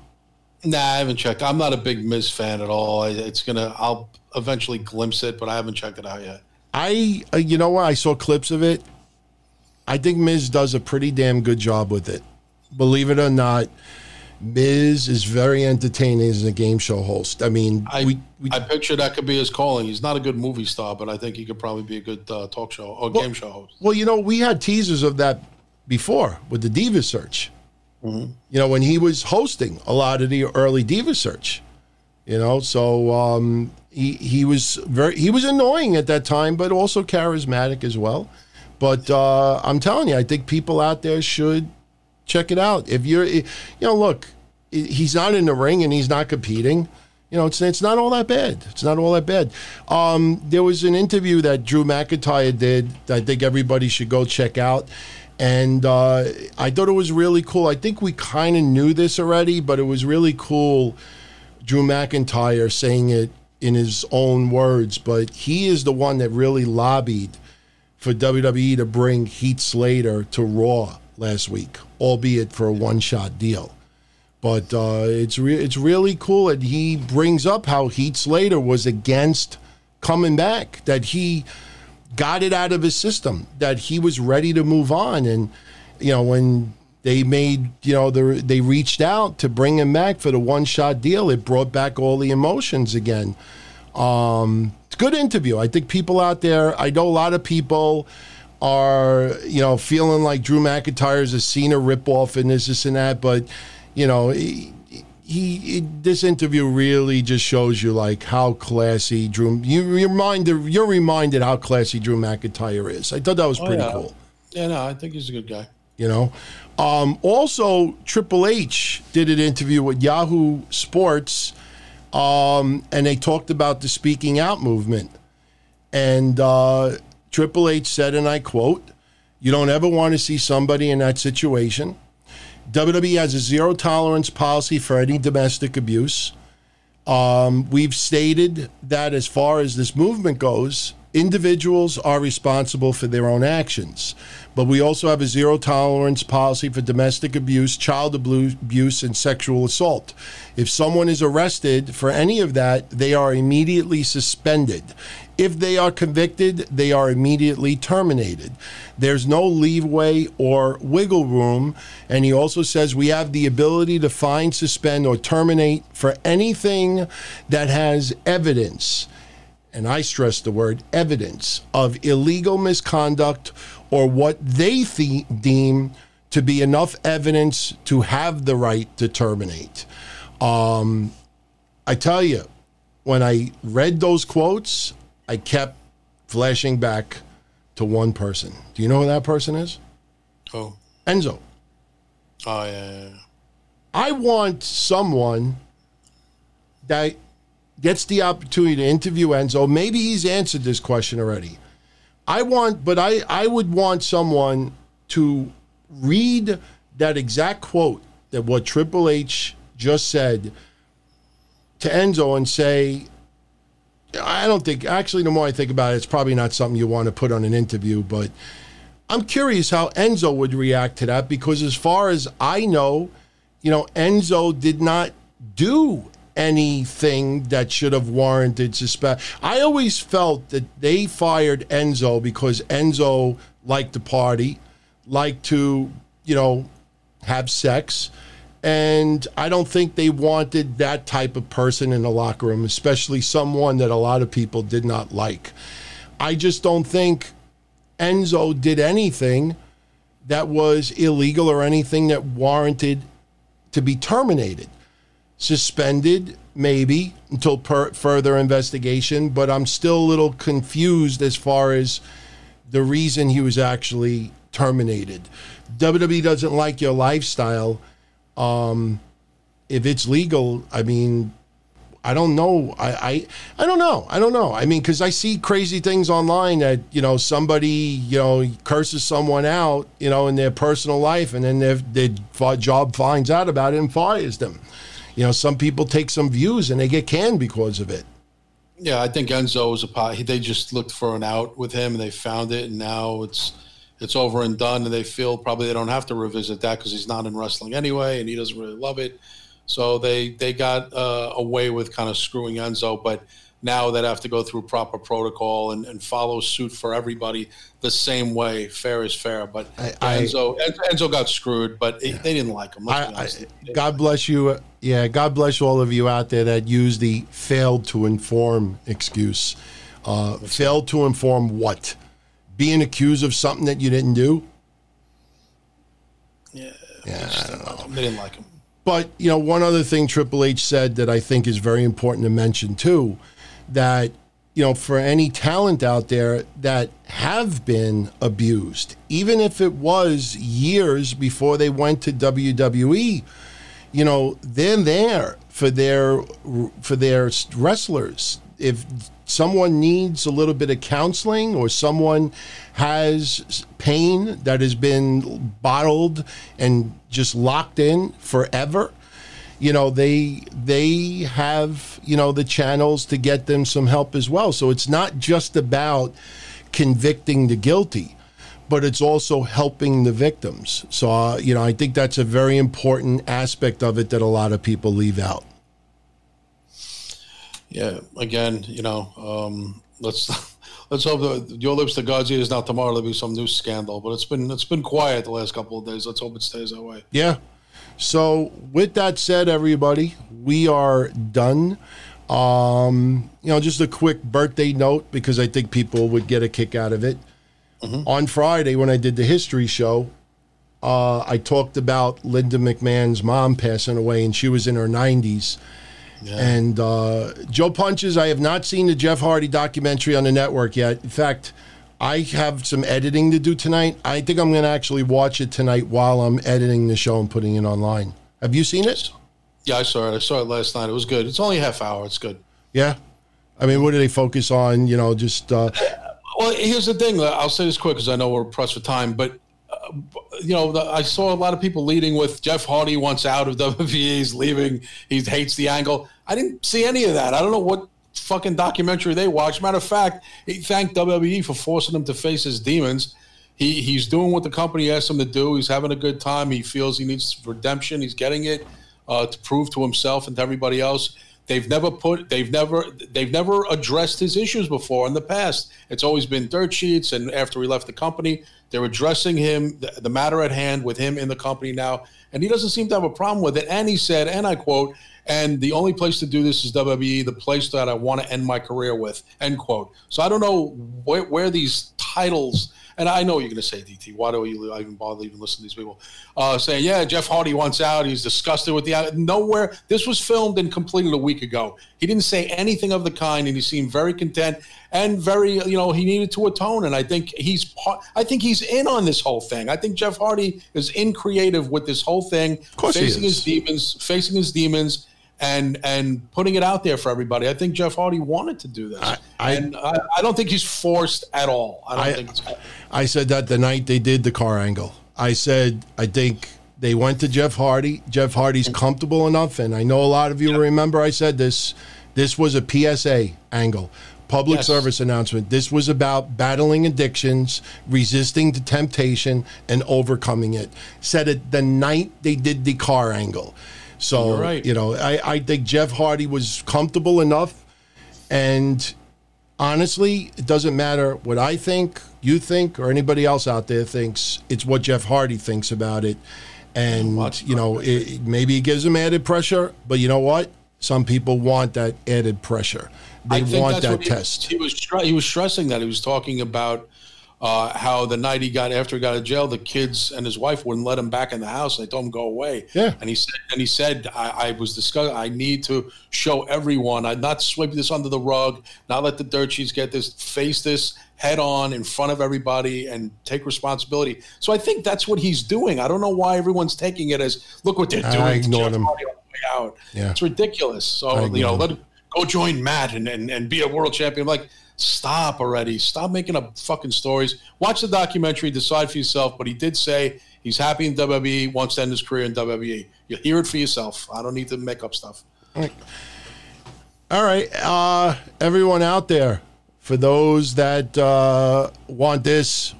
Nah, I haven't checked. I'm not a big Miz fan at all. It's gonna. I'll eventually glimpse it, but I haven't checked it out yet. I, uh, you know what? I saw clips of it. I think Miz does a pretty damn good job with it. Believe it or not, Miz is very entertaining as a game show host. I mean, I we, we I picture that could be his calling. He's not a good movie star, but I think he could probably be a good uh, talk show or Well- game show host. Well, you know, we had teasers of that before with the Diva Search. You know, when he was hosting a lot of the early Diva Search. You know, so um, he he was very he was annoying at that time, but also charismatic as well. But uh, I'm telling you, I think people out there should check it out. If you're, you know, look, he's not in the ring and he's not competing. You know, it's it's not all that bad. It's not all that bad. Um, there was an interview that Drew McIntyre did that I think everybody should go check out. And uh, I thought it was really cool. I think we kind of knew this already, but it was really cool. Drew McIntyre saying it in his own words, but he is the one that really lobbied for WWE to bring Heath Slater to Raw last week, albeit for a one-shot deal. But uh, it's re- it's really cool that he brings up how Heath Slater was against coming back, that he got it out of his system, that he was ready to move on, and you know when they made you know the, they reached out to bring him back for the one-shot deal, it brought back all the emotions again. Um, it's a good interview. I think people out there, I know a lot of people are, you know, feeling like Drew McIntyre is a Cena ripoff and this, this, and that. But, you know, he, he this interview really just shows you like how classy Drew. You reminded you're reminded how classy Drew McIntyre is. I thought that was Oh, pretty yeah. cool. Yeah, no, I think he's a good guy. You know. Um, also, Triple H did an interview with Yahoo Sports, um, and they talked about the speaking out movement. And uh, Triple H said, and I quote, You don't ever want to see somebody in that situation. WWE has a zero tolerance policy for any domestic abuse. Um, we've stated that as far as this movement goes, individuals are responsible for their own actions. But we also have a zero tolerance policy for domestic abuse, child abu- abuse, and sexual assault. If someone is arrested for any of that, they are immediately suspended. If they are convicted, they are immediately terminated. There's no leeway or wiggle room. And he also says we have the ability to fine, suspend, or terminate for anything that has evidence and I stress the word evidence of illegal misconduct or what they the- deem to be enough evidence to have the right to terminate. Um, I tell you, when I read those quotes, I kept flashing back to one person. Do you know who that person is? Oh, Enzo. oh yeah, yeah, yeah. I want someone that gets the opportunity to interview Enzo. Maybe he's answered this question already. I want, but I, I would want someone to read that exact quote that what Triple H just said to Enzo and say, I don't think, actually, the more I think about it, it's probably not something you want to put on an interview, but I'm curious how Enzo would react to that because, as far as I know, you know, Enzo did not do anything that should have warranted suspect. I always felt that they fired Enzo because Enzo liked to party, liked to, you know, have sex. And I don't think they wanted that type of person in the locker room, especially someone that a lot of people did not like. I just don't think Enzo did anything that was illegal or anything that warranted to be terminated. Suspended, maybe, until per- further investigation, but I'm still a little confused as far as the reason he was actually terminated. WWE doesn't like your lifestyle. Um, if it's legal, I mean, I don't know. I, I, I don't know. I don't know. I mean, because I see crazy things online that you know somebody you know curses someone out, you know, in their personal life, and then their their job finds out about it and fires them. You know, some people take some views and they get canned because of it. Yeah, I think Enzo was a pot. They just looked for an out with him, and they found it, and now it's it's over and done. And they feel probably they don't have to revisit that because he's not in wrestling anyway, and he doesn't really love it. So they they got uh, away with kind of screwing Enzo, but now that have to go through proper protocol and, and follow suit for everybody the same way. Fair is fair, but I- I- Enzo Enzo got screwed, but it, they didn't like him. I. I, God bless you. Yeah, God bless all of you out there that use the failed to inform excuse. Uh, failed to inform what? Being accused of something that you didn't do? yeah, Yeah, just didn't like. They didn't like him. But you know, one other thing Triple H said that I think is very important to mention too, that you know, for any talent out there that have been abused, even if it was years before they went to WWE, you know, they're there for their for their wrestlers. If someone needs a little bit of counseling or someone has pain that has been bottled and just locked in forever, you know they they have you know the channels to get them some help as well so it's not just about convicting the guilty but it's also helping the victims so uh, you know i think that's a very important aspect of it that a lot of people leave out Yeah, again, you know, um, let's let's hope that your lips to God's ears. Not tomorrow there'll be some new scandal, but it's been it's been quiet the last couple of days. Let's hope it stays that way. Yeah. So with that said, everybody, we are done. Um, you know, just a quick birthday note because I think people would get a kick out of it. On Friday, when I did the history show, uh, I talked about Linda McMahon's mom passing away, and she was in her 90s. And uh, Joe Punches, I have not seen the Jeff Hardy documentary on the network yet. In fact, I have some editing to do tonight. I think I'm going to actually watch it tonight while I'm editing the show and putting it online. Have you seen it? Yeah, I saw it. I saw it last night. It was good. It's only a half hour. It's good. Yeah. I mean, what do they focus on? You know, just uh, Well, here's the thing. I'll say this quick because I know we're pressed for time, but uh, you know, the, I saw a lot of people leading with Jeff Hardy wants out of WWE. He's leaving. He hates the angle. I didn't see any of that. I don't know what fucking documentary they watched. Matter of fact, he thanked WWE for forcing him to face his demons. He he's doing what the company asked him to do. He's having a good time. He feels he needs redemption. He's getting it uh, to prove to himself and to everybody else They've never put they've never they've never addressed his issues before in the past. It's always been dirt sheets, and after he left the company, they're addressing him the, the matter at hand with him in the company now, and he doesn't seem to have a problem with it. And he said, and I quote, and the only place to do this is WWE, the place that I want to end my career with, end quote. So I don't know where, where these titles, and I know you're going to say, DT, why do you even bother even listen to these people? Uh, saying, yeah, Jeff Hardy wants out. He's disgusted with the Nowhere. This was filmed and completed a week ago. He didn't say anything of the kind, and he seemed very content and very, you know, he needed to atone. And I think he's part, I think he's in on this whole thing. I think Jeff Hardy is in creative with this whole thing, Of course he facing is. his demons, facing his demons and and putting it out there for everybody. I think Jeff Hardy wanted to do this, I- I- and I, I don't think he's forced at all. I don't I- think. It's, I said that the night they did the car angle. I said I think they went to Jeff Hardy. Jeff Hardy's mm-hmm. comfortable enough, and I know a lot of you remember I said this. This was a PSA angle, public Yes. service announcement. This was about battling addictions, resisting the temptation, and overcoming it. Said it the night they did the car angle. So right. you know, I, I think Jeff Hardy was comfortable enough, and honestly, it doesn't matter what I think, you think, or anybody else out there thinks. It's what Jeff Hardy thinks about it. And, Watch you know, it, maybe it gives him added pressure, but you know what? Some people want that added pressure. They want that he- test. He, was he was stressing that he was talking about uh, how the night he got after he got out of jail, the kids and his wife wouldn't let him back in the house. They told him go away. Yeah. and he said, and he said, I, I was discussing. I need to show everyone. I not sweep this under the rug. Not let the dirt sheets get this. Face this head on in front of everybody and take responsibility. So I think that's what he's doing. I don't know why everyone's taking it as look what they're doing. to ignored Jeff him. Hardy on the way out. Yeah. It's ridiculous. So you know, ignored let go join Matt and, and, and be a world champion. Like, stop already. Stop making up fucking stories. Watch the documentary, decide for yourself. But he did say he's happy in WWE, wants to end his career in WWE. You'll hear it for yourself. I don't need to make up stuff. All right, uh, everyone out there, for those that uh, want this,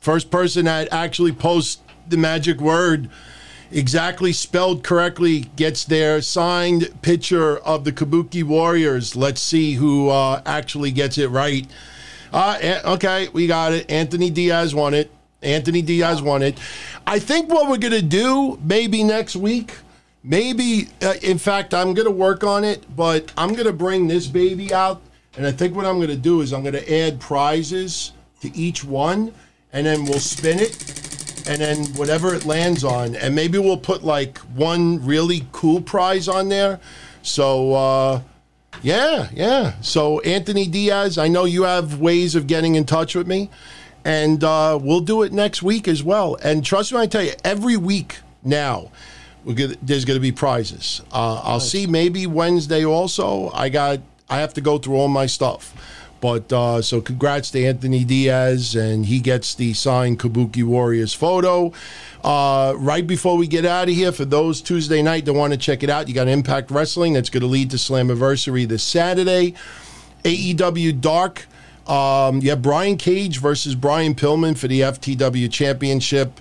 first person that actually posts the magic word exactly spelled correctly gets their signed picture of the Kabuki Warriors. Let's see who uh, actually gets it right. Uh, eh, okay, we got it. Anthony Diaz won it. Anthony Diaz won it. I think what we're going to do maybe next week, maybe, uh, in fact, I'm going to work on it, but I'm going to bring this baby out. And I think what I'm going to do is I'm going to add prizes to each one, and then we'll spin it and then whatever it lands on, and maybe we'll put like one really cool prize on there. So, uh, yeah, yeah. So, Anthony Diaz, I know you have ways of getting in touch with me, and uh, we'll do it next week as well. And trust me, I tell you, every week now, we're gonna, there's going to be prizes. Uh, I'll see maybe Wednesday also. I got, I have to go through all my stuff. But uh, so congrats to Anthony Diaz, and he gets the signed Kabuki Warriors photo. Uh, right before we get out of here, for those Tuesday night that want to check it out, you got Impact Wrestling that's going to lead to Slammiversary this Saturday. AEW Dark. Um, you have Brian Cage versus Brian Pillman for the FTW Championship.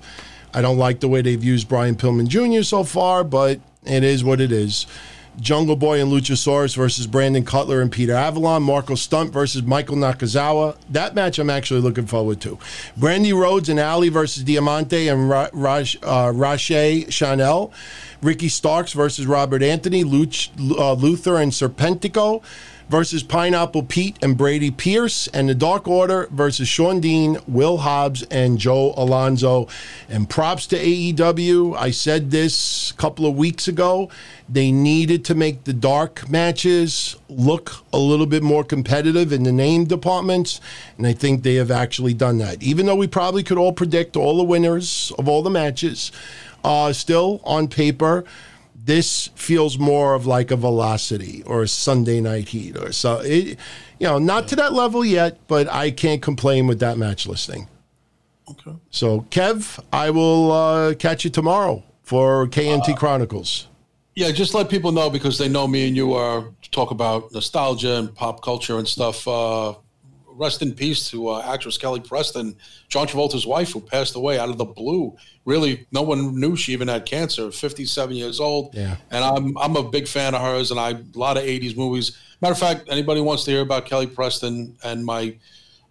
I don't like the way they've used Brian Pillman Jr. so far, but it is what it is. Jungle Boy and Luchasaurus versus Brandon Cutler and Peter Avalon. Marco Stunt versus Michael Nakazawa. That match I'm actually looking forward to. Brandi Rhodes and Allie versus Diamante and Ra- Raj, uh, Rache Chanel. Ricky Starks versus Robert Anthony. Luch, uh, Luther and Serpentico versus Pineapple Pete and Brady Pierce, and the Dark Order versus Shawn Dean, Will Hobbs, and Joe Alonzo. And props to AEW. I said this a couple of weeks ago. They needed to make the dark matches look a little bit more competitive in the name departments, and I think they have actually done that. Even though we probably could all predict all the winners of all the matches, uh, still on paper, this feels more of like a velocity or a Sunday night heat or so. It, you know, not to that level yet, but I can't complain with that match listing. Okay. So, Kev, I will uh, catch you tomorrow for KNT Chronicles. Yeah, just let people know because they know me and you are talk about nostalgia and pop culture and stuff. Uh, rest in peace to uh, actress Kelly Preston, John Travolta's wife, who passed away out of the blue. Really, no one knew she even had cancer. Fifty-seven years old. Yeah. And I'm I'm a big fan of hers, and I a lot of '80s movies. Matter of fact, anybody wants to hear about Kelly Preston and my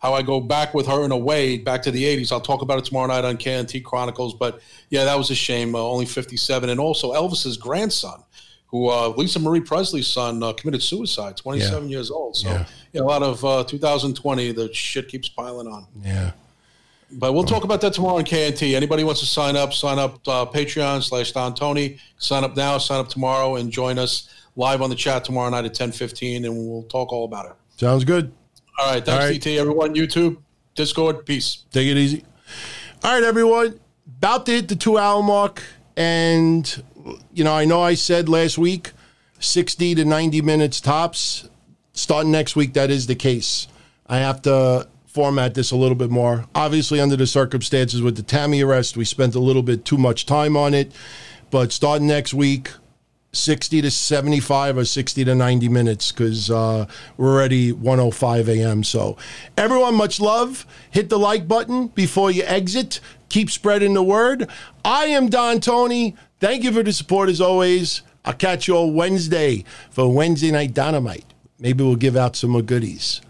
how I go back with her in a way back to the 80s. I'll talk about it tomorrow night on KNT Chronicles. But yeah, that was a shame. Uh, only 57. And also Elvis's grandson, who uh, Lisa Marie Presley's son uh, committed suicide, 27 Yeah. years old. So Yeah. yeah. a lot of uh, 2020, the shit keeps piling on. Yeah. But we'll talk about that tomorrow on KNT. Anybody wants to sign up, sign up uh, Patreon slash Don Tony. Sign up now, sign up tomorrow, and join us live on the chat tomorrow night at 10:15, and we'll talk all about it. Sounds good. All right, thanks, All right. DT. Everyone, YouTube, Discord, peace. Take it easy. All right, everyone. About to hit the two hour mark. And, you know, I know I said last week 60 to 90 minutes tops. Starting next week, that is the case. I have to format this a little bit more. Obviously, under the circumstances with the Tammy arrest, we spent a little bit too much time on it. But starting next week, 60 to 75 or 60 to 90 minutes because uh, we're already 105 a.m. So, everyone, much love. Hit the like button before you exit. Keep spreading the word. I am Don Tony. Thank you for the support as always. I'll catch you all Wednesday for Wednesday Night Dynamite. Maybe we'll give out some more goodies.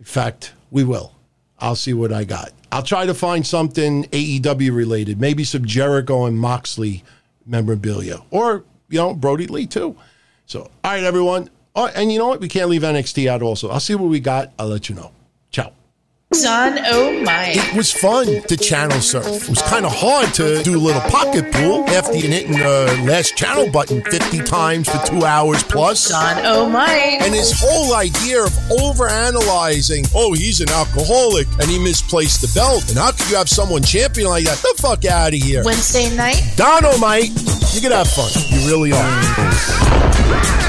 In fact, we will. I'll see what I got. I'll try to find something AEW related, maybe some Jericho and Moxley memorabilia, or you know Brodie Lee too. So, all right, everyone. Oh, and you know what? We can't leave NXT out. Also, I'll see what we got. I'll let you know. Ciao. Don Oh My. It was fun to channel surf. It was kind of hard to do a little pocket pool after you hitting the last channel button 50 times for two hours plus. Don Oh My. And his whole idea of overanalyzing, oh, he's an alcoholic and he misplaced the belt. And how could you have someone champion like that? The fuck out of here. Wednesday night. Dono, mate, you can have fun. You really are.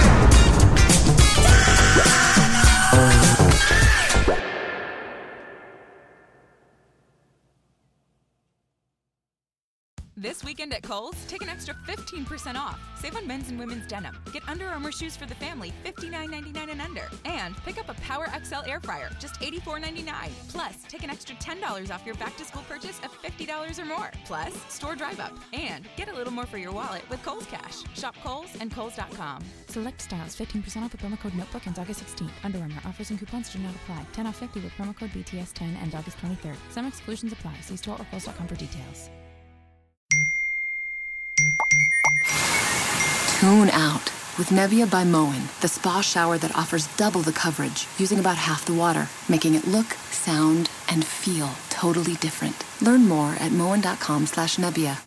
Weekend at Kohl's, take an extra 15% off. Save on men's and women's denim. Get Under Armour shoes for the family, $59.99 and under. And pick up a Power XL air fryer, just $84.99. Plus, take an extra $10 off your back to school purchase of $50 or more. Plus, store drive up. And get a little more for your wallet with Kohl's Cash. Shop Kohl's and Kohl's.com. Select styles 15% off with promo code Notebook ends August 16th. Under Armour offers and coupons do not apply. 10 off 50 with promo code BTS10 and August 23rd. Some exclusions apply. See store or Kohl's.com for details. Tune out with Nebia by Moen, the spa shower that offers double the coverage using about half the water, making it look, sound, and feel totally different. Learn more at moen.com slash Nebia.